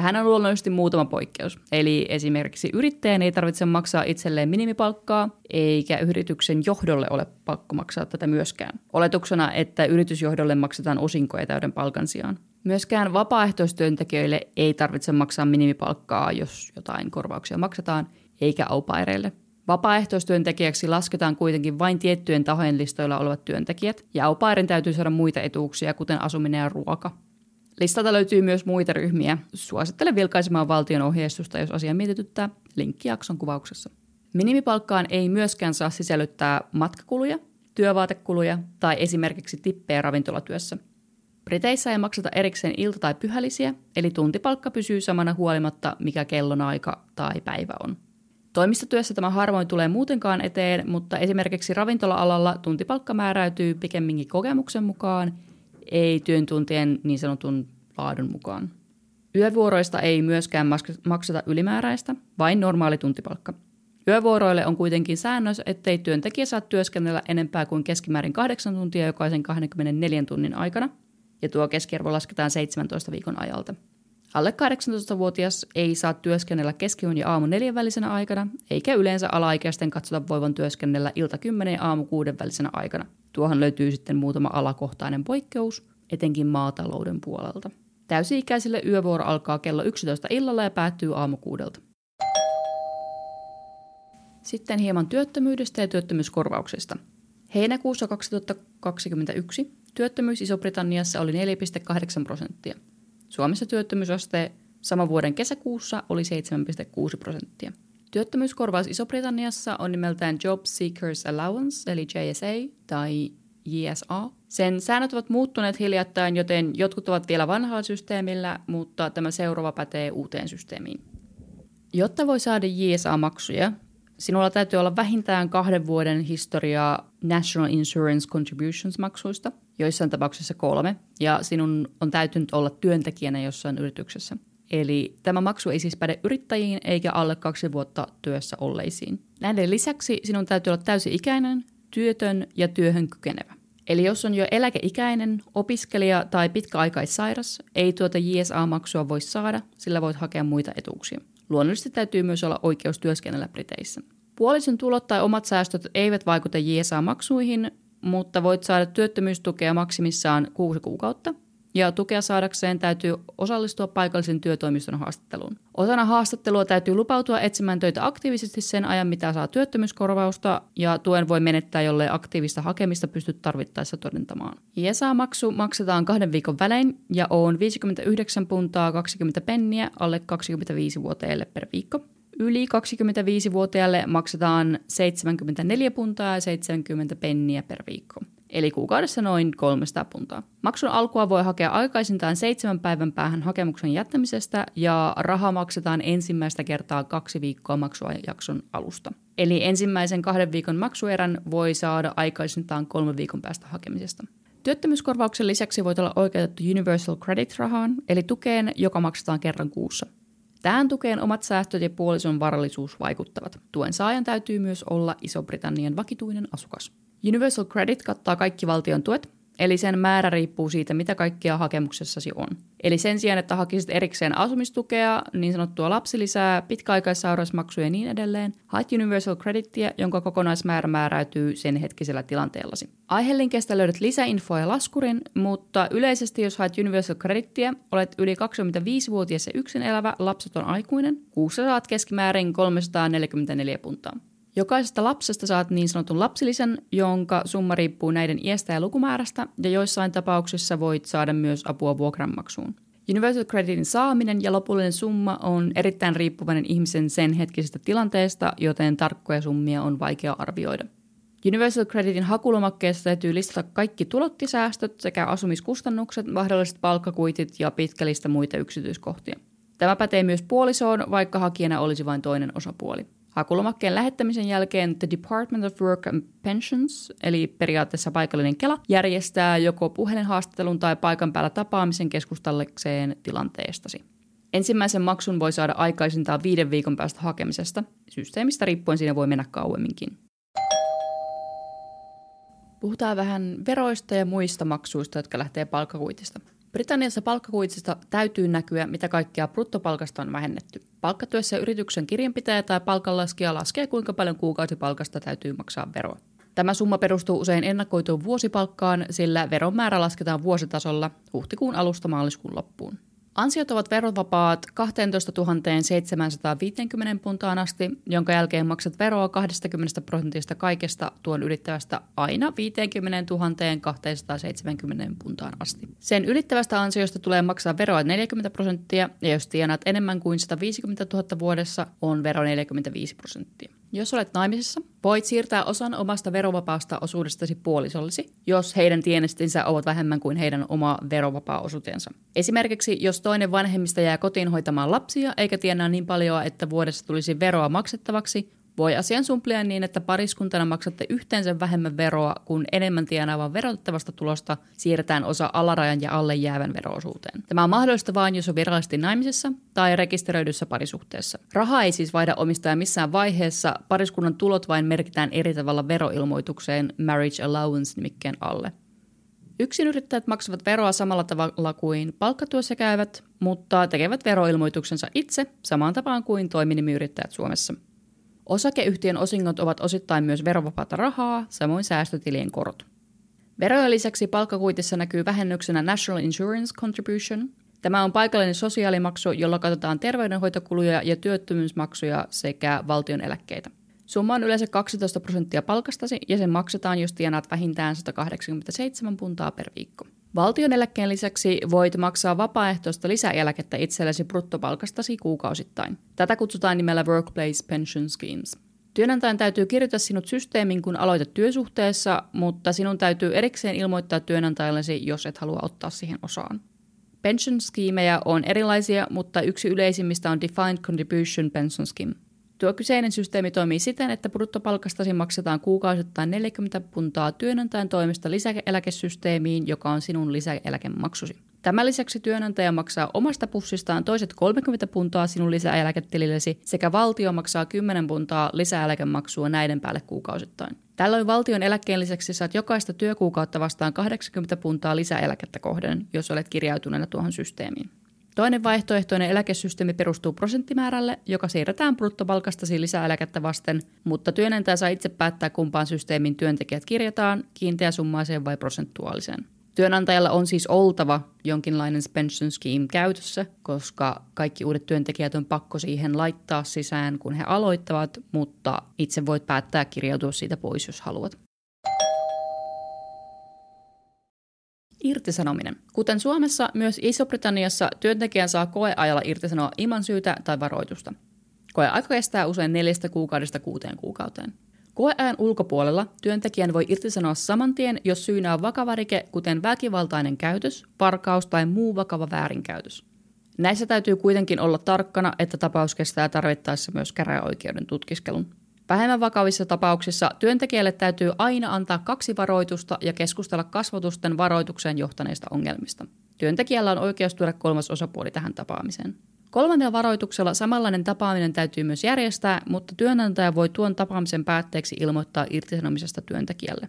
Tähän on luonnollisesti muutama poikkeus. Eli esimerkiksi yrittäjän ei tarvitse maksaa itselleen minimipalkkaa, eikä yrityksen johdolle ole pakko maksaa tätä myöskään. Oletuksena, että yritysjohdolle maksetaan osinkoja täyden palkan sijaan. Myöskään vapaaehtoistyöntekijöille ei tarvitse maksaa minimipalkkaa, jos jotain korvauksia maksetaan, eikä aupaireille. Vapaaehtoistyöntekijäksi lasketaan kuitenkin vain tiettyjen tahojen listoilla olevat työntekijät, ja aupairin täytyy saada muita etuuksia, kuten asuminen ja ruoka. Listalta löytyy myös muita ryhmiä. Suosittelen vilkaisemaan valtion ohjeistusta, jos asia mietityttää. Linkki jakson kuvauksessa. Minimipalkkaan ei myöskään saa sisällyttää matkakuluja, työvaatekuluja tai esimerkiksi tippejä ravintolatyössä. Briteissä ei makseta erikseen ilta- tai pyhälisiä, eli tuntipalkka pysyy samana huolimatta, mikä kellonaika tai päivä on. Toimistotyössä tämä harvoin tulee muutenkaan eteen, mutta esimerkiksi ravintola-alalla tuntipalkka määräytyy pikemminkin kokemuksen mukaan, ei työntuntien niin sanotun laadun mukaan. Yövuoroista ei myöskään makseta ylimääräistä, vain normaali tuntipalkka. Yövuoroille on kuitenkin säännös, ettei työntekijä saa työskennellä enempää kuin keskimäärin 8 tuntia jokaisen 24 tunnin aikana, ja tuo keskiarvo lasketaan 17 viikon ajalta. Alle 18-vuotias ei saa työskennellä keskiyön ja aamu neljän välisenä aikana, eikä yleensä alaikäisten katsota voivan työskennellä ilta 10 ja aamu kuuden välisenä aikana. Tuohon löytyy sitten muutama alakohtainen poikkeus, etenkin maatalouden puolelta. Täysi-ikäisille yövuoro alkaa kello 11 illalla ja päättyy aamukuudelta. Sitten hieman työttömyydestä ja työttömyyskorvauksesta. Heinäkuussa 2021 työttömyys Iso-Britanniassa oli 4,8 prosenttia. Suomessa työttömyysaste saman vuoden kesäkuussa oli 7,6 prosenttia. Työttömyyskorvaus Iso-Britanniassa on nimeltään Job Seekers Allowance, eli JSA tai JSA. Sen säännöt ovat muuttuneet hiljattain, joten jotkut ovat vielä vanhalla systeemillä, mutta tämä seuraava pätee uuteen systeemiin. Jotta voi saada JSA-maksuja, sinulla täytyy olla vähintään kahden vuoden historiaa National Insurance Contributions-maksuista, joissain tapauksissa kolme, ja sinun on täytynyt olla työntekijänä jossain yrityksessä. Eli tämä maksu ei siis päde yrittäjiin eikä alle kaksi vuotta työssä olleisiin. Näiden lisäksi sinun täytyy olla täysi-ikäinen, työtön ja työhön kykenevä. Eli jos on jo eläkeikäinen, opiskelija tai pitkäaikaissairas, ei tuota JSA-maksua voi saada, sillä voit hakea muita etuuksia. Luonnollisesti täytyy myös olla oikeus työskennellä Briteissä. Puolison tulot tai omat säästöt eivät vaikuta JSA-maksuihin, mutta voit saada työttömyystukea maksimissaan kuusi kuukautta – ja tukea saadakseen täytyy osallistua paikallisen työtoimiston haastatteluun. Osana haastattelua täytyy lupautua etsimään töitä aktiivisesti sen ajan, mitä saa työttömyyskorvausta, ja tuen voi menettää, jolle aktiivista hakemista pystyt tarvittaessa todentamaan. ISA-maksu maksetaan kahden viikon välein ja on 59 puntaa 20 penniä alle 25-vuotiaille per viikko. Yli 25-vuotiaille maksetaan 74 puntaa ja 70 penniä per viikko eli kuukaudessa noin 300 puntaa. Maksun alkua voi hakea aikaisintaan seitsemän päivän päähän hakemuksen jättämisestä ja raha maksetaan ensimmäistä kertaa kaksi viikkoa maksuajakson alusta. Eli ensimmäisen kahden viikon maksuerän voi saada aikaisintaan kolmen viikon päästä hakemisesta. Työttömyyskorvauksen lisäksi voit olla oikeutettu Universal Credit-rahaan, eli tukeen, joka maksetaan kerran kuussa. Tähän tukeen omat säästöt ja puolison varallisuus vaikuttavat. Tuen saajan täytyy myös olla Iso-Britannian vakituinen asukas. Universal Credit kattaa kaikki valtion tuet, eli sen määrä riippuu siitä, mitä kaikkia hakemuksessasi on. Eli sen sijaan, että hakisit erikseen asumistukea, niin sanottua lapsilisää, pitkäaikaissairausmaksuja ja niin edelleen, haet Universal Creditia, jonka kokonaismäärä määräytyy sen hetkisellä tilanteellasi. Aihelinkestä löydät lisäinfoa ja laskurin, mutta yleisesti jos haet Universal Creditia, olet yli 25-vuotias ja yksin elävä lapseton aikuinen, kuussa saat keskimäärin 344 puntaa. Jokaisesta lapsesta saat niin sanotun lapsilisän, jonka summa riippuu näiden iästä ja lukumäärästä, ja joissain tapauksissa voit saada myös apua vuokranmaksuun. Universal Creditin saaminen ja lopullinen summa on erittäin riippuvainen ihmisen sen hetkisestä tilanteesta, joten tarkkoja summia on vaikea arvioida. Universal Creditin hakulomakkeessa täytyy listata kaikki tulottisäästöt sekä asumiskustannukset, mahdolliset palkkakuitit ja pitkälistä muita yksityiskohtia. Tämä pätee myös puolisoon, vaikka hakijana olisi vain toinen osapuoli. Hakulomakkeen lähettämisen jälkeen The Department of Work and Pensions, eli periaatteessa paikallinen Kela, järjestää joko puhelinhaastattelun tai paikan päällä tapaamisen keskustellekseen tilanteestasi. Ensimmäisen maksun voi saada aikaisintaan viiden viikon päästä hakemisesta. Systeemistä riippuen siinä voi mennä kauemminkin. Puhutaan vähän veroista ja muista maksuista, jotka lähtee palkkakuitista. Britanniassa palkkakuitsista täytyy näkyä, mitä kaikkea bruttopalkasta on vähennetty. Palkkatyössä yrityksen kirjanpitäjä tai palkanlaskija laskee, kuinka paljon kuukausipalkasta täytyy maksaa veroa. Tämä summa perustuu usein ennakoituun vuosipalkkaan, sillä veron määrä lasketaan vuositasolla huhtikuun alusta maaliskuun loppuun. Ansiot ovat verovapaat 12 750 puntaan asti, jonka jälkeen maksat veroa 20 prosentista kaikesta tuon ylittävästä aina 50 270 puntaan asti. Sen ylittävästä ansiosta tulee maksaa veroa 40 prosenttia, ja jos tienaat enemmän kuin 150 000 vuodessa, on vero 45 prosenttia. Jos olet naimisissa, voit siirtää osan omasta verovapaasta osuudestasi puolisollesi, jos heidän tienestinsä ovat vähemmän kuin heidän oma verovapaa osuutensa. Esimerkiksi jos toinen vanhemmista jää kotiin hoitamaan lapsia eikä tienaa niin paljon, että vuodessa tulisi veroa maksettavaksi, voi asian sumplia niin, että pariskuntana maksatte yhteensä vähemmän veroa, kun enemmän tienaavan verotettavasta tulosta siirretään osa alarajan ja alle jäävän veroosuuteen. Tämä on mahdollista vain, jos on virallisesti naimisessa tai rekisteröidyssä parisuhteessa. Raha ei siis vaihda omistaja missään vaiheessa, pariskunnan tulot vain merkitään eri tavalla veroilmoitukseen Marriage Allowance-nimikkeen alle. Yksinyrittäjät maksavat veroa samalla tavalla kuin palkkatuossa käyvät, mutta tekevät veroilmoituksensa itse samaan tapaan kuin toiminimiyrittäjät Suomessa – Osakeyhtiön osingot ovat osittain myös verovapaata rahaa, samoin säästötilien korot. Verojen lisäksi palkkakuitissa näkyy vähennyksenä National Insurance Contribution. Tämä on paikallinen sosiaalimaksu, jolla katsotaan terveydenhoitokuluja ja työttömyysmaksuja sekä valtion eläkkeitä. Summa on yleensä 12 prosenttia palkastasi ja sen maksetaan, jos tienaat vähintään 187 puntaa per viikko. Valtion eläkkeen lisäksi voit maksaa vapaaehtoista lisäeläkettä itsellesi bruttopalkastasi kuukausittain. Tätä kutsutaan nimellä Workplace Pension Schemes. Työnantajan täytyy kirjoittaa sinut systeemiin, kun aloitat työsuhteessa, mutta sinun täytyy erikseen ilmoittaa työnantajallesi, jos et halua ottaa siihen osaan. Pension schemeja on erilaisia, mutta yksi yleisimmistä on Defined Contribution Pension Scheme – Tuo kyseinen systeemi toimii siten, että bruttopalkastasi maksetaan kuukausittain 40 puntaa työnantajan toimesta lisäeläkesysteemiin, joka on sinun lisäeläkemaksusi. Tämän lisäksi työnantaja maksaa omasta pussistaan toiset 30 puntaa sinun lisäeläketilillesi sekä valtio maksaa 10 puntaa lisäeläkemaksua näiden päälle kuukausittain. Tällöin valtion eläkkeen lisäksi saat jokaista työkuukautta vastaan 80 puntaa lisäeläkettä kohden, jos olet kirjautuneena tuohon systeemiin. Toinen vaihtoehtoinen eläkesysteemi perustuu prosenttimäärälle, joka siirretään bruttopalkastasi lisäeläkettä vasten, mutta työnantaja saa itse päättää kumpaan systeemin työntekijät kirjataan, kiinteäsummaiseen vai prosentuaaliseen. Työnantajalla on siis oltava jonkinlainen pension scheme käytössä, koska kaikki uudet työntekijät on pakko siihen laittaa sisään, kun he aloittavat, mutta itse voit päättää kirjautua siitä pois, jos haluat. Irtisanominen. Kuten Suomessa, myös Iso-Britanniassa työntekijän saa koeajalla irtisanoa ilman syytä tai varoitusta. Koeaika kestää usein neljästä kuukaudesta kuuteen kuukauteen. Koeajan ulkopuolella työntekijän voi irtisanoa saman tien, jos syynä on vakava rike, kuten väkivaltainen käytös, parkaus tai muu vakava väärinkäytös. Näissä täytyy kuitenkin olla tarkkana, että tapaus kestää tarvittaessa myös käräjäoikeuden tutkiskelun. Vähemmän vakavissa tapauksissa työntekijälle täytyy aina antaa kaksi varoitusta ja keskustella kasvotusten varoitukseen johtaneista ongelmista. Työntekijällä on oikeus tuoda kolmas osapuoli tähän tapaamiseen. Kolmannella varoituksella samanlainen tapaaminen täytyy myös järjestää, mutta työnantaja voi tuon tapaamisen päätteeksi ilmoittaa irtisanomisesta työntekijälle.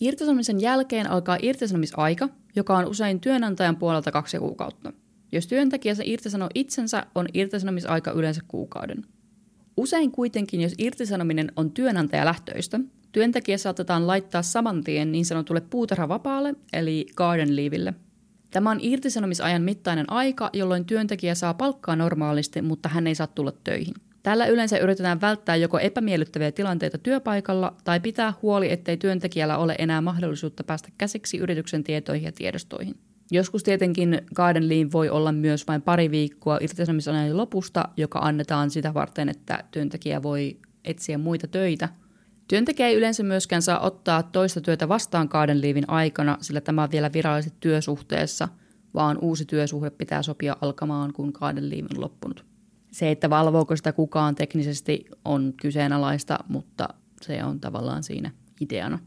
Irtisanomisen jälkeen alkaa irtisanomisaika, joka on usein työnantajan puolelta kaksi kuukautta. Jos työntekijä irtisanoo itsensä, on irtisanomisaika yleensä kuukauden. Usein kuitenkin, jos irtisanominen on työnantajalähtöistä, työntekijä saatetaan laittaa saman tien niin sanotulle puutarhavapaalle, eli garden leaville. Tämä on irtisanomisajan mittainen aika, jolloin työntekijä saa palkkaa normaalisti, mutta hän ei saa tulla töihin. Tällä yleensä yritetään välttää joko epämiellyttäviä tilanteita työpaikalla tai pitää huoli, ettei työntekijällä ole enää mahdollisuutta päästä käsiksi yrityksen tietoihin ja tiedostoihin. Joskus tietenkin garden leave voi olla myös vain pari viikkoa irtisanomisajan lopusta, joka annetaan sitä varten, että työntekijä voi etsiä muita töitä. Työntekijä ei yleensä myöskään saa ottaa toista työtä vastaan garden leavein aikana, sillä tämä on vielä virallisesti työsuhteessa, vaan uusi työsuhde pitää sopia alkamaan, kun garden leave on loppunut. Se, että valvooko sitä kukaan teknisesti on kyseenalaista, mutta se on tavallaan siinä ideana.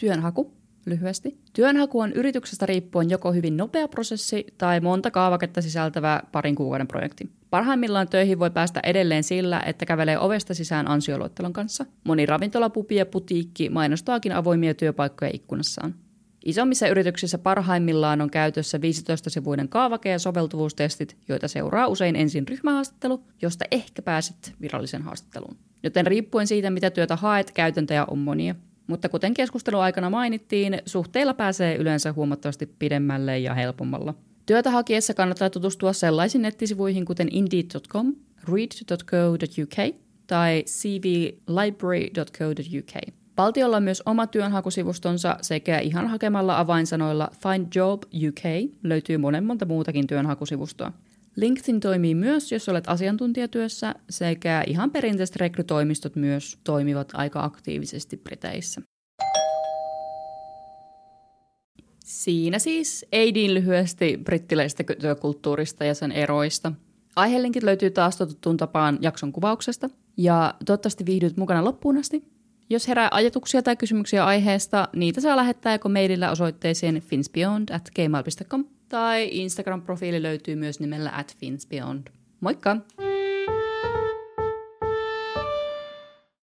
Työnhaku lyhyesti. Työnhaku on yrityksestä riippuen joko hyvin nopea prosessi tai monta kaavaketta sisältävä parin kuukauden projekti. Parhaimmillaan töihin voi päästä edelleen sillä, että kävelee ovesta sisään ansioluettelon kanssa. Moni ravintolapupi ja putiikki mainostaakin avoimia työpaikkoja ikkunassaan. Isommissa yrityksissä parhaimmillaan on käytössä 15-sivuinen kaavake ja soveltuvuustestit, joita seuraa usein ensin ryhmähaastattelu, josta ehkä pääset virallisen haastatteluun. Joten riippuen siitä, mitä työtä haet, käytäntöjä on monia. Mutta kuten keskustelun aikana mainittiin, suhteilla pääsee yleensä huomattavasti pidemmälle ja helpommalla. Työtä hakiessa kannattaa tutustua sellaisiin nettisivuihin kuten indeed.com, read.co.uk tai cvlibrary.co.uk. Valtiolla on myös oma työnhakusivustonsa sekä ihan hakemalla avainsanoilla Find Job UK löytyy monen monta muutakin työnhakusivustoa. LinkedIn toimii myös, jos olet asiantuntijatyössä, sekä ihan perinteiset rekrytoimistot myös toimivat aika aktiivisesti Briteissä. Siinä siis Eidin lyhyesti brittiläisestä työkulttuurista ja sen eroista. Aihelinkit löytyy taas totuttuun tapaan jakson kuvauksesta, ja toivottavasti viihdyt mukana loppuun asti. Jos herää ajatuksia tai kysymyksiä aiheesta, niitä saa lähettää joko mailillä osoitteeseen finsbeyond.gmail.com tai Instagram-profiili löytyy myös nimellä at. Moikka!